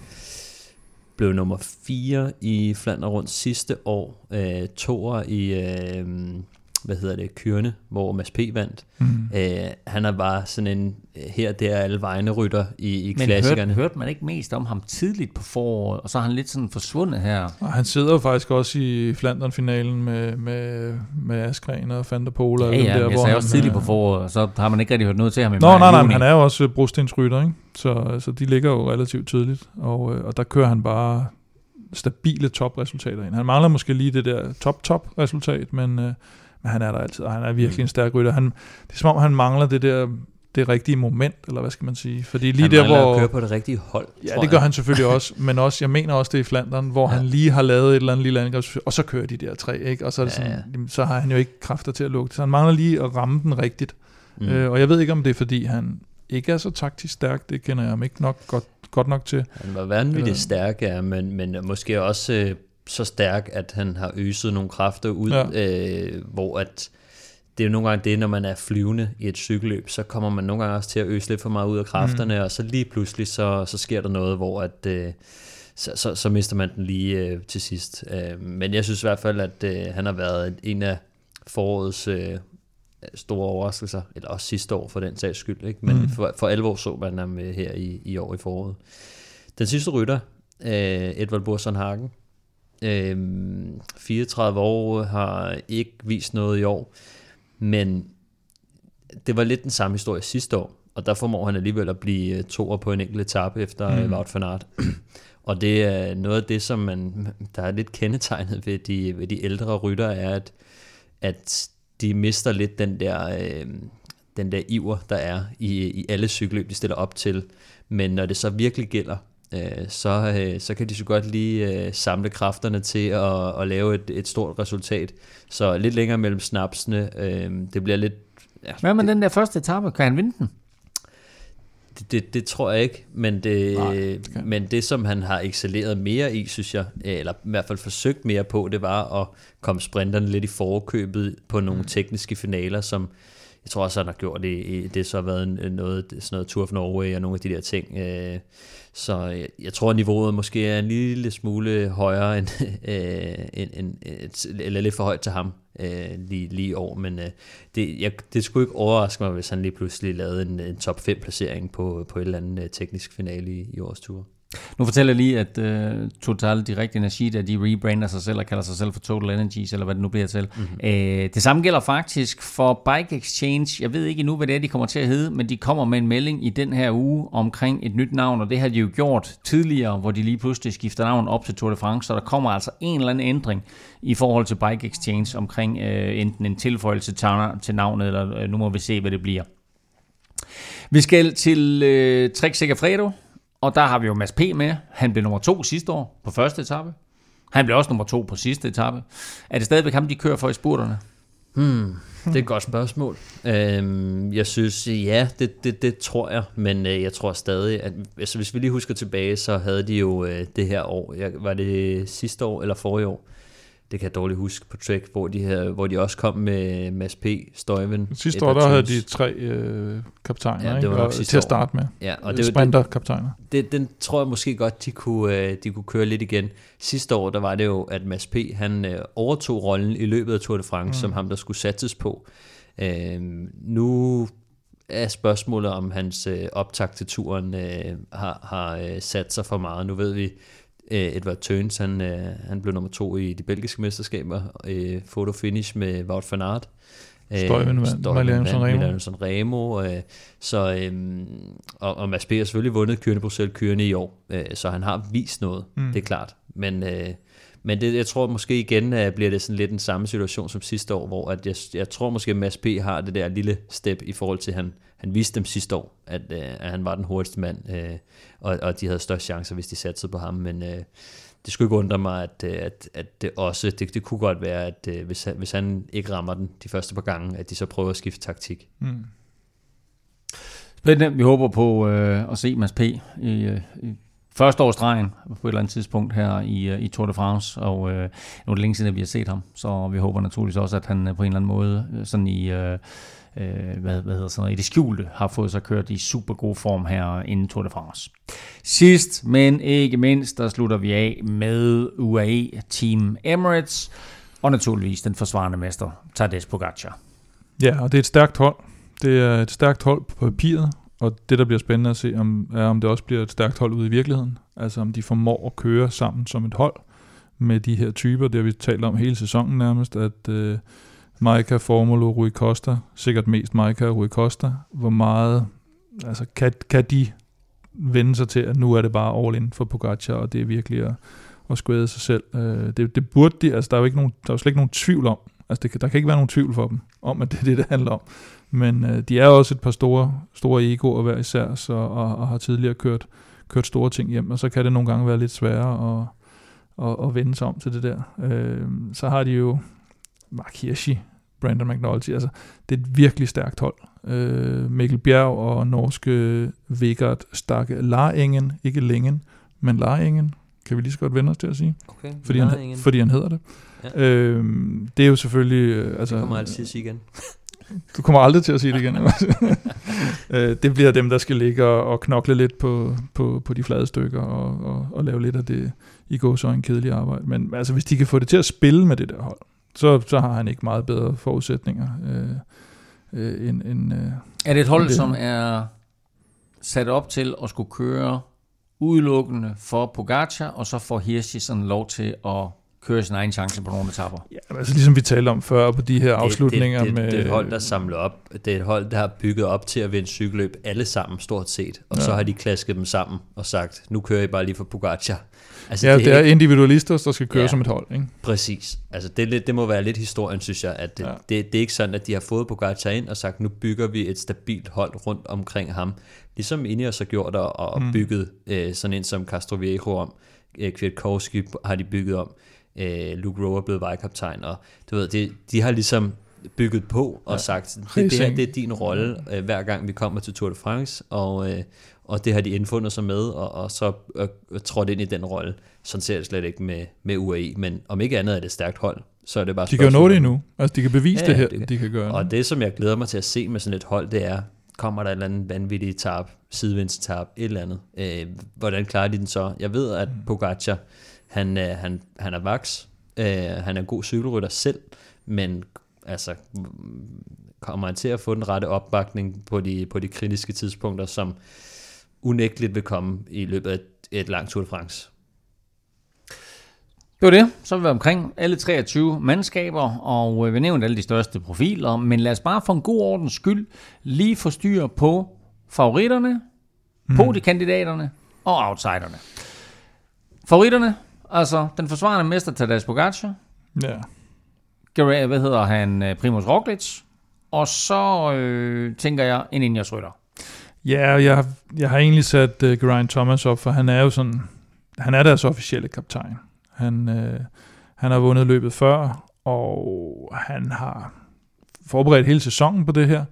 blev nummer 4 i Flandern rundt sidste år, uh, toer i... Uh, hvad hedder det, Kyrne, hvor Mads P. vandt. Mm. Øh, han er bare sådan en, her der alle vegne rytter i, i Men klassikerne. Men hørte man ikke mest om ham tidligt på foråret, og så er han lidt sådan forsvundet her? Og han sidder jo faktisk også i Flandern-finalen med, med, med Askren og Van der Pol. Ja, ja, der, jeg sagde også tidligt på foråret, og så har man ikke rigtig hørt noget til ham i Nå, nej, nej, men han er jo også brostensrytter, ikke? Så, så de ligger jo relativt tydeligt, og, øh, og der kører han bare stabile topresultater ind. Han mangler måske lige det der top-top resultat, men, øh, men han er der altid, og han er virkelig en stærk rytter. Han, det er som om, han mangler det der det rigtige moment, eller hvad skal man sige? Fordi lige han der, hvor... at køre på det rigtige hold, Ja, det gør han selvfølgelig også, men også, jeg mener også det i Flandern, hvor ja. han lige har lavet et eller andet lille angreb, og så kører de der tre, ikke? Og så, er det ja, sådan, ja. så har han jo ikke kræfter til at lukke Så han mangler lige at ramme den rigtigt. Mm. Øh, og jeg ved ikke, om det er, fordi han ikke er så taktisk stærk, det kender jeg ham ikke nok godt, godt nok til. Han var vanvittigt øh. stærk, ja, men, men måske også øh, så stærk, at han har øset nogle kræfter ud, ja. øh, hvor at det er jo nogle gange det, når man er flyvende i et cykelløb, så kommer man nogle gange også til at øse lidt for meget ud af kræfterne, mm. og så lige pludselig, så, så sker der noget, hvor at, øh, så, så, så mister man den lige øh, til sidst. Øh, men jeg synes i hvert fald, at øh, han har været en af forårets øh, store overraskelser, eller også sidste år for den sags skyld, ikke? men mm. for, for alvor så man ham øh, her i, i år i foråret. Den sidste rytter, øh, Edvard Burson Hagen, øh, 34 år, har ikke vist noget i år, men det var lidt den samme historie sidste år, og der formår han alligevel at blive øh, toer på en enkelt etape efter mm. Wout van Aert. og det er noget af det, som man, der er lidt kendetegnet ved de, ved de ældre rytter, er, at, at de mister lidt den der, øh, den der iver, der er i, i alle cykelløb, de stiller op til. Men når det så virkelig gælder, øh, så, øh, så kan de så godt lige øh, samle kræfterne til at, at lave et, et stort resultat. Så lidt længere mellem snapsene. Øh, det bliver lidt... Ja, Hvad med det, den der første etape? Kan han vinde den? Det, det, det tror jeg ikke, men det, Nej, det men det som han har excelleret mere i, synes jeg, eller i hvert fald forsøgt mere på, det var at komme sprinterne lidt i forkøbet på nogle mm. tekniske finaler, som jeg tror også, han har gjort det, det så har været noget, sådan noget Tour of Norway og nogle af de der ting. Øh, så jeg, jeg tror, at niveauet måske er en lille smule højere end, øh, end, end eller lidt for højt til ham øh, lige, lige i år, men øh, det, jeg, det skulle ikke overraske mig, hvis han lige pludselig lavede en, en top 5 placering på, på et eller andet øh, teknisk finale i, i årets tur. Nu fortæller jeg lige, at uh, Total Direct Energi, der de rebrander sig selv og kalder sig selv for Total Energies, eller hvad det nu bliver til. Mm-hmm. Uh, det samme gælder faktisk for Bike Exchange. Jeg ved ikke endnu, hvad det er, de kommer til at hedde, men de kommer med en melding i den her uge omkring et nyt navn, og det har de jo gjort tidligere, hvor de lige pludselig skifter navn op til Tour de France, så der kommer altså en eller anden ændring i forhold til Bike Exchange omkring uh, enten en tilføjelse til navnet, eller uh, nu må vi se, hvad det bliver. Vi skal til uh, Trek Segafredo, og der har vi jo Mads P. med. Han blev nummer to sidste år på første etape. Han blev også nummer to på sidste etape. Er det stadigvæk ham, de kører for i spurterne? Hmm, det er et godt spørgsmål. Øhm, jeg synes, ja, det, det, det tror jeg, men øh, jeg tror stadig, at altså, hvis vi lige husker tilbage, så havde de jo øh, det her år, jeg, var det sidste år eller forrige år, det kan jeg dårligt huske på Trek, hvor de, her, hvor de også kom med Mads P., Støjven. Sidste år, der havde de tre øh, kaptajner ja, det var ikke? til at starte med. Ja, og det Sprinter-kaptajner. Det, den tror jeg måske godt, de kunne, øh, de kunne køre lidt igen. Sidste år, der var det jo, at Mads P., han øh, overtog rollen i løbet af Tour de France, mm. som ham, der skulle satses på. Øh, nu er spørgsmålet, om hans øh, optag til turen øh, har, har øh, sat sig for meget. Nu ved vi, Edward Turns, han, øh, han blev nummer to i de belgiske mesterskaber, øh, photo finish med Wout van Aert. Støjven vandt, Milano Sanremo. Sanremo øh, så, øh, og, og Mads P. har selvfølgelig vundet kørende Bruxelles kørende i år, øh, så han har vist noget, mm. det er klart. Men, øh, men det, jeg tror måske igen at bliver det sådan lidt den samme situation som sidste år, hvor at jeg, jeg tror måske, at Mads P. har det der lille step i forhold til, at han, han viste dem sidste år, at, øh, at han var den hurtigste mand, øh, og, og de havde størst chancer, hvis de satte på ham, men øh, det skulle ikke undre mig, at, øh, at, at det også, det, det kunne godt være, at øh, hvis, han, hvis han ikke rammer den de første par gange, at de så prøver at skifte taktik. Mm. Spændende. Vi håber på øh, at se Mads P. i, øh, i første årsdrejen på et eller andet tidspunkt her i, øh, i Tour de France, og øh, nu er det længe siden, at vi har set ham, så vi håber naturligvis også, at han øh, på en eller anden måde sådan i... Øh, øh, hvad, hvad hedder sådan noget, i det skjulte, har fået sig kørt i super god form her inden Tour de France. Sidst, men ikke mindst, der slutter vi af med UAE Team Emirates, og naturligvis den forsvarende mester, Tadej Pogacar. Ja, og det er et stærkt hold. Det er et stærkt hold på papiret, og det, der bliver spændende at se, om, er, om det også bliver et stærkt hold ude i virkeligheden. Altså om de formår at køre sammen som et hold med de her typer. Det har vi talt om hele sæsonen nærmest, at øh, Maika, Formolo, Rui Costa, sikkert mest Maika og Rui Costa. Hvor meget, altså kan, kan de vende sig til, at nu er det bare all in for Pogacar, og det er virkelig at, at skvæde sig selv. Øh, det, det burde de, altså der er jo ikke nogen, der er jo slet ikke nogen tvivl om, altså det, der kan ikke være nogen tvivl for dem, om at det er det, det handler om. Men øh, de er også et par store, store egoer hver især, så, og, og har tidligere kørt, kørt store ting hjem, og så kan det nogle gange være lidt sværere at, at, at vende sig om til det der. Øh, så har de jo Mark Hirschi, Brandon McNulty, altså det er et virkelig stærkt hold. Øh, Mikkel Bjerg og norske Vegard Stakke Laringen, ikke Længen, men Laringen, kan vi lige så godt vende os til at sige. Okay, fordi, han, fordi han hedder det. Ja. Øh, det er jo selvfølgelig... Øh, altså, det kommer altid at sige igen. Du kommer aldrig til at sige det igen. Øh, det bliver dem, der skal ligge og, og knokle lidt på, på, på de flade stykker og, og, og lave lidt af det i går så en kedelig arbejde. Men altså, hvis de kan få det til at spille med det der hold, så, så har han ikke meget bedre forudsætninger øh, øh, end... end øh, Er det et hold, det- som er sat op til at skulle køre udelukkende for Pogacar, og så får Hirschi sådan lov til at køre sin egen chance på nogle etapper? ja, altså ligesom vi talte om før på de her afslutninger det, det, med... det, det er et hold, der samler op. Det er et hold, der har bygget op til at vinde cykelløb alle sammen, stort set. Og ja. så har de klasket dem sammen og sagt, nu kører I bare lige for Pogacar. Altså, Ja, det er ikke- individualister, der skal køre Ja. som et hold, ikke? Præcis. Altså det, er det må være lidt historien, synes jeg, at det, ja. Det, det er ikke sådan, at de har fået Pogacar ind og sagt, nu bygger vi et stabilt hold rundt omkring ham. Ligesom Ineos har gjort og, og mm. bygget øh, sådan en som Castroviejo om. Øh, Kwiatkowski har de bygget om. Øh, Luke Rowe er blevet vejkaptajn, og du ved, det, de har ligesom bygget på og ja. sagt, det, det her det er din rolle, øh, hver gang vi kommer til Tour de France, og, øh, og det har de indfundet sig med, og, og så øh, trådt ind i den rolle. Sådan ser det slet ikke med, med UAE, men om ikke andet er det et stærkt hold, så er det bare De kan jo nå det endnu. Altså, de kan bevise Ja, det her, det kan- de kan gøre Og det. som jeg glæder mig til at se med sådan et hold, det er, kommer der et eller andet vanvittigt tab, sidevindstab, et eller andet. Øh, hvordan klarer de den så? Jeg ved, at Mm. Pogacar, han, øh, han, han er vaks, øh, han er en god cykelrytter selv, men altså, mm, kommer han til at få den rette opbakning på de, på de kritiske tidspunkter, som unægteligt vil komme i løbet af et, et langt Tour de France. Det var det. Så er vi omkring alle 23 mandskaber, og øh, vi nævnte alle de største profiler, men lad os bare for en god ordens skyld lige få styr på favoritterne, mm. podikandidaterne og outsiderne. Favoritterne, altså den forsvarende mester Tadej Pogacar, Ja. Gera- hvad hedder han, øh, Primoz Roglic, og så øh, tænker jeg en Ineos rytter. Ja, og jeg, jeg har egentlig sat uh, Geraint Thomas op, for han er jo sådan, han er deres officielle kaptajn. Han, uh, han har vundet løbet før, og han har forberedt hele sæsonen på det her.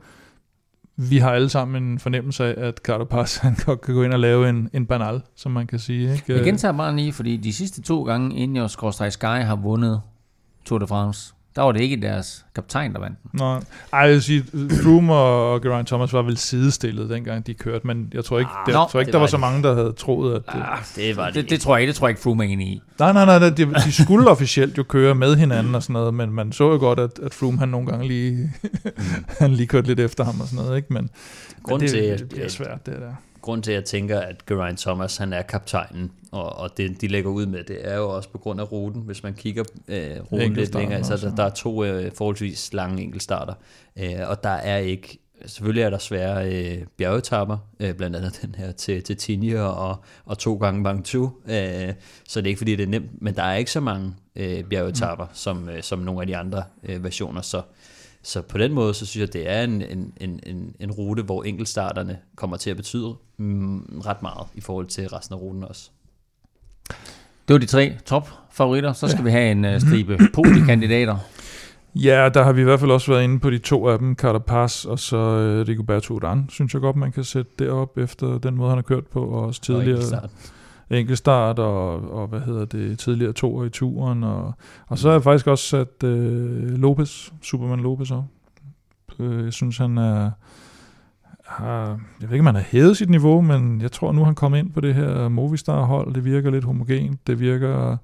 Vi har alle sammen en fornemmelse af, at Carapaz han godt kan gå ind og lave en, en banal, som man kan sige. Ikke? Jeg gentager bare lige, fordi de sidste to gange Ineos Sky har vundet Tour de France, der var det ikke deres kaptajn, der vandt den. Nå, ej, jeg vil sige, Froome og Geraint Thomas var vel sidestillet, dengang de kørte, men jeg tror ikke, Ah, der, jeg tror ikke det der var var så mange, der havde troet, at... Det, Det var Det, det tror jeg ikke, det tror jeg ikke Froome er enig i. Nej, nej, nej, nej, de, de skulle officielt jo køre med hinanden og sådan noget, men man så jo godt, at, at Froome han nogle gange lige, han lige kørte lidt efter ham og sådan noget, ikke? Men, men Grunden det, til, det bliver svært, det der. Grund til, at jeg tænker, at Geraint Thomas han er kaptajnen, og, og det, de lægger ud med, det er jo også på grund af ruten. Hvis man kigger øh, ruten lidt længere, så der, der er to øh, forholdsvis lange enkeltstarter, øh, og der er ikke, selvfølgelig er der svære øh, bjergetapper, øh, blandt andet den her til, til Tinje og, og to gange Bangtu, øh, så det er ikke fordi, det er nemt, men der er ikke så mange øh, bjergetapper, mm. som, øh, som nogle af de andre øh, versioner, så så på den måde, så synes jeg, det er en, en, en, en, en rute, hvor enkeltstarterne kommer til at betyde mm, ret meget i forhold til resten af ruten også. Det var de tre top favoritter. Så skal ja. vi have en uh, stribe podiekandidater. Ja, der har vi i hvert fald også været inde på de to af dem, Carapaz og så uh, Rigoberto Urán, synes jeg godt, man kan sætte det op efter den måde, han har kørt på, og også Og tidligere enkeltstart. Enkeltstart og, og hvad hedder det, tidligere to i turen. Og, og så har jeg faktisk også sat uh, Lopez, Superman Lopez op. Øh, Jeg synes, han er, har, jeg ved ikke, om han har hævet sit niveau, men jeg tror nu, han kommer ind på det her Movistar-hold. Det virker lidt homogent, det virker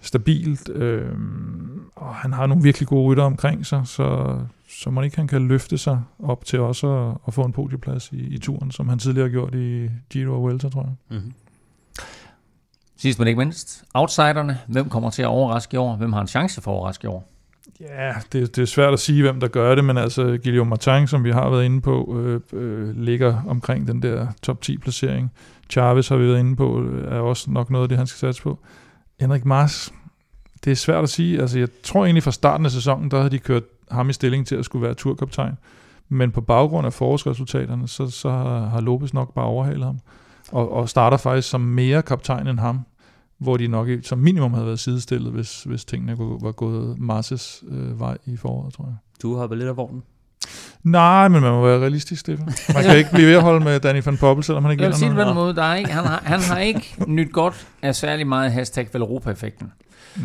stabilt, øh, og han har nogle virkelig gode rytter omkring sig, så, så man ikke han kan løfte sig op til også at, at få en podieplads i, i turen, som han tidligere har gjort i Giro og Vuelta, tror jeg. Mm-hmm. Sidst men ikke mindst, outsiderne. Hvem kommer til at overraske i år? Hvem har en chance for at overraske i år? Ja, det, det er svært at sige, hvem der gør det, men altså Guillaume Martin, som vi har været inde på, øh, øh, ligger omkring den der top 10 placering. Chavez har vi været inde på, øh, er også nok noget af det, han skal satse på. Henrik Mars, det er svært at sige. Altså, jeg tror egentlig fra starten af sæsonen, der havde de kørt ham i stilling til at skulle være turkaptajn. Men på baggrund af forårsresultaterne, så, så har, har Lopez nok bare overhalet ham. Og, og starter faktisk som mere kaptajn end ham hvor de nok som minimum havde været sidestillet, hvis, hvis tingene var gået Marses øh, vej i foråret, tror jeg. Du har lidt af vognen. Nej, men man må være realistisk, Stefan. Man kan ikke blive ved at holde med Danny van Poppel, selvom han ikke Jeg vil sige det på den måde, der er ikke, han, har, han har ikke nyt godt af særlig meget hashtag Velropa-effekten.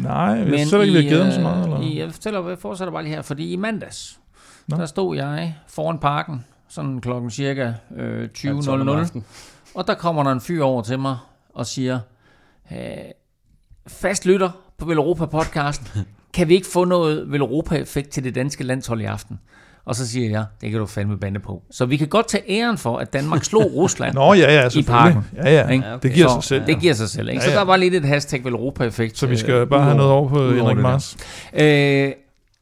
Nej, jeg synes ikke, vi har givet ham så meget. Eller? I, jeg, fortæller, jeg fortsætter bare lige her, fordi i mandags, Nå. der stod jeg foran parken, sådan klokken cirka øh, Halv tolv om 20.00. Og der kommer der en fyr over til mig og siger, øh, fast lytter på Velropa podcast, kan vi ikke få noget Velropa-effekt til det danske landshold i aften? Og så siger jeg, det kan du fandme bande på. Så vi kan godt tage æren for, at Danmark slog Rusland. Nå, ja, ja, selvfølgelig. parken. Ja, ja, Ikke? Ja, okay. det giver så, sig selv. Det giver sig selv. Ikke? Ja, Så ja. der var lidt et hashtag Velropa-effekt. Så vi skal øh, bare have noget over på Henrik. Mars. Øh,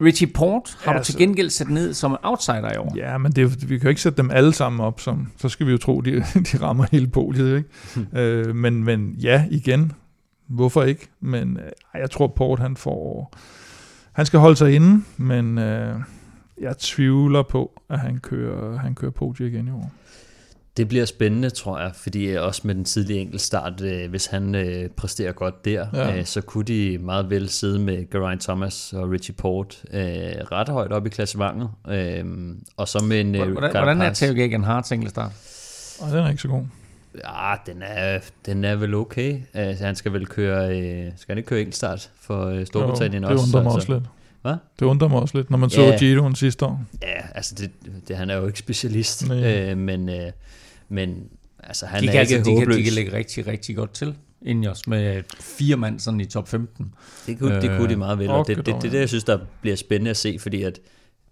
Richie Port har Ja, du til gengæld sat ned som en outsider i år. Ja, men det, vi kan jo ikke sætte dem alle sammen op, som, så skal vi jo tro, de, de rammer hele poliet. Ikke? øh, men, men ja, igen, hvorfor ikke? Men øh, jeg tror, Port han får... Han skal holde sig inde, men øh, jeg tvivler på, at han kører, han kører podie igen i år. Det bliver spændende, tror jeg, fordi også med den tidlige enkeltstart, øh, hvis han øh, præsterer godt der, Ja. øh, så kunne de meget vel sidde med Geraint Thomas og Richie Port øh, ret højt op i klassementet. Øh, og så med en... Øh, Hvordan, hvordan er. Theo Gagan Harts enkeltstart? Og den er ikke så god. Ja, den er, den er vel okay. Altså, han skal vel køre... Øh, skal han ikke køre enkeltstart for øh, Storbritannien Jo, det også? undrer mig også lidt. Hvad? Det undrer mig også lidt, når man så Ja. Giroen sidste år. Ja, altså det, det, han er jo ikke specialist, øh, men, øh, men altså han de er kan, ikke altså, de, kan, de kan lægge rigtig, rigtig godt til. Ineos med fire mand sådan i top 15. Det kunne, det kunne de meget vel, og det, det, dog, det, det, jeg synes, der bliver spændende at se, fordi at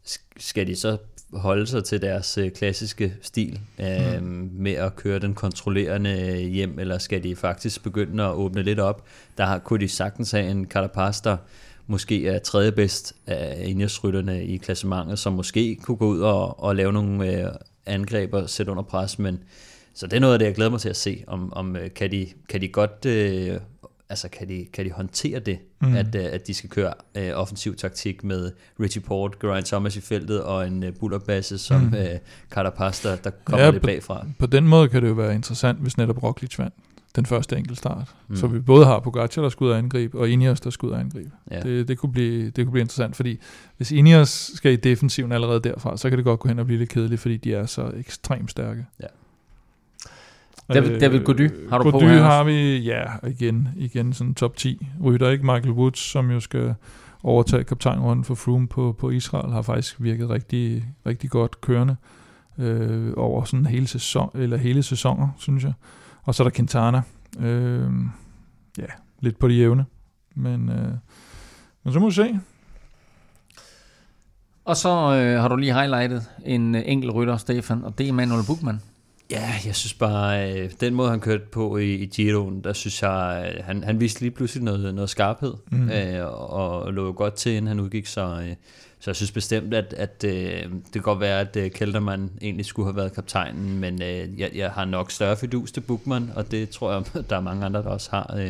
sk- skal de så holde sig til deres øh, klassiske stil øh, mm. med at køre den kontrollerende hjem, eller skal de faktisk begynde at åbne lidt op? Der har, kunne de sagtens have en Carapaz, der måske er tredje bedst af Ineos-rytterne i klassementet, som måske kunne gå ud og, og lave nogle øh, angreb og sætte under pres, men så det er noget af det, jeg glæder mig til at se, om, om øh, kan, de, kan de godt øh, altså kan de, kan de håndtere det, Mm. at, øh, at de skal køre øh, offensiv taktik med Richie Port, Geraint Thomas i feltet og en øh, bullerbasse som Mm. øh, Carapaz, der, der kommer Ja, lidt på- bagfra. På den måde kan det jo være interessant, hvis netop Roglic vandt den første enkeltstart. Mm. Så vi både har Pogacar, der skal ud og angribe, og Ineos, der skal ud og angribe. Ja. Det, det, kunne blive, det kunne blive interessant, fordi hvis Ineos skal i defensiven allerede derfra, så kan det godt gå hen og blive lidt kedeligt, fordi de er så ekstremt stærke. Ja. David- David Gody har du på Gody her også? har vi, ja, igen, igen sådan top 10 rytter, ikke? Michael Woods, som jo skal overtage kaptajnrunden for Froome på, på Israel, har faktisk virket rigtig, rigtig godt kørende øh, over sådan hele sæson, eller hele sæsoner, synes jeg. Og så er der Quintana. Øh, ja, lidt på det jævne. Men, øh, men så må vi se. Og så øh, har du lige highlightet en øh, enkelt rytter, Stefan, og det er Manuel Buchmann. Ja, jeg synes bare, øh, den måde han kørte på i, i Giroen, der synes jeg, øh, han, han viste lige pludselig noget, noget skarphed, Mm. øh, og, og lå godt til, inden han udgik, så, øh, så jeg synes bestemt, at, at øh, det kan godt være, at øh, Kelterman egentlig skulle have været kaptajnen, men øh, jeg, jeg har nok større fidus til Bukman, og det tror jeg, der er mange andre, der også har. Øh,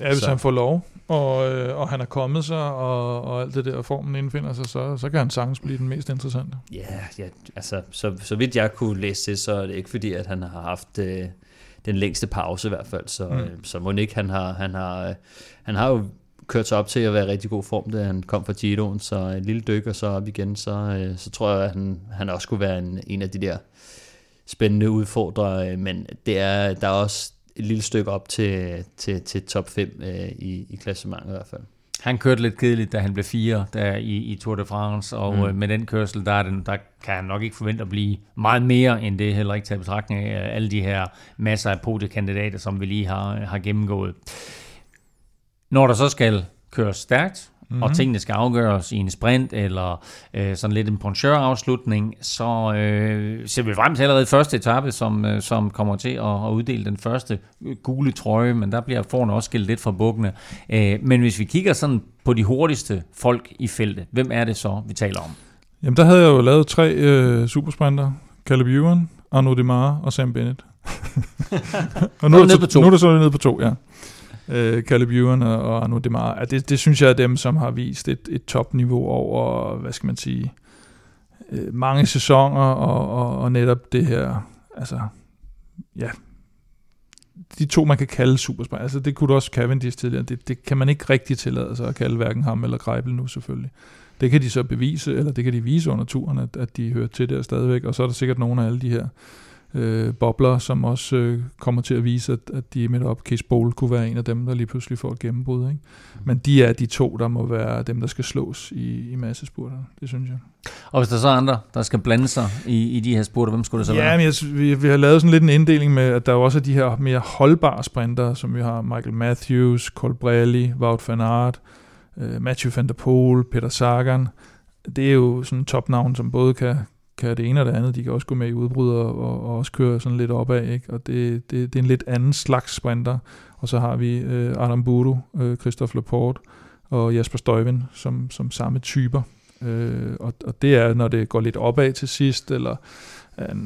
Ja, hvis Så- han får lov, og, øh, og han er kommet sig, og, og alt det der formen indfinder sig, så, så kan han sagtens blive den mest interessante. Ja, ja altså, så, så vidt jeg kunne læse det, så er det ikke fordi, at han har haft øh, den længste pause i hvert fald. Så, Mm. øh, så må ikke, han har, han har, øh, han har jo kørt sig op til at være i rigtig god form, da han kom fra Giroen, så en lille dyk og så op igen, så, øh, så tror jeg, at han, han også kunne være en, en af de der spændende udfordrere, øh, men det er, der er også et lille stykke op til, til, til top 5 øh, i, i klassementet i hvert fald. Han kørte lidt kedeligt, da han blev fire der i, i Tour de France, og mm. Øh, med den kørsel, der, er den, der kan han nok ikke forvente at blive meget mere end det, heller ikke i betragtning af øh, alle de her masser af podiekandidater, som vi lige har, har gennemgået. Når der så skal køres stærkt, mm-hmm. og tingene skal afgøres i en sprint, eller øh, sådan lidt en poncheur-afslutning, så øh, ser vi frem til allerede første etape, som, øh, som kommer til at, at uddele den første øh, gule trøje, men der bliver forne også skilt lidt fra bukkene. Øh, men hvis vi kigger sådan på de hurtigste folk i feltet, hvem er det så, vi taler om? Jamen, der havde jeg jo lavet tre øh, supersprinter. Caleb Ewan, Arnaud Demare og Sam Bennett. og Nu er det nu er det så nede på to, ja. Øh, Caleb Ewan og, og Arnaud det, det synes jeg er dem, som har vist et, et topniveau over, hvad skal man sige, øh, mange sæsoner, og, og, og netop det her, altså, ja, de to, man kan kalde supersprinter. Altså, det kunne du også Cavendish tidligere. Det, det kan man ikke rigtig tillade sig at kalde hverken ham eller Greibel nu, selvfølgelig. Det kan de så bevise, eller det kan de vise under turen, at, at de hører til der stadigvæk. Og så er der sikkert nogle af alle de her øh, bobler, som også øh, kommer til at vise, at, at de er midt op. Case Bowl kunne være en af dem, der lige pludselig får et gennembrud. Ikke? Men de er de to, der må være dem, der skal slås i, i massespurter. Det synes jeg. Og hvis der så er andre, der skal blande sig i, i de her spurter, hvem skulle det så ja, være? men jeg, vi, vi har lavet sådan lidt en inddeling med, at der jo også er de her mere holdbare sprinter, som vi har Michael Matthews, Colbrelli, Wout van Aert, øh, Matthew van der Poel, Peter Sagan. Det er jo sådan topnavn, som både kan, kan det ene og det andet. De kan også gå med i udbrud og, og, og også køre sådan lidt opad. Ikke? Og det, det, det er en lidt anden slags sprinter. Og så har vi øh, Adam Budo, øh, Christophe Laporte og Jasper Støjvind som, som samme typer. Øh, og, og det er, når det går lidt opad til sidst, eller øh,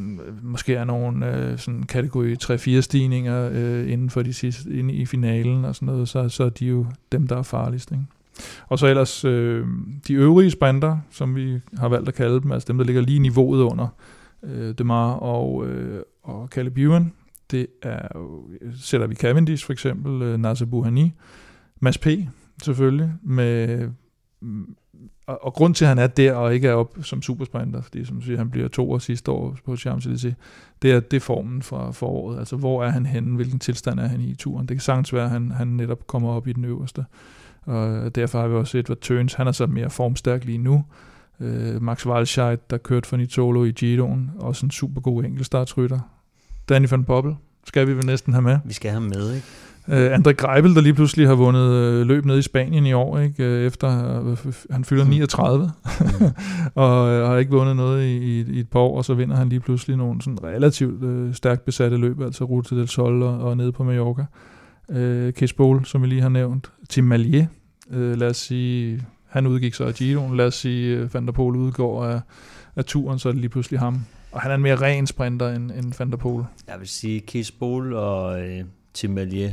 måske er nogle øh, sådan kategori 3-4 stigninger øh, inden for de sidste, inde i finalen og sådan noget, så, så er de jo dem, der er farligst. Ikke? Og så ellers øh, de øvrige sprinter, som vi har valgt at kalde dem, altså dem, der ligger lige niveauet under øh, Demar og, øh, og Caleb Ewan, det er sætter vi Cavendish for eksempel, øh, Nasser Buhani, Mads P. selvfølgelig, med, og, og grund til, at han er der og ikke er op som supersprinter, fordi som siger, han bliver to år sidste år på Champs-Élysées, det er, det er formen fra foråret. Altså, hvor er han henne? Hvilken tilstand er han i i turen? Det kan sagtens være, at han, han netop kommer op i den øverste. Og derfor har vi også Edward Turns, han er så mere formstærk lige nu. Øh, Max Walscheid, der kørte for Nitolo i Giroen, også en super god enkeltstartsrytter. Danny van Poppel, skal vi vel næsten have med. Vi skal have med, ikke? Øh, André Greibel, der lige pludselig har vundet øh, løb ned i Spanien i år, ikke? Øh, efter øh, han fylder 39, og øh, har ikke vundet noget i, i, i et par år, og så vinder han lige pludselig nogle sådan relativt øh, stærkt besatte løb, altså Rute del Sol og, og nede på Mallorca. Øh, Kees Bol, som vi lige har nævnt. Tim Malier, øh, lad os sige, han udgik så af Giroen, lad os sige, øh, Van der Poel udgår af, af turen, så er det lige pludselig ham. Og han er en mere ren sprinter end, end Van der Poel. Jeg vil sige, Kees Bol og øh, Tim Malier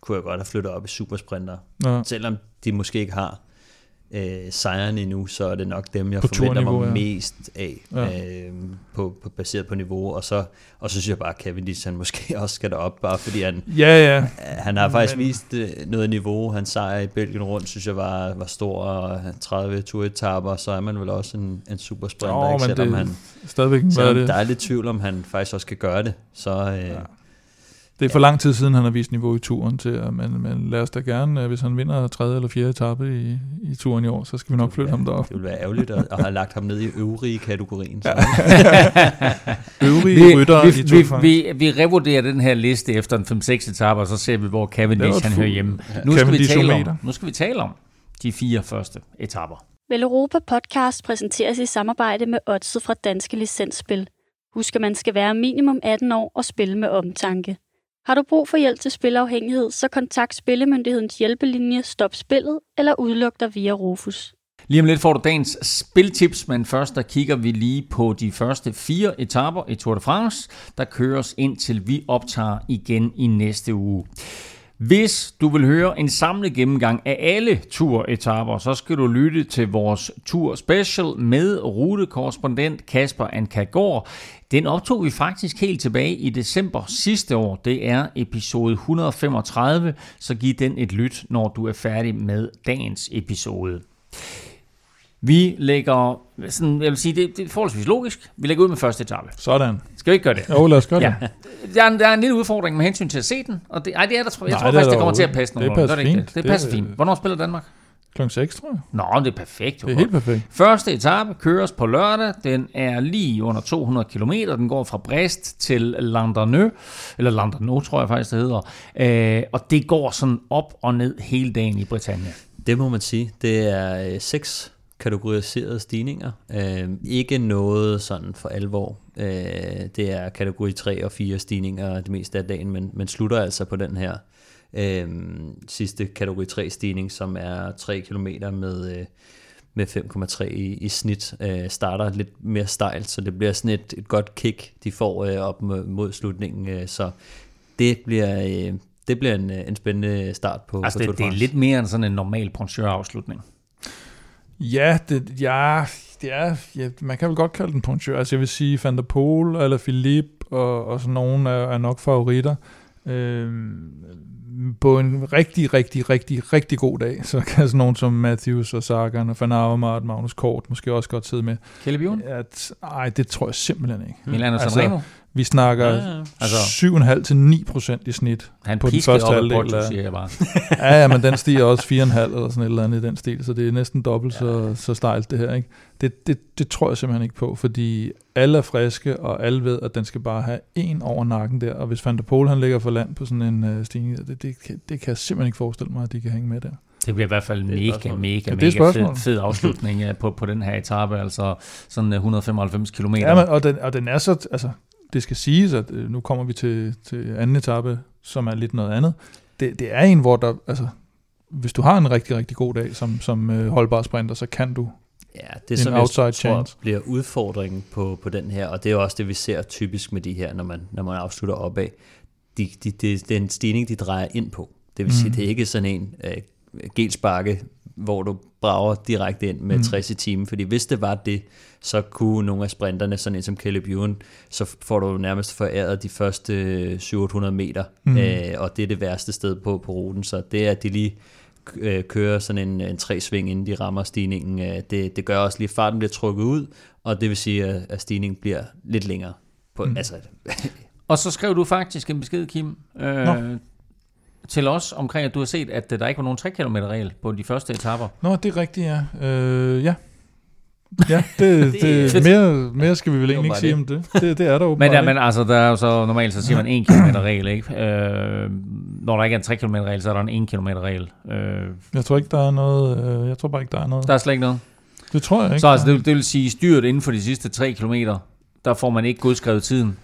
kunne jeg godt have flyttet op i supersprinter. Ja. Selvom de måske ikke har øh, sejren endnu, så er det nok dem, jeg På forventer mig ja. mest af, Ja. øh, på, på, baseret på niveau. Og så, og så synes jeg bare, at Cavendish han måske også skal derop, bare fordi han, Ja, ja. han har faktisk Men- vist øh, noget niveau. Han sejr i Belgien rundt, synes jeg var, var stor, og 30 turetapper, så er man vel også en, en supersprinter, Jo, ikke? men selvom, det- han, Stadigvæk, er selvom det? der er lidt tvivl om, han faktisk også skal gøre det. Så øh, ja. Det er for lang tid siden, han har vist niveau i turen til, at man, men lad os da gerne, øh, hvis han vinder tredje eller fjerde etape i, i turen i år, så skal vi nok flytte ham derop. det ville være ærgerligt at, at have lagt ham ned i øvrige kategorien. Så. Øvrige vi, rytter vi, i vi, vi, vi revurderer den her liste efter en 5-6 etaper, og så ser vi, hvor Cavendish han hører hjemme. Nu skal, vi tale om, nu skal vi tale om de fire første etaper. Vel Europa podcast præsenteres i samarbejde med Odset fra Danske Licensspil. Husk, at man skal være minimum 18 år og spille med omtanke. Har du brug for hjælp til spilafhængighed, så kontakt Spillemyndighedens hjælpelinje Stop Spillet eller udluk dig via Rufus. Lige om lidt får du dagens spiltips, men først der kigger vi lige på de første fire etaper i Tour de France, der køres indtil vi optager igen i næste uge. Hvis du vil høre en samlet gennemgang af alle turetapper, så skal du lytte til vores tur Special med rutekorrespondent Kasper Ankagård. Den optog vi faktisk helt tilbage i december sidste år. Det er episode 135, så giv den et lyt, når du er færdig med dagens episode. Vi lægger, sådan, jeg vil sige, det, det er forholdsvis logisk. Vi lægger ud med første etape. Sådan. Skal vi ikke gøre det? Jo, lad os gøre det. Ja. Der er, en, der er en lille udfordring med hensyn til at se den. Og det, ej, det er der, tror, jeg Nej, tror det faktisk, det kommer til at passe Det nogenlunde. passer fint. Det, det Det- passer fint. Hvornår spiller Danmark? Klokken 6, tror jeg. Nå, det er perfekt. Jo. Det er helt perfekt. Første etape køres på lørdag. Den er lige under 200 km. Den går fra Brest til Landernau, eller Landernau, tror jeg faktisk, det hedder. Øh, og det går sådan op og ned hele dagen i Britannia. Det må man sige. Det er øh, seks kategoriserede stigninger. Øh, ikke noget sådan for alvor. Øh, det er kategori 3 og 4 stigninger det meste af dagen, men, men slutter altså på den her øh, sidste kategori 3 stigning, som er 3 km med, øh, med 5,3 i, i snit. Øh, starter lidt mere stejlt, så det bliver sådan et, et godt kick, de får øh, op mod, mod slutningen. Øh, så det bliver... Øh, det bliver en, øh, en spændende start på, Altså, på Tour det, de det er lidt mere end sådan en normal poncheur-afslutning. Ja, det, ja, det er, ja, man kan vel godt kalde den poncheur. Altså jeg vil sige, Van der Poel eller Philippe og, og sådan nogen er, er nok favoritter. Øhm, på en rigtig, rigtig, rigtig, rigtig god dag, så kan sådan nogen som Matthews og Sagan og Van Avermaet, Magnus Kort måske også godt sidde med. Caleb Ewan? At, ej, det tror jeg simpelthen ikke. Milano Altså, Sanremo? Vi snakker Ja, ja. Altså- 7,5 til 9 procent i snit. Han På den første halvdel af- siger jeg bare. Ja, ja, men den stiger også 4,5 eller sådan et eller andet i den stil, så det er næsten dobbelt ja. så, så stejlt det her. Ikke? Det, det, det tror jeg simpelthen ikke på, fordi alle er friske, og alle ved, at den skal bare have en over nakken der, og hvis Van der Pol han ligger for land på sådan en uh, stigning, der, det, det, kan- det kan jeg simpelthen ikke forestille mig, at de kan hænge med der. Det bliver i hvert fald mega, mega, det mega spørgsmål. fed, fed afslutning øh, på, på den her etape, altså sådan øh, 195 km. Ja, men, og, den, og den er så, altså, det skal siges, at øh, nu kommer vi til, til anden etape, som er lidt noget andet. Det, det er en, hvor der, altså, hvis du har en rigtig, rigtig god dag som, som øh, holdbar sprinter, så kan du. Ja, det En som jeg outside tror chance. bliver udfordringen på, på den her, og det er jo også det, vi ser typisk med de her, når man, når man afslutter opad. De, de, de, det er en stigning, de drejer ind på. Det vil sige, Mm. det er ikke sådan en øh, gelsparke, hvor du brager direkte ind med Mm. 60 i timen, fordi hvis det var det, så kunne nogle af sprinterne, sådan en som Caleb Ewan, så får du nærmest foræret de første øh, 700 meter, Mm. øh, og det er det værste sted på, på ruten, så det er, at de lige øh, kører sådan en, en tre-sving, inden de rammer stigningen, øh, det, det gør også lige, at farten bliver trukket ud, og det vil sige, at, at stigningen bliver lidt længere. På, Mm. mm. altså, Og så skrev du faktisk en besked, Kim, øh, Nå. Til os omkring, at du har set, at der ikke var nogen 3 km regel på de første etaper. Nå, det er rigtigt, ja. Øh, ja. Ja, det, Det det, er mere, mere skal vi vel egentlig ikke sige det. om det. Det, det er der jo Men, ja, men altså, der er jo så normalt, så siger man 1 km regel, ikke? Øh, når der ikke er en 3 km regel, så er der en 1 km regel. Øh, Jeg tror ikke, der er noget... Øh, jeg tror bare ikke, der er noget. der er slet ikke noget. Det tror jeg ikke. Så altså, det, det vil sige, styrt inden for de sidste 3 km, der får man ikke godskrevet tiden.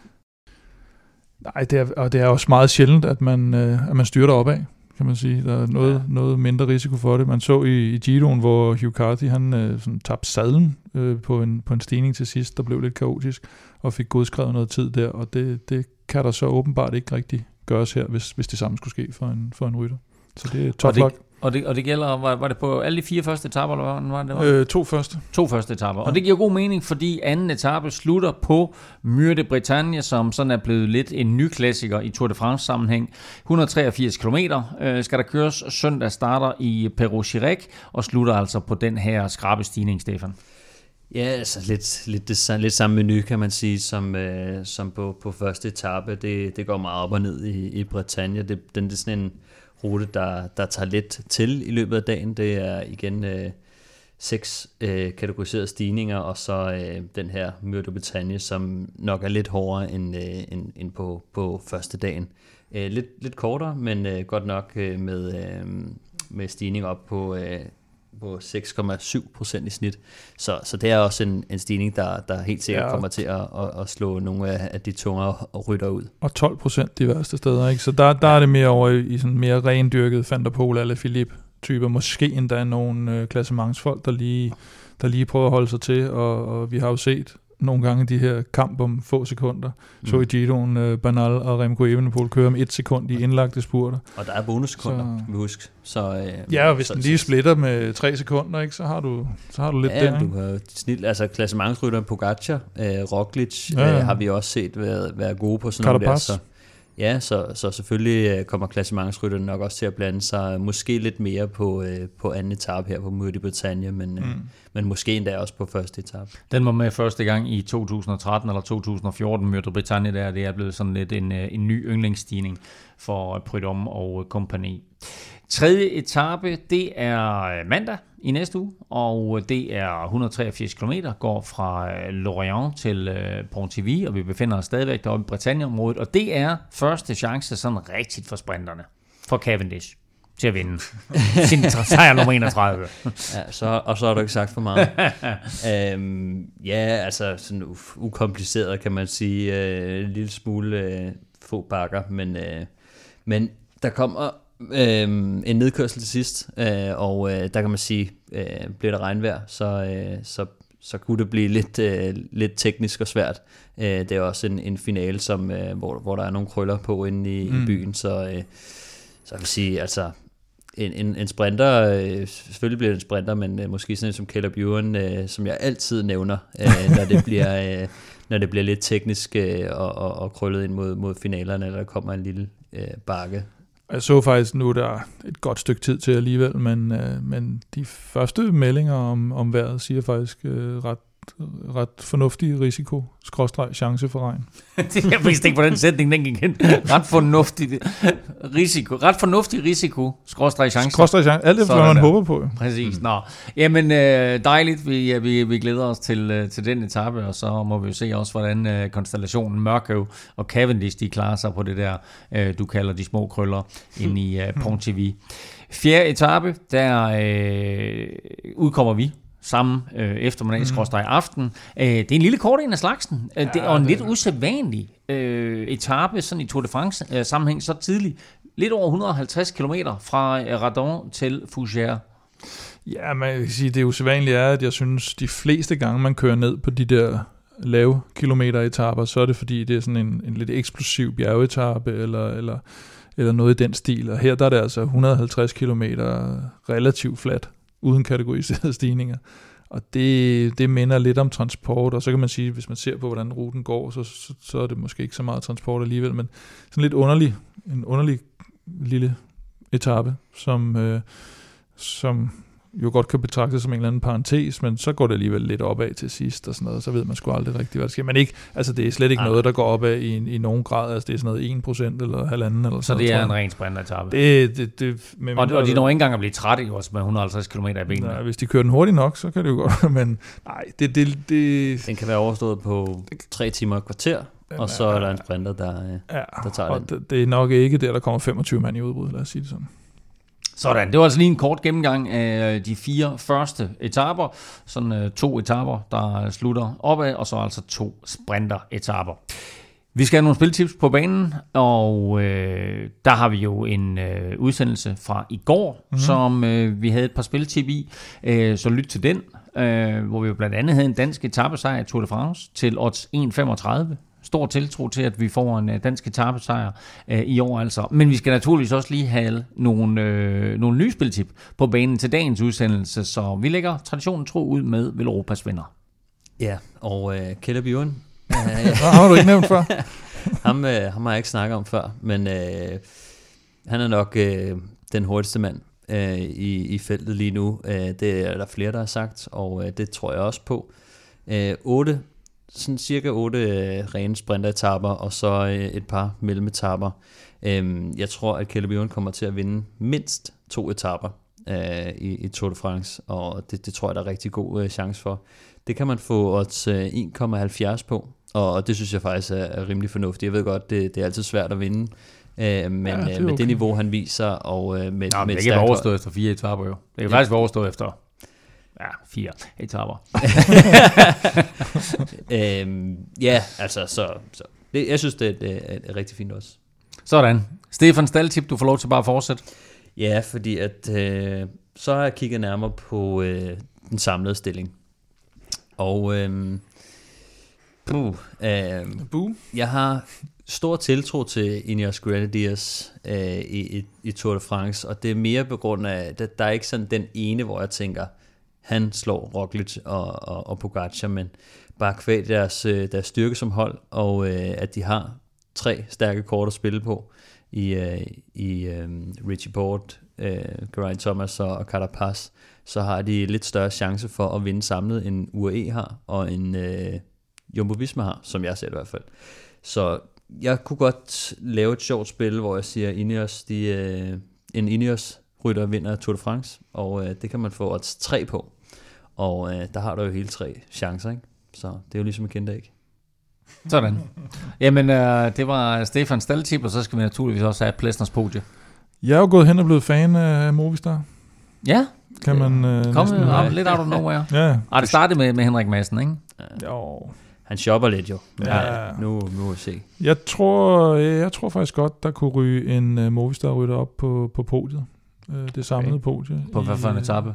Nej, det er, og det er også meget sjældent, at man, øh, at man styrter opad, kan man sige. Der er noget, ja. noget mindre risiko for det. Man så i, i Giroen, hvor Hugh Carthy han, øh, sådan, tabte sadlen øh, på, en, på en stigning til sidst, der blev lidt kaotisk, og fik godskrevet noget tid der, og det, det kan der så åbenbart ikke rigtig gøres her, hvis, hvis det samme skulle ske for en, for en rytter. Så det er tough Og det- luck. Og det, og det gælder, var, var det på alle de fire første etaper, eller hvad var det? var? Øh, to første. To første etaper. Og det giver god mening, fordi anden etape slutter på Mur de Bretagne, som sådan er blevet lidt en ny klassiker i Tour de France sammenhæng. 183 km øh, skal der køres. Søndag starter i Perros-Guirec og slutter altså på den her skrabe stigning, Stefan. Ja, altså lidt, lidt, det, lidt samme menu, kan man sige, som, øh, som på, på første etape. Det, det går meget op og ned i, i Bretagne. Det, den det er sådan en rute, der, der tager lidt til i løbet af dagen. Det er igen øh, seks øh, kategoriserede stigninger, og så øh, den her Mur de Bretagne, som nok er lidt hårdere end, øh, end, end på, på første dagen. Øh, lidt, lidt kortere, men øh, godt nok øh, med, øh, med stigning op på... Øh, på 6,7 procent i snit. Så, så det er også en, en stigning, der, der helt sikkert Ja. ja. kommer til at, at, at slå nogle af, af de tungere rytter ud. Og 12 procent de værste steder, ikke? Så der, der er det mere over i, sådan mere rendyrket Van der Pol eller Philip typer. Måske endda nogle øh, klassementsfolk, der lige, der lige prøver at holde sig til, og, og vi har jo set nogle gange de her kamp om få sekunder. Mm. Så i Giroen, øh, Banal og Remco Evenepoel kører om et sekund i indlagte spurter. Og der er bonussekunder, Så- vi huske. Så, øh, Ja, og hvis så, den lige splitter med tre sekunder, ikke, så har du, så har du lidt Ja, der. du har snit, altså klassementsrytter Pogacar, øh, Roglic, Ja, ja. Øh, har vi også set være, være gode på sådan nogle der. Så, ja, så, så selvfølgelig øh, kommer klassementsrytterne nok også til at blande sig måske lidt mere på, øh, på anden etape her på Mur de Bretagne, men, mm. øh, men måske endda også på første etape. Den var med første gang i 2013 eller 2014, Mur de Bretagne, der det er blevet sådan lidt en, en ny yndlingsstigning for Prudhomme og kompagni. Tredje etape, det er øh, mandag i næste uge, og det er 183 km, går fra øh, Lorient til øh, Pontivy, og vi befinder os stadigvæk deroppe i Bretagne-området, og det er første chance sådan rigtigt for sprinterne, for Cavendish til at vinde sin sejr nummer 31. Ja, så, og så har du ikke sagt for meget. øhm, ja, altså sådan u- ukompliceret kan man sige. Øh, en lille smule øh, få bakker, men, øh, men der kommer øh, en nedkørsel til sidst, øh, og øh, der kan man sige, øh, bliver der regnvejr, så, øh, så, så kunne det blive lidt, øh, lidt teknisk og svært. Øh, det er også en, en finale, som, øh, hvor, hvor der er nogle krøller på inde i, mm. i byen, så, øh, så jeg vil sige, altså en, en, en sprinter, øh, selvfølgelig bliver det en sprinter, men øh, måske sådan en som Caleb Ewan, øh, som jeg altid nævner, øh, når, det bliver, øh, når det bliver lidt teknisk øh, og, og, og krøllet ind mod, mod finalerne, eller der kommer en lille øh, bakke. Jeg så faktisk nu, der er et godt stykke tid til alligevel, men, øh, men de første meldinger om, om vejret siger faktisk øh, ret ret fornuftig risiko, skråstreg chance for regn. jeg vidste ikke, hvordan sætningen den gik hen. Ret fornuftig risiko. Ret fornuftig risiko, skråstreg chance. Skråstreg chance, alt det, hvad man der. håber på. Præcis. Mm. Nå. Jamen, øh, dejligt. Vi, vi, vi glæder os til, øh, til den etape, og så må vi jo se også, hvordan øh, konstellationen Mørkøv og Cavendish, de klarer sig på det der, øh, du kalder de små krøller, ind i øh, TV. Fjerde etape, der øh, udkommer vi samme øh, eftermiddag, mm. Øh, det er en lille kort en af slagsen, øh, ja, det, og en det lidt usædvanlig øh, etape sådan i Tour de France øh, sammenhæng så tidligt. Lidt over 150 km fra øh, Radon til Fougères. Ja, man kan sige, det usædvanlige er, at jeg synes, de fleste gange, man kører ned på de der lave kilometer etaper, så er det fordi, det er sådan en, en lidt eksplosiv bjergetappe, eller, eller, eller noget i den stil. Og her der er det altså 150 km relativt fladt uden kategoriserede stigninger. Og det, det minder lidt om transport, og så kan man sige, hvis man ser på, hvordan ruten går, så, så, så er det måske ikke så meget transport alligevel, men sådan lidt underlig, en underlig lille etape, som, øh, som jo godt kan betragtes som en eller anden parentes, men så går det alligevel lidt opad til sidst og sådan noget, så ved man sgu aldrig rigtigt, hvad der sker. Men ikke, altså det er slet ikke Ej. noget, der går opad i, i nogen grad, altså det er sådan noget 1% eller halvanden eller Så sådan det noget, er en ren sprinteretappe? Det, det, det, med og, og de når ikke engang at blive trætte også med 150 km i benene? Nej, hvis de kører den hurtigt nok, så kan det jo godt, men nej, det, det, det... Den kan være overstået på 3 timer og kvarter, og så er der en sprinter, der, ja, der tager og den. Det, det er nok ikke der, der kommer 25 mand i udbrud, lad os sige det sådan. Sådan, det var altså lige en kort gennemgang af de fire første etaper. Sådan øh, to etaper, der slutter opad, og så altså to sprinter-etaper. Vi skal have nogle spiltips på banen, og øh, der har vi jo en øh, udsendelse fra i går, mm-hmm. som øh, vi havde et par spiltip i, øh, så lyt til den, øh, hvor vi jo blandt andet havde en dansk etappesejr i Tour de France til odds 1,35 stor tiltro til, at vi får en øh, dansk etappesejr øh, i år altså. Men vi skal naturligvis også lige have nogle, øh, nogle nye spiltip på banen til dagens udsendelse, så vi lægger traditionen tro ud med Velropas vinder. Ja, og øh, Bjørn. Øh, har du ikke nævnt før? ham, øh, ham har jeg ikke snakket om før, men øh, han er nok øh, den hurtigste mand øh, i, i feltet lige nu. Øh, det er der flere, der har sagt, og øh, det tror jeg også på. Øh, 8 sådan cirka otte øh, rene sprinteretapper, og så øh, et par mellemetapper. Øhm, jeg tror, at Caleb kommer til at vinde mindst to etapper øh, i, i Tour de France, og det, det tror jeg, der er rigtig god øh, chance for. Det kan man få odds øh, 1,70 på, og det synes jeg faktisk er, er rimelig fornuftigt. Jeg ved godt, det, det er altid svært at vinde, øh, men ja, det øh, med okay. det niveau, han viser, og øh, med, Nå, med det kan være overstået efter fire etaper jo. Det kan ja. faktisk være overstået efter Ja, fire etaper. øhm, ja, altså, så, så det, jeg synes, det er, det er, er rigtig fint også. Sådan. Stefan Staltip, du får lov til bare at fortsætte. Ja, fordi at øh, så har jeg kigget nærmere på øh, den samlede stilling. Og øh, puh, øh, Buh. jeg har stor tiltro til Ineos Grenadiers øh, i, i, i Tour de France, og det er mere på grund af, at der er ikke sådan den ene, hvor jeg tænker, han slår Roglic og, og, og Pogacar, men bare kvæg deres, øh, deres styrke som hold, og øh, at de har tre stærke kort at spille på i, øh, i øh, Richie Port, øh, Geraint Thomas og, og Carapaz, så har de lidt større chance for at vinde samlet, end UAE har, og en øh, Jumbo Visma har, som jeg ser det i hvert fald. Så jeg kunne godt lave et sjovt spil, hvor jeg siger, Ineos, de, øh, en Ineos rytter vinder Tour de France, og øh, det kan man få odds 3 på. Og øh, der har du jo hele tre chancer, ikke? Så det er jo ligesom en kendt ikke. Sådan. Jamen, øh, det var Stefan Staltip, og så skal vi naturligvis også have Plæstners podie. Jeg er jo gået hen og blevet fan af Movistar. Ja. Kan man øh, Kom næsten, lidt out of nowhere. ja. Ah, det startede med, med Henrik Madsen, ikke? Jo. Han shopper lidt jo. Ja. ja. Nu, nu må vi se. Jeg tror, jeg tror faktisk godt, der kunne ryge en uh, Movistar-rytter op på, på podiet. Uh, det samlede okay. podie. På hvad for en etape?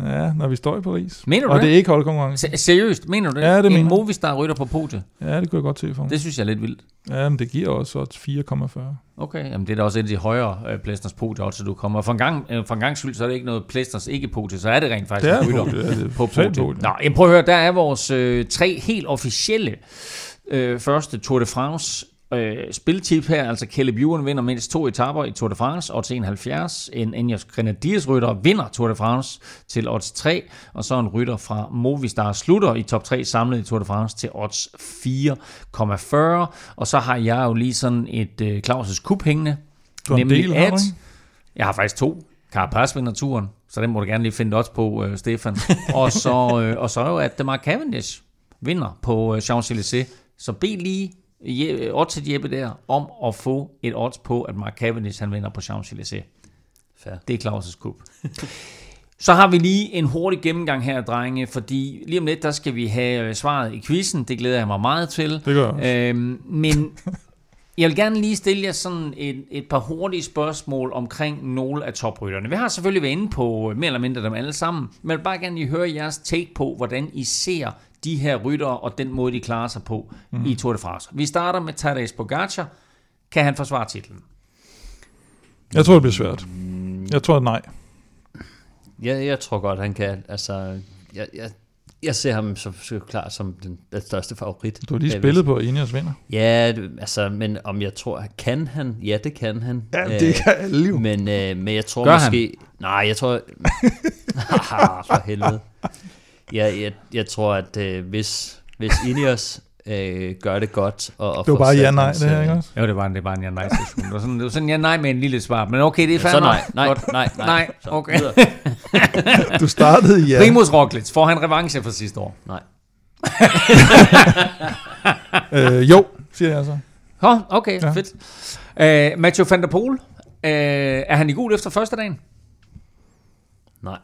Ja, når vi står i Paris. Mener du Og det? det er ikke holdkonkurrence. Se- seriøst, mener du det? Ja, det en mener jeg. Movistar rytter på podiet. Ja, det kunne jeg godt se for mig. Det synes jeg er lidt vildt. Ja, men det giver også odds 4,40. Okay, jamen det er da også et af de højere øh, Plæsters podiet, så du kommer. Og for en, gang, øh, for en gang skyld, så er det ikke noget Plæsters ikke podie, så er det rent faktisk Det er en rytter podie, ja, det er på totalt podiet. podie. Nå, jamen prøv at høre, der er vores øh, tre helt officielle øh, første Tour de France øh, spiltip her, altså Caleb Ewan vinder mindst to etaper i Tour de France, odds 71. En Ineos Grenadiers rytter vinder Tour de France til odds 3, og så en rytter fra Movistar slutter i top 3 samlet i Tour de France til odds 4,40. Og så har jeg jo lige sådan et øh, Claus' kup hængende, Du har en del, ikke? jeg har faktisk to. Carapaz vinder turen, så den må du gerne lige finde odds på, øh, Stefan. og, så, øh, og så jo, at Mark Cavendish vinder på øh, Champs-Élysées. Så bed lige Je- odds til Jeppe der om at få et odds på, at Mark Cavendish han vinder på Champs-Élysées. Det er Claus' kup. Så har vi lige en hurtig gennemgang her, drenge, fordi lige om lidt, der skal vi have øh, svaret i quizzen. Det glæder jeg mig meget til. Det gør jeg. Øhm, men jeg vil gerne lige stille jer sådan et, et par hurtige spørgsmål omkring nogle af toprytterne. Vi har selvfølgelig været inde på øh, mere eller mindre dem alle sammen, men jeg vil bare gerne lige høre jeres take på, hvordan I ser de her ryttere og den måde, de klarer sig på mm. i Tour de France. Vi starter med Tadej Pogacar. Kan han forsvare titlen? Jeg tror, det bliver svært. Jeg tror, nej. Jeg, jeg tror godt, han kan. Altså, jeg, jeg, jeg ser ham så, så klar som den, den største favorit. Du har lige Jeg spillet på Ineos vinder. Ja, det- altså, men om jeg tror, kan han? Ja, det kan han. Øh, kan alle jo. Men, øh, men jeg tror Gør han? måske... Nej, jeg tror... Ah, for helvede. Ja, jeg, jeg tror, at øh, hvis, hvis Ineos øh, gør det godt... Og, og Det var får bare ja-nej, det her, øh, ikke også? Jo, det var, det var en ja-nej session. Det var sådan, det var sådan en ja-nej med en lille svar. Men okay, det er fair Så nok. nej, nej, Godt. nej, nej. Nej, Så okay. Du startede i ja. Primus Roglic, får han revanche for sidste år? Nej. Øh, jo, siger jeg så. Hå, okay, ja. Ja. fedt. Uh, Mathieu van der Poel, uh, er han i gul efter første dagen? Nej.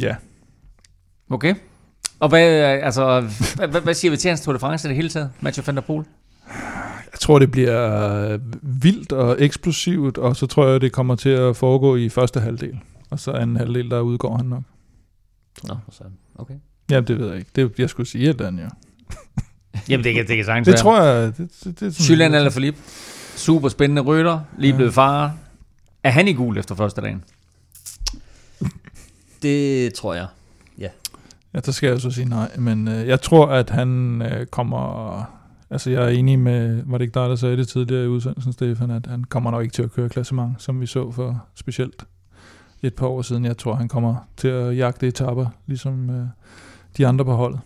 Ja. Okay. Og hvad, altså, hvad, hvad, hvad siger vi til hans Tour de France i det hele taget, Mathieu van der Poel? Jeg tror, det bliver vildt og eksplosivt, og så tror jeg, det kommer til at foregå i første halvdel. Og så anden halvdel, der udgår han nok. Nå, sådan. Okay. Ja, det ved jeg ikke. Det, jeg skulle sige et andet, ja. Jamen, det kan, det kan sagtens Det tror jeg... Det, det, det er sådan- Julian eller Philippe. Super spændende rytter, lige blevet far. Er han i gul efter første dagen? Det tror jeg. Ja, der skal jeg så sige nej, men øh, jeg tror, at han øh, kommer... Altså, jeg er enig med... Var det ikke dig, der sagde det tidligere i udsendelsen, Stefan, at han kommer nok ikke til at køre klassement, som vi så for specielt et par år siden. Jeg tror, han kommer til at jagte etapper, ligesom øh, de andre på holdet.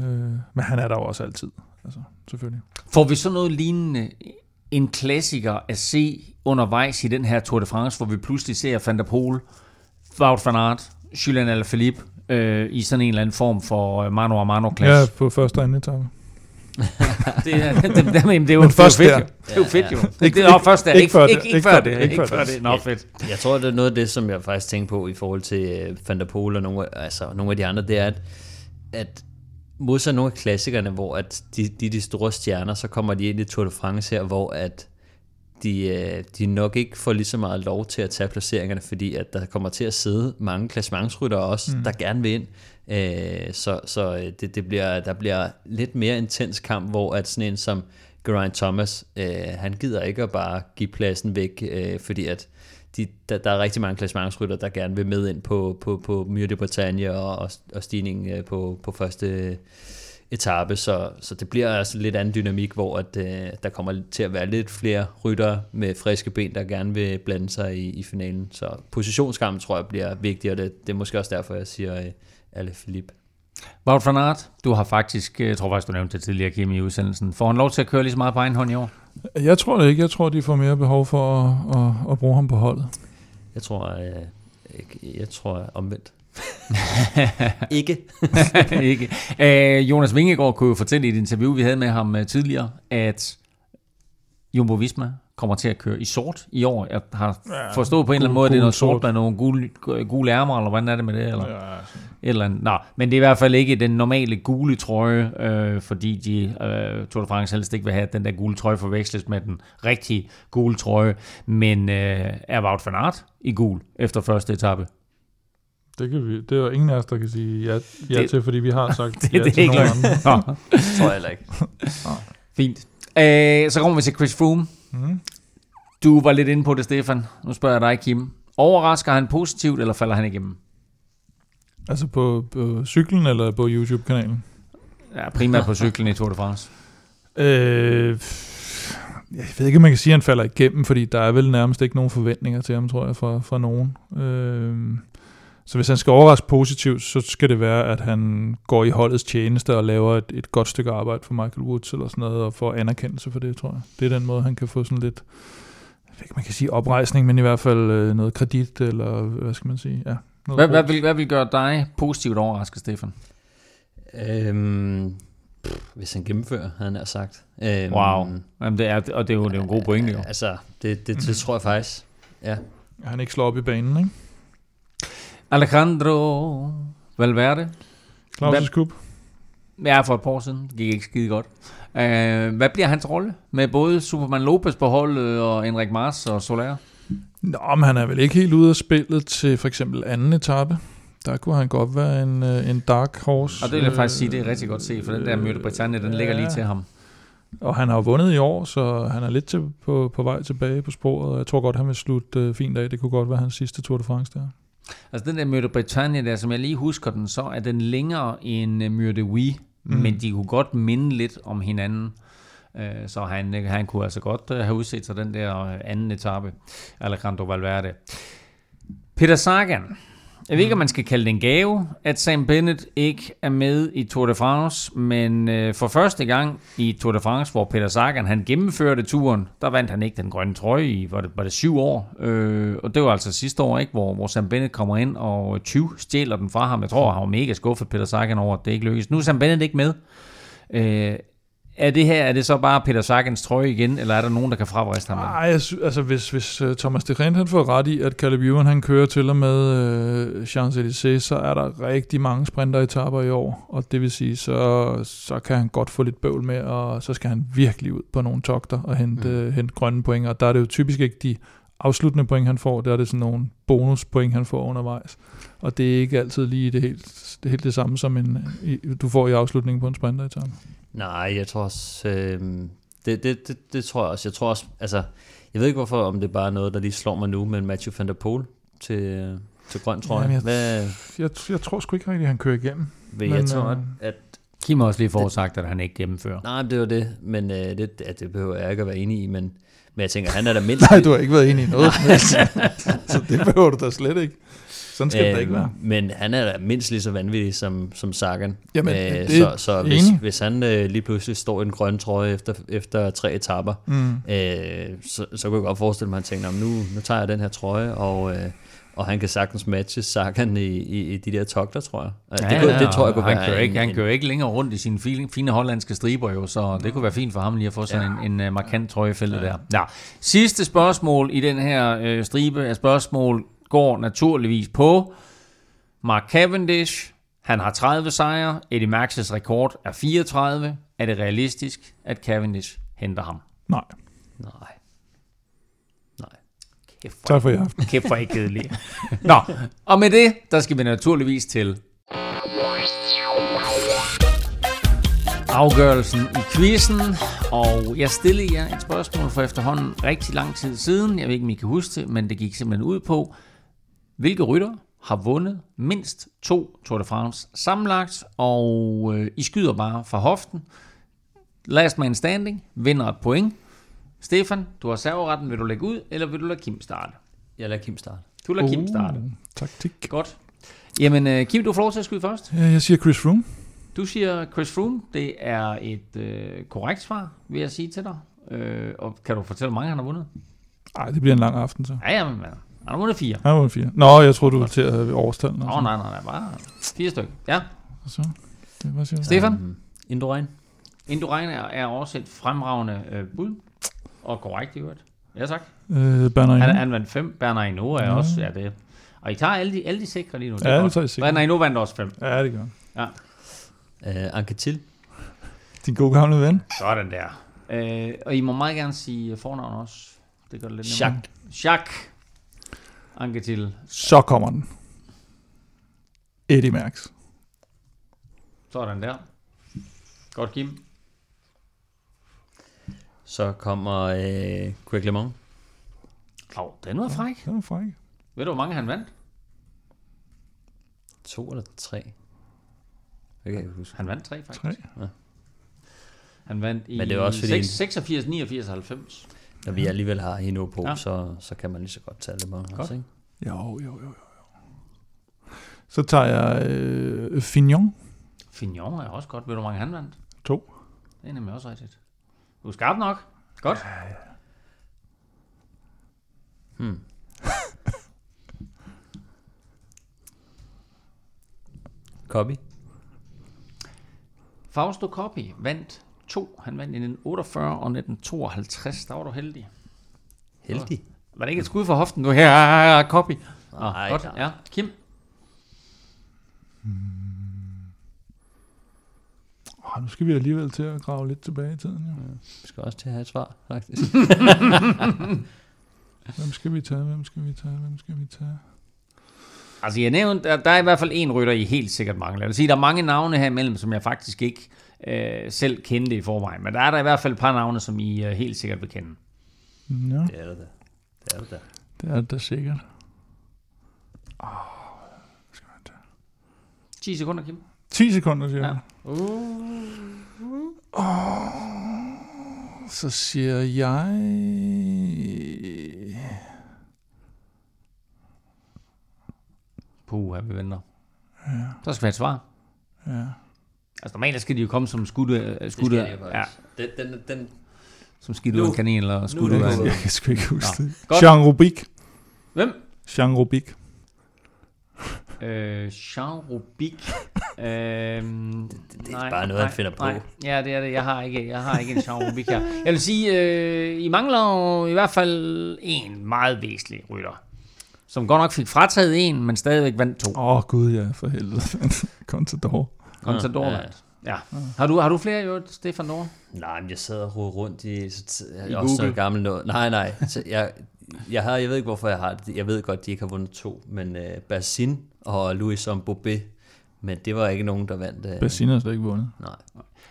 Øh, men han er der jo også altid, altså, selvfølgelig. Får vi så noget lignende en klassiker at se undervejs i den her Tour de France, hvor vi pludselig ser Van der Poel, Wout van Aert, Julian Alaphilippe øh, i sådan en eller anden form for mano a mano Ja, klasse. på første og anden etape. Det, er, det, det, det, det, er jo, Men det er jo først fedt, der. jo. Det er jo fedt, jo. Ikke- det er jo først der. ikke Ikke, før det. ikke, ikke, før det. Ikke før det. Nå, Ja. fedt. Jeg tror, det er noget af det, som jeg faktisk tænker på i forhold til uh, Van der Poel og nogle, af- altså, nogle af de andre, det er, at, at modsat nogle af klassikerne, hvor at de, de, de store stjerner, så kommer de ind i Tour de France her, hvor at de, øh, de nok ikke får lige så meget lov til at tage placeringerne, fordi at der kommer til at sidde mange klassementsryttere også, mm. der gerne vil ind. Øh, så så øh, det, det bliver, der bliver lidt mere intens kamp, hvor at sådan en som Geraint Thomas, øh, han gider ikke at bare give pladsen væk, øh, fordi at de, der, der er rigtig mange klassementsrytter, der gerne vil med ind på, på, på Mur de Bretagne og, og, og stigning øh, på, på første etape, så, så det bliver altså lidt anden dynamik, hvor at, øh, der kommer til at være lidt flere rytter med friske ben, der gerne vil blande sig i, i finalen. Så positionskampen tror jeg bliver vigtig, og det, det er måske også derfor, jeg siger øh, Ale Philippe. Wout van Aert, du har faktisk, øh, jeg tror faktisk, du nævnte det tidligere, Kim, i udsendelsen. Får han lov til at køre lige så meget på egen hånd i år? Jeg tror det ikke. Jeg tror, de får mere behov for at, at, at bruge ham på holdet. Jeg tror, øh, ikke- jeg tror omvendt. ikke. ikke. Øh, Jonas Vingegaard kunne jo fortælle i et interview, vi havde med ham øh, tidligere, at Jumbo Visma kommer til at køre i sort i år. Jeg har Ja, forstået på en eller anden måde, at det er noget sort sort. med nogle gule, gule ærmer, eller hvordan er det med det? Eller? Ja, Et eller andet. Nå, men det er i hvert fald ikke den normale gule trøje, øh, fordi de øh, Tour de France helst ikke vil have, at den der gule trøje forveksles med den rigtige gule trøje. Men øh, er Wout van Aert i gul efter første etape? Det, kan vi, det er jo ingen af os, der kan sige ja, ja Det- til, fordi vi har sagt Det, ja det til ikke løgn. andre. Nå, tror jeg heller ikke. Fint. Øh, så kommer vi til Chris Froome. Mm. Du var lidt inde på det, Stefan. Nu spørger jeg dig, Kim. Overrasker han positivt, eller falder han igennem? Altså på, på cyklen eller på YouTube-kanalen? Ja, primært på cyklen i Tour de France. Øh, Jeg ved ikke, om man kan sige, at han falder igennem, fordi der er vel nærmest ikke nogen forventninger til ham, tror jeg, fra, fra nogen. Øh, så hvis han skal overraske positivt, så skal det være, at han går i holdets tjeneste og laver et, et godt stykke arbejde for Michael Woods eller sådan noget, og får anerkendelse for det, tror jeg. Det er den måde, han kan få sådan lidt, jeg ved ikke, man kan sige oprejsning, men i hvert fald øh, noget kredit, eller hvad skal man sige, ja. noget Hvad, hvad, vil, hvad vil gøre dig positivt overrasket, Stefan? Øhm, pff, hvis han gennemfører, havde han nær sagt. Øhm, Wow. Jamen, det er, og det er jo, det er jo en god pointe, jo. Altså, det, det, det tror jeg faktisk. Ja. Han ikke slår op i banen, ikke? Alejandro Valverde. Claus' Cup. Ja, for et par år siden. Det gik ikke skide godt. Uh, hvad bliver hans rolle med både Superman Lopez på holdet og Enrik Mars og Soler? Nå, men han er vel ikke helt ude af spillet til for eksempel anden etape. Der kunne han godt være en, øh, en dark horse. Og det vil jeg faktisk sige, det er rigtig godt set, for den der Møde Britannia, den ligger lige til ham. Og han har jo vundet i år, så han er lidt til, på, på vej tilbage på sporet, og jeg tror godt, han vil slutte øh, fint af. Det kunne godt være hans sidste Tour de France der. Altså den der Møde Britannia der, som jeg lige husker den, så er den længere end uh, Møde Wii, mm. Men de kunne godt minde lidt om hinanden. Uh, så han, øh, han kunne altså godt have udset sig den der anden etape, Alejandro Valverde. Peter Sagan. Jeg ved ikke, om man skal kalde det en gave, at Sam Bennett ikke er med i Tour de France, men øh, for første gang i Tour de France, hvor Peter Sagan han gennemførte turen, der vandt han ikke den grønne trøje i, var det, var det syv år, øh, og det var altså sidste år, ikke, hvor, hvor Sam Bennett kommer ind og 20 stjæler den fra ham. Jeg tror, han var mega skuffet, Peter Sagan, over, at det ikke lykkedes. Nu er Sam Bennett ikke med. Øh, er det her, er det så bare Peter Sagans trøje igen, eller er der nogen, der kan fravriste ham? Nej, altså hvis, hvis uh, Thomas de Rent han får ret i, at Caleb Ewan han kører til og med uh, Champs-Élysées, så er der rigtig mange sprinteretapper i år, og det vil sige, så, så kan han godt få lidt bøvl med, og så skal han virkelig ud på nogle togter og hente, Mm. uh, hente grønne point, og der er det jo typisk ikke de afsluttende point, han får, der er det sådan nogle bonuspoint, han får undervejs. Og det er ikke altid lige det helt det, helt det samme, som en, du får i afslutningen på en sprinteretappe. Nej, jeg tror også, øh, det, det, det, det tror jeg også. Jeg tror også, altså, jeg ved ikke hvorfor, om det er bare noget, der lige slår mig nu, men Matthew van der Poel til, øh, til grøn trøje. Jamen, jeg- Hvad, Jeg, jeg tror sgu ikke rigtigt, at han kører igennem. vil jeg Men, tror, at, øh, at Kim har også lige forudsagt, at han ikke gennemfører. Nej, men det var det, men øh, det, at det behøver jeg ikke at være enig i, men, men jeg tænker, han er der mindst... Nej, du har ikke været enig i noget. så det behøver du da slet ikke. Sådan skal det da ikke være. Øhm, Men han er da mindst lige så vanvittig som, som Sagan. Jamen, Øh, det så så hvis, enig. hvis han øh, lige pludselig står i den grønne trøje efter, efter tre etapper, Mm. øh, så, så kunne jeg godt forestille mig, at han tænker, "Nå, nu, nu tager jeg den her trøje, og, øh, og han kan sagtens matche Sagan i, i, i de der togter, tror jeg. Altså, det, kunne, det tror jeg kunne han være kører ikke, en, Han en, kører ikke længere rundt i sine fine, fine hollandske striber jo, så det kunne være fint for ham lige at få sådan en, en uh, markant trøje i feltet der. Ja. Sidste spørgsmål i den her øh, stribe af spørgsmål går naturligvis på Mark Cavendish. Han har 30 sejre. Eddie Max's rekord er 34. Er det realistisk, at Cavendish henter ham? Nej, Nej. Nej. Kæft, hvor tak for i aften. Kæft for ikke kedelig. Nå, og med det, der skal vi naturligvis til afgørelsen i quizzen, og jeg stillede jer et spørgsmål for efterhånden rigtig lang tid siden. Jeg ved ikke, om I kan huske det, men det gik simpelthen ud på, hvilke rytter har vundet mindst to Tour de France sammenlagt, og øh, I skyder bare fra hoften. Last man standing vinder et point. Stefan, du har serveretten. Vil du lægge ud, eller vil du lade Kim starte? Jeg lader Kim starte. Du lader Kim starte. Uh, taktik. Godt. Jamen, øh, Kim, du får lov til at skyde først. Jeg siger Chris Froome. Du siger Chris Froome. Det er et øh, korrekt svar, vil jeg sige til dig. Øh, og kan du fortælle, hvor mange han har vundet? Nej, det bliver en lang aften så. Ja, jamen, han har vundet fire. Han var fire. Nå, jeg tror du var til at have årstallet. Nå, nej, nej, nej, bare fire stykker. Ja, Så, det, hvad siger du? Stefan? Um, Indurain. Indurain er, er også et fremragende øh, bud. Og korrekt i øvrigt. Ja, tak. Øh, Banner Han, Ino. han vandt fem. Bernard Hinault er Ja. også, ja det. Og I tager alle de, alle de sikre lige nu. Det Ja, er det tager jeg sikkert. Bernard Hinault vandt også fem. Ja, det gør han. Uh, Anquetil. Din gode gamle ven. Sådan der. Øh, og I må meget gerne sige fornavn også. Det gør det lidt Jacques. nemmere. Jacques. Anketil. Så kommer den. Eddie Merckx. Sådan der. Godt, Kim. Så kommer uh, Greg LeMond. Åh, oh, den var fræk. Det var fræk. Ved du, hvor mange han vandt? To eller tre. Det kan jeg ikke huske. Han vandt tre, faktisk. Tre. Han vandt i Men det er også fordi- 6, 86, 89 og 90. Når vi alligevel har hende på, Ja. ja. så, så kan man lige så godt tage det med også, ikke? Jo, jo, jo, jo. jo. Så tager jeg øh, Fignon. Fignon er også godt. Ved du, hvor mange han vandt? To. Det er nemlig også rigtigt. Du er skarp nok. Godt. Hmm. Copy. Fausto Coppi vandt to. Han vandt i 1948 og 1952. Der var du heldig. Heldig. Var det ikke et skud for hoften? Du her er Coppi. Nej, godt. Ja. Kim? Oh, nu skal vi alligevel til at grave lidt tilbage i tiden. Jo. Vi skal også til at have et svar, faktisk. Hvem skal vi tage? Hvem skal vi tage? Hvem skal vi tage? Altså, jeg nævnte, der, der er i hvert fald en rytter, I helt sikkert mangler. Jeg vil sige, der er mange navne her imellem, som jeg faktisk ikke øh, selv kendte i forvejen. Men der er der i hvert fald et par navne, som I øh, helt sikkert vil kende. Ja, det er det da. Det er det da. det er det da sikkert. 10 sekunder, Kim. 10 sekunder, siger Ja. jeg. Oh, så siger jeg... Puh, her vi venter. Ja. Så skal vi have et svar. Ja. Altså normalt skal de jo komme som skudte, skudte ja, Den, den, den, som skidt ud af en kanin eller nu skudt er ud det af en... Jeg kan sgu ikke huske Nå. det. Godt. Jean Rubik. Hvem? Jean Rubik. Øh, Jean Rubik. øh, det, det er bare noget, han finder på. Nej. Ja, det er det. Jeg har ikke, jeg har ikke en Jean Rubik her. Jeg vil sige, øh, I mangler i hvert fald en meget væsentlig rytter. Som godt nok fik frataget en, men stadigvæk vandt to. Åh, oh, gud ja, for helvede. Contador. Contador Ja. vandt. Ja. Har du, har du flere i øvrigt, Stefan Nord? Nej, men jeg sad og rodede rundt i... Så, jeg I er også Google? så gammel noget. Nej, nej. Så jeg, jeg, har, jeg ved ikke, hvorfor jeg har det. Jeg ved godt, de ikke har vundet to. Men uh, Bassin og Louis Bobé. Men det var ikke nogen, der vandt. Uh, Bassin har slet ikke vundet. Nej.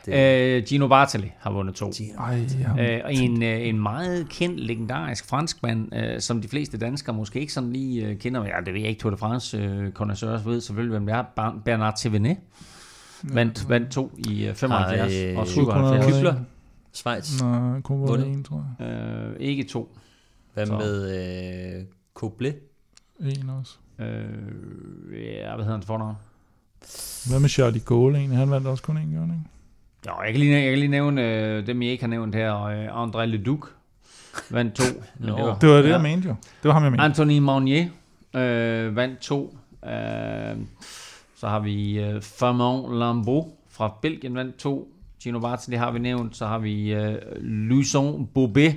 Det, Øh, Gino Bartali har vundet to. Ej, ja. Øh, og en, øh, en meget kendt, legendarisk franskmand, øh, som de fleste danskere måske ikke sådan lige øh, kender. Ja, det ved jeg ikke, Tour de France øh, ved selvfølgelig, hvem det er. Bernard Thévenet vandt, vandt to i øh, 75 Ej, og Kunne 77. have Kybler. Schweiz. Nej, kun Vundet. vundet en, tror jeg. Øh, ikke to. Hvad Så. med øh, Koblet? En også. Øh, ja, hvad hedder han fornavn? Hvad med Charlie Gaulle egentlig? Han vandt også kun en gang, ikke? Jo, jeg kan lige, jeg kan lige nævne øh, dem, jeg ikke har nævnt her. Øh, André Leduc vandt to. men Nå. Det var det, ja. jeg mente jo. Det var ham, jeg mente. Anthony Maunier øh, vandt to. Øh, så har vi øh, Fernand Lambeau fra Belgien vandt to. Gino Bartoli har vi nævnt. Så har vi øh, Luison Bobé.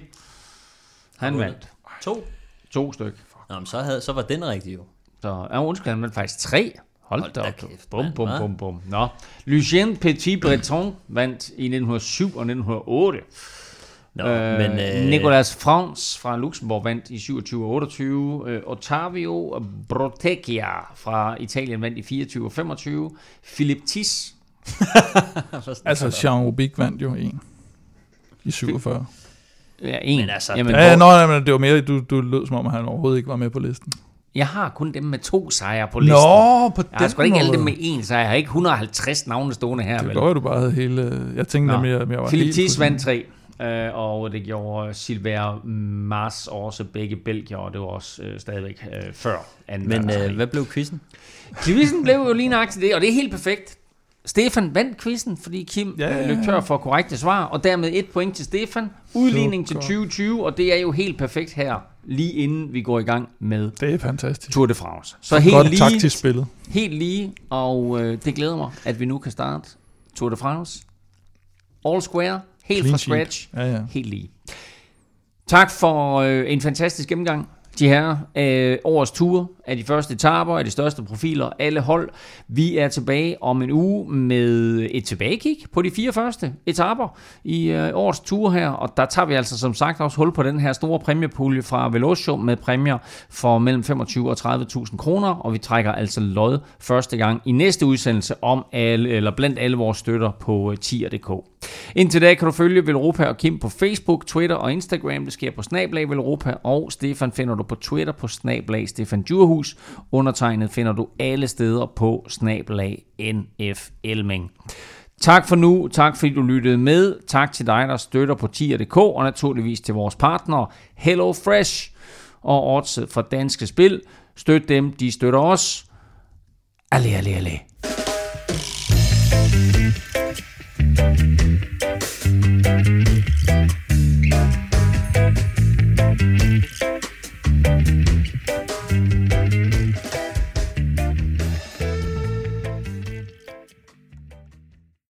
Han vandt To. to stykker. Nå, men så, havde, så var den rigtig jo. Så ja, undskyld, han vandt faktisk tre. Hold, Hold da op. kæft, bum, bum, bum, bum. Nå. Lucien Petit Breton vandt i 1907 og 1908. Nå, øh, men... Øh, Nicolas Frans fra Luxembourg vandt i 27 og 28. Øh, Ottavio Brotecchia fra Italien vandt i 24 og 25. Philip Tis. Altså, Jean Rubik vandt jo en. I 47. Ja, en. Men altså, Jamen, Ja, ja, hvor- nå, nej, men det var mere, du, du lød som om, at han overhovedet ikke var med på listen. Jeg har kun dem med to sejre på listen. Nå, på jeg har sgu ikke alle dem med én sejr. Jeg har ikke 150 navne stående her. Det vel? går jo, du bare havde hele... Jeg tænkte Nå. at jeg var Philip Thies på- vandt tre, øh, og det gjorde Silver Mars også begge Belgier, og det var også øh, stadigvæk øh, før anden men øh, hvad blev quizzen? Quizzen blev jo lige nøjagtigt det, og det er helt perfekt. Stefan vandt quizzen, fordi Kim Ja, ja, ja, ja, løb tør for korrekte svar, og dermed et point til Stefan. Udligning til Super. 2020, og det er jo helt perfekt her, lige inden vi går i gang med Det er fantastisk. Tour de France. Så helt Godt lige, taktisk spillet. helt lige, og øh, det glæder mig, at vi nu kan starte Tour de France. All square, helt Clean fra sheet. scratch. Ja, ja. Helt lige. Tak for øh, en fantastisk gennemgang. De her øh, årets ture af de første etaper, af de største profiler, alle hold. Vi er tilbage om en uge med et tilbagekig på de fire første etaper i øh, årets tur her, og der tager vi altså som sagt også hul på den her store præmiepulje fra Velocio med præmier for mellem 25 og 30.000 kroner, og vi trækker altså lod første gang i næste udsendelse om alle, eller blandt alle vores støtter på øh, tier.dk. Indtil da kan du følge Velropa og Kim på Facebook, Twitter og Instagram. Det sker på Snablag Velropa, og Stefan finder du på Twitter på Snablag Stefan hus. Undertegnet finder du alle steder på snabelag NF Elming. Tak for nu, tak fordi du lyttede med, tak til dig, der støtter på tier.dk, og naturligvis til vores partnere Hello Fresh og Odset fra Danske Spil. Støt dem, de støtter os. Alle, alle, alle.